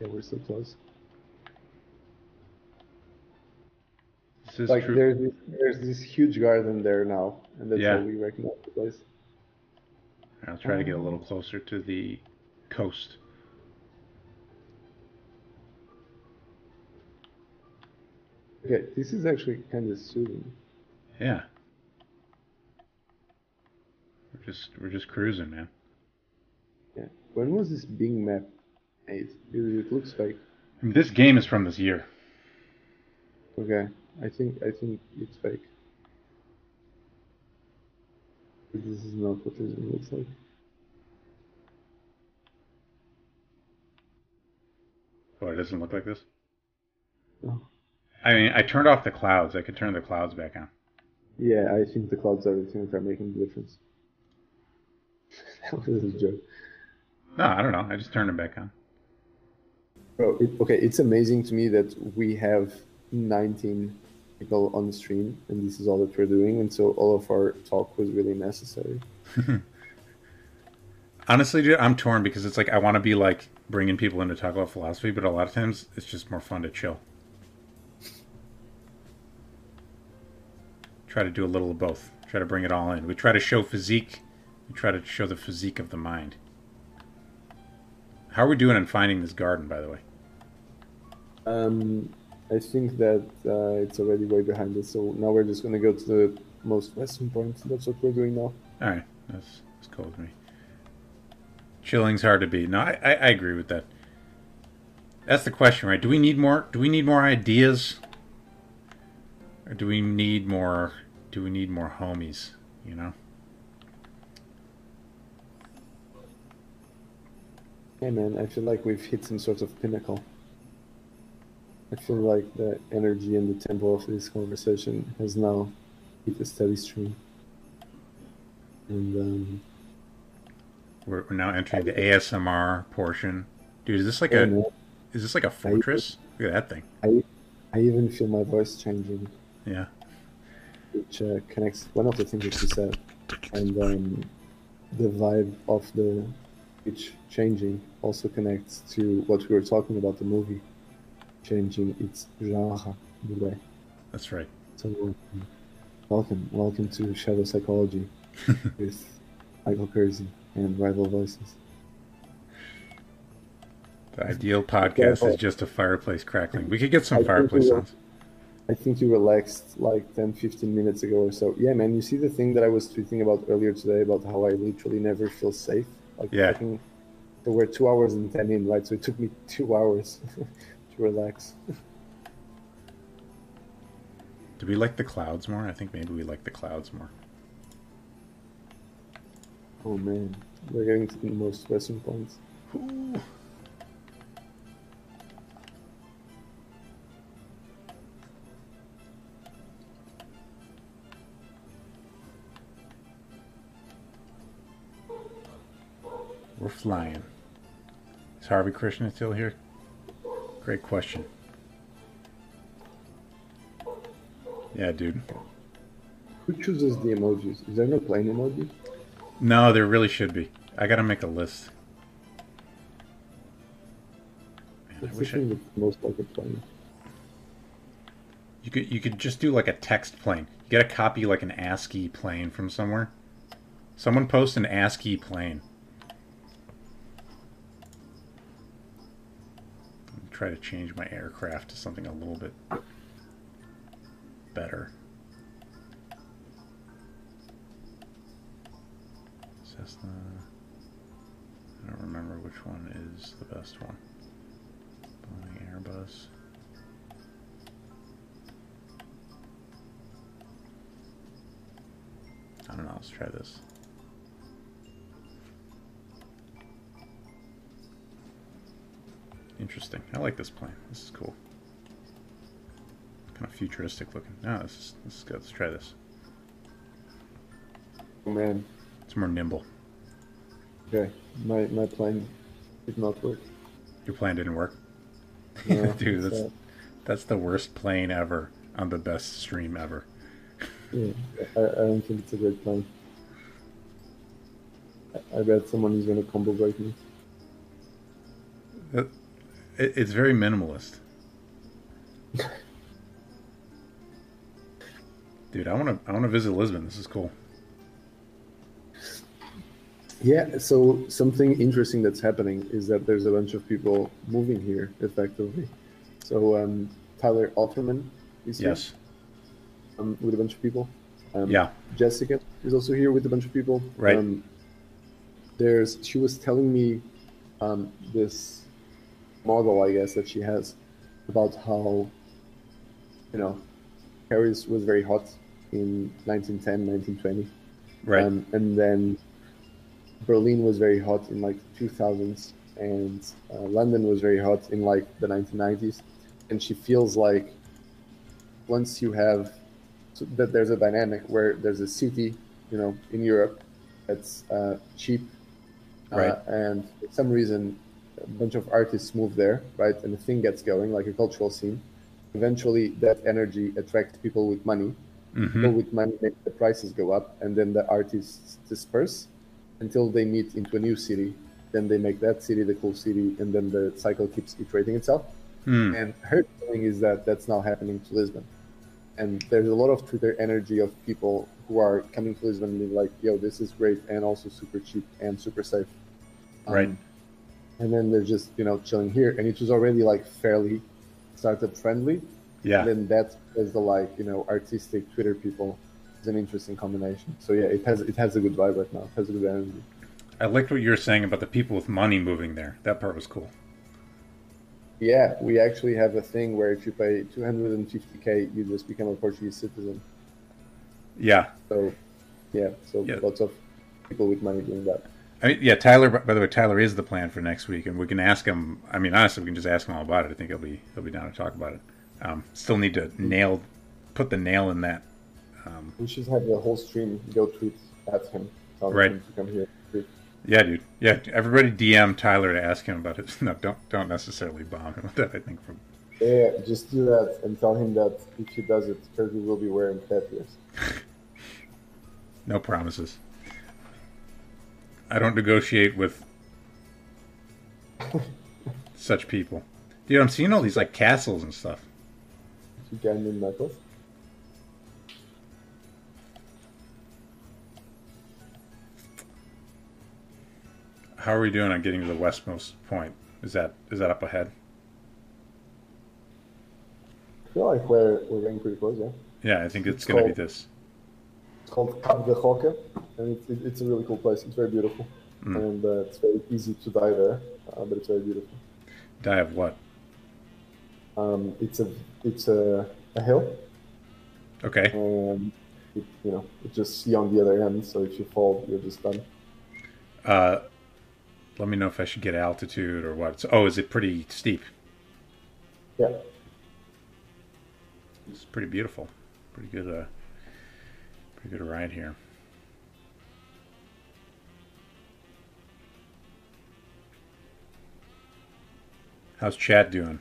yeah, we're so close. This is Like true. there's this, there's this huge garden there now, and that's Yeah. how we recognize the place. I'll try to get a little closer to the coast. Okay, this is actually kind of soothing. Yeah. We're just we're just cruising, man. Yeah. When was this Bing map? It, it looks fake. This game is from this year. Okay, I think I think it's fake. This is not what it looks like. Oh, it doesn't look like this. No. I mean, I turned off the clouds. I could turn the clouds back on. Yeah, I think the clouds are the thing that are making the difference. (laughs) that was a joke. No, I don't know. I just turned them back on. Bro, it, okay, it's amazing to me that we have 19 people on the stream, and this is all that we're doing, and so all of our talk was really necessary. (laughs) Honestly, dude, I'm torn because it's like I want to be like bringing people in to talk about philosophy, but a lot of times it's just more fun to chill. Try to do a little of both. Try to bring it all in. We try to show physique. We try to show the physique of the mind. How are we doing in finding this garden, by the way? Um, I think that uh, it's already way behind us, so now we're just gonna go to the most western point. That's what we're doing now. All right, that's that's cool with me. Chilling's hard to beat. No, I, I, I agree with that. That's the question, right? Do we need more? Do we need more ideas, or do we need more? Do we need more homies? You know? Hey man, I feel like we've hit some sort of pinnacle. I feel like the energy and the tempo of this conversation has now hit a steady stream. And um, We're, we're now entering the ASMR portion. Dude, is this like a is this like a fortress? Look at that thing. I even feel my voice changing, Yeah. which uh, connects one of the things that you said, and um, the vibe of the pitch changing also connects to what we were talking about the movie changing its genre. in a way. That's right. So, welcome, welcome to Shadow Psychology (laughs) with Michael Curzi and Rival Voices. The ideal podcast is just a fireplace crackling. We could get some think fireplace sounds. I think you relaxed like 10, 15 minutes ago or so. Yeah, man, you see the thing that I was tweeting about earlier today about how I literally never feel safe? Like, Yeah. fucking- so we're two hours and 10 in, right? So it took me two hours (laughs) to relax. Do we like the clouds more? I think maybe we like the clouds more. Oh, man. We're getting to the most western points. Ooh. We're flying. Is Harvey Krishna still here? Great question. Yeah, dude. Who chooses the emojis? Is there no plane emoji? No, there really should be. I gotta make a list. Man, I wish I, most like a plane. you could you could just do like a text plane. You Get a copy like an ASCII plane from somewhere. Someone post an ASCII plane. Try to change my aircraft to something a little bit better. Cessna. I don't remember which one is the best one. Boeing Airbus. I don't know. Let's try this. Interesting. I like this plane. This is cool. Kind of futuristic looking. No, this is this is good. Let's try this. Oh, man. It's more nimble. Okay, my, my plane did not work. Your plan didn't work. No, (laughs) Dude, that's that's the worst plane ever on the best stream ever. Yeah, I, I don't think it's a great plan. I, I bet someone is gonna combo break me. That- It, it's very minimalist. (laughs) Dude, I want to I want to visit Lisbon. This is cool. Yeah, so something interesting that's happening is that there's a bunch of people moving here effectively. So um, Tyler Alterman is here Yes. um, with a bunch of people. Um, Yeah. Jessica is also here with a bunch of people. Right. Um, there's she was telling me um, this model, I guess, that she has about how you know Paris was very hot in 1910, 1920. Right. Um, and then Berlin was very hot in like 2000s, and uh, London was very hot in like the 1990s. And she feels like once you have so that there's a dynamic where there's a city, you know, in Europe that's uh, cheap, uh, Right. and for some reason a bunch of artists move there, right, and the thing gets going like a cultural scene. Eventually, that energy attracts people with money, hmm people with money make the prices go up and then the artists disperse until they meet into a new city. Then they make that city the cool city and then the cycle keeps iterating itself. Hmm. and her feeling is that that's now happening to lisbon. And there's a lot of twitter energy of people who are coming to lisbon and being like yo this is great and also super cheap and super safe. Um, Right. And then they're just you know chilling here and it was already like fairly startup friendly Yeah. and then that is the like you know artistic Twitter people is an interesting combination. So yeah, it has it has a good vibe right now. It has a good energy. I liked what you were saying about the people with money moving there. That part was cool. Yeah, we actually have a thing where if you pay 250k, you just become a Portuguese citizen. Yeah. So yeah, so Yeah. lots of people with money doing that. I mean, yeah, Tyler. By the way, Tyler is the plan for next week, and we can ask him. I mean, honestly, we can just ask him all about it. I think he'll be he'll be down to talk about it. Um, still need to nail, put the nail in that. Um, We should have the whole stream go tweet at him, Right. him to come here. Yeah, dude. Yeah, everybody DM Tyler to ask him about it. (laughs) No, don't don't necessarily bomb him with that. I think from Yeah, just do that and tell him that if he does it, Curzi will be wearing cat ears. (laughs) no promises. I don't negotiate with such people, dude. I'm seeing all these like castles and stuff. In knuckles. How are we doing on getting to the westmost point? Is that is that up ahead? I feel like we're we're getting pretty close, yeah. Yeah, I think it's It's going to be this. It's called Cabo da Roca, and it, it, it's a really cool place. It's very beautiful, Mm. and uh, it's very easy to die there, uh, but it's very beautiful. Die of what? Um, it's a it's a, a hill, Okay. and it, you know it's just sea on the other end. So if you fall, you're just done. Uh, let me know if I should get altitude or what. So, oh, is it pretty steep? Yeah, It's pretty beautiful. Pretty good. Uh, pretty good ride here. How's Chad doing?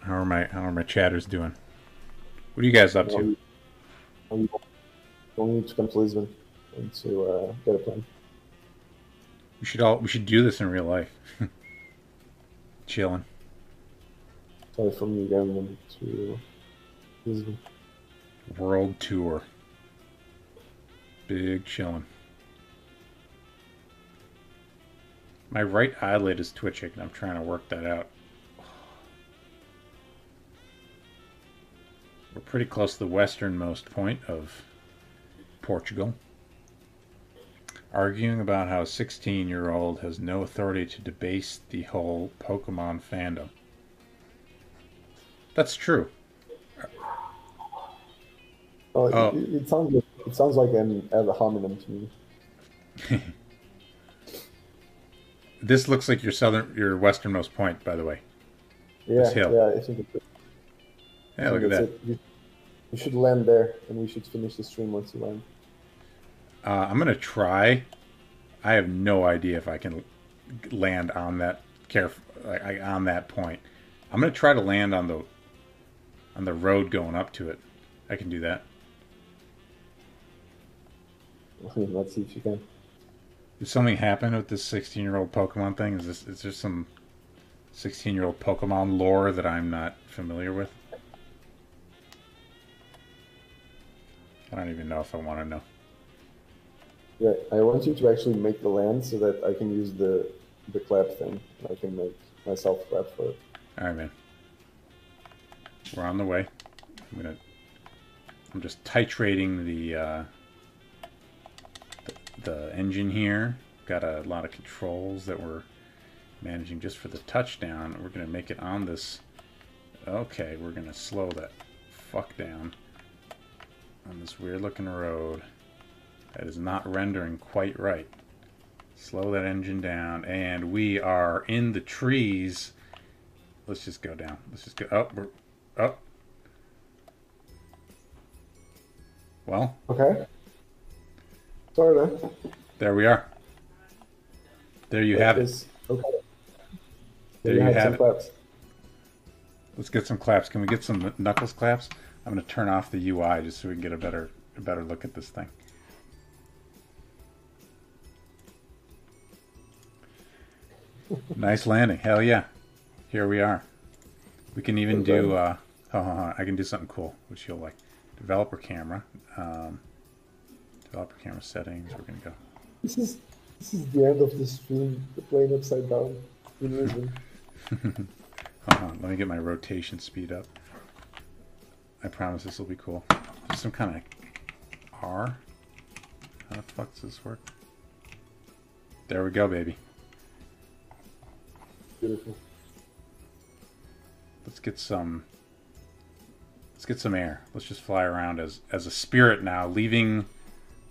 How are my How are my chatters doing? What are you guys up to? Um, we to come to Lisbon and to uh, get a plan. We should all we should do this in real life. (laughs) Chilling. Sorry from again to Lisbon. World tour. Big chillin'. My right eyelid is twitching, and I'm trying to work that out. We're pretty close to the westernmost point of Portugal. Arguing about how a 16 year old has no authority to debase the whole Pokemon fandom. That's true. Oh, it- Oh. It, it sounds like, it sounds like an ad hominem to me. (laughs) This looks like your southern, your westernmost point, by the way. Yeah, yeah, I think it, Yeah, look at that. You, you should land there, and we should finish the stream once you land. Uh, I'm gonna try. I have no idea if I can land on that caref- like, on that point. I'm gonna try to land on the on the road going up to it. I can do that. Let's see if you can. Did something happen with this 16 year old Pokemon thing? Is this is there some 16 year old Pokemon lore that I'm not familiar with. I don't even know if I want to know. Yeah, I want you to actually make the land so that I can use the the clap thing. I can make myself clap for it. All right, man. We're on the way. I'm gonna. I'm just titrating the uh, the, engine here. Got a lot of controls that we're managing just for the touchdown. We're gonna make it on this. Okay, we're gonna slow that fuck down on this weird looking road that is not rendering quite right. Slow that engine down, and we are in the trees. Let's just go down. Let's just go up. We're up. Well, Okay. Sorry, man. there we are. There you have it. Okay. There you you have have it. claps. Let's get some claps. Can we get some knuckles claps? I'm going to turn off the UI just so we can get a better a better look at this thing. nice landing. Hell yeah. Here we are. We can even do uh ha, ha, I can do something cool, which you'll like. Developer camera. Um, developer camera settings. We're to go. This is this is the end of the stream. The plane upside down. Illusion. (laughs) (laughs) Hold on, let me get my rotation speed up. I promise this will be cool. There's some kind of R. How the fuck does this work? There we go, baby. Beautiful. Let's get some. Let's get some air. Let's just fly around as as a spirit now, leaving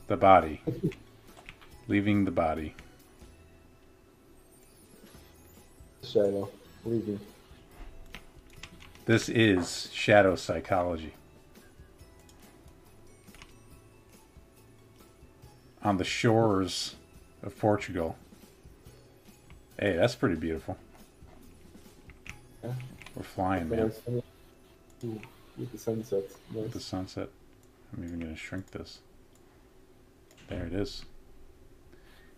the body. leaving the body. Shadow. Leaving. This is shadow psychology. On the shores of Portugal. Hey, that's pretty beautiful. Yeah. We're flying, man. Uh, ooh, with the sunset. Nice. The sunset. I'm even going to shrink this. There it is.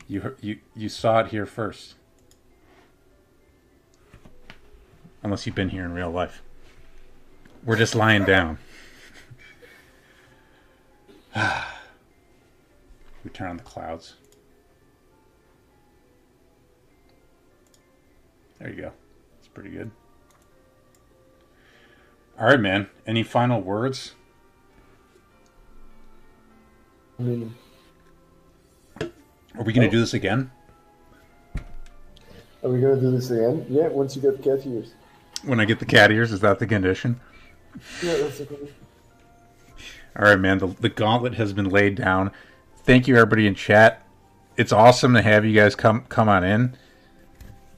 You you you saw it here first. Unless you've been here in real life. We're just lying down. (sighs) we turn on the clouds. There you go. That's pretty good. All right, man. Any final words? I mean, Are we going to do this again? are we gonna do this again? Yeah, once you get the cat ears. When I get the cat ears, is that the condition? Yeah, that's okay. All right, man. The, the gauntlet has been laid down. Thank you, everybody in chat. It's awesome to have you guys come come on in.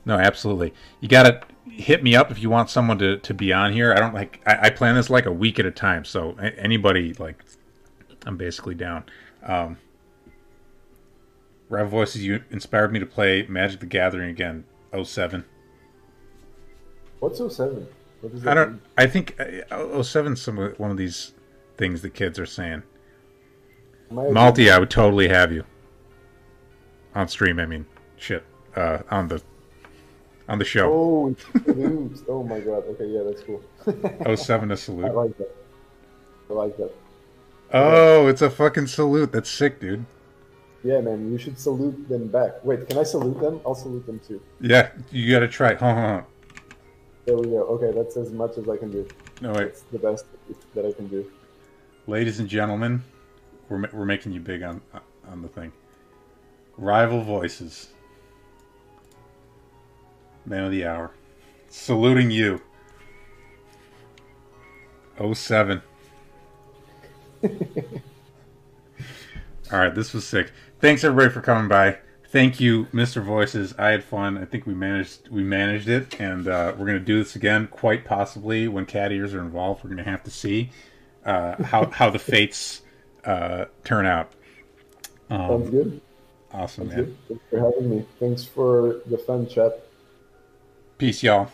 No, absolutely. You got to hit me up if you want someone to, to be on here. I don't like. I, I plan this like a week at a time. So anybody like, I'm basically down. Um, Rev Voices, you inspired me to play Magic the Gathering again. 07. What's 07? What I don't. mean? I think uh, 07 some of- one of these things the kids are saying. Malty, I would totally have you on stream. I mean, shit, uh, on the on the show. Oh, (laughs) oh my god. Okay, yeah, that's cool. (laughs) Oh, seven to I like that. I like that. Oh, it's a fucking salute. That's sick, dude. Yeah, man, you should salute them back. Wait, can I salute them? I'll salute them too. Yeah, you got to try. (laughs) There we go. Okay, that's as much as I can do. No wait, That's the best that I can do. ladies and gentlemen, we're we're making you big on on the thing. Rival voices, man of the hour, saluting you. 07. (laughs) All right, this was sick. Thanks everybody for coming by. Thank you, Mr. Voices. I had fun. I think we managed we managed it, and uh, we're gonna do this again. Quite possibly when cat ears are involved, we're gonna have to see uh, how (laughs) how the fates uh, turn out. Sounds Um, good. awesome, Sounds man. good. Thanks for having me. Thanks for the fun chat. Peace, y'all.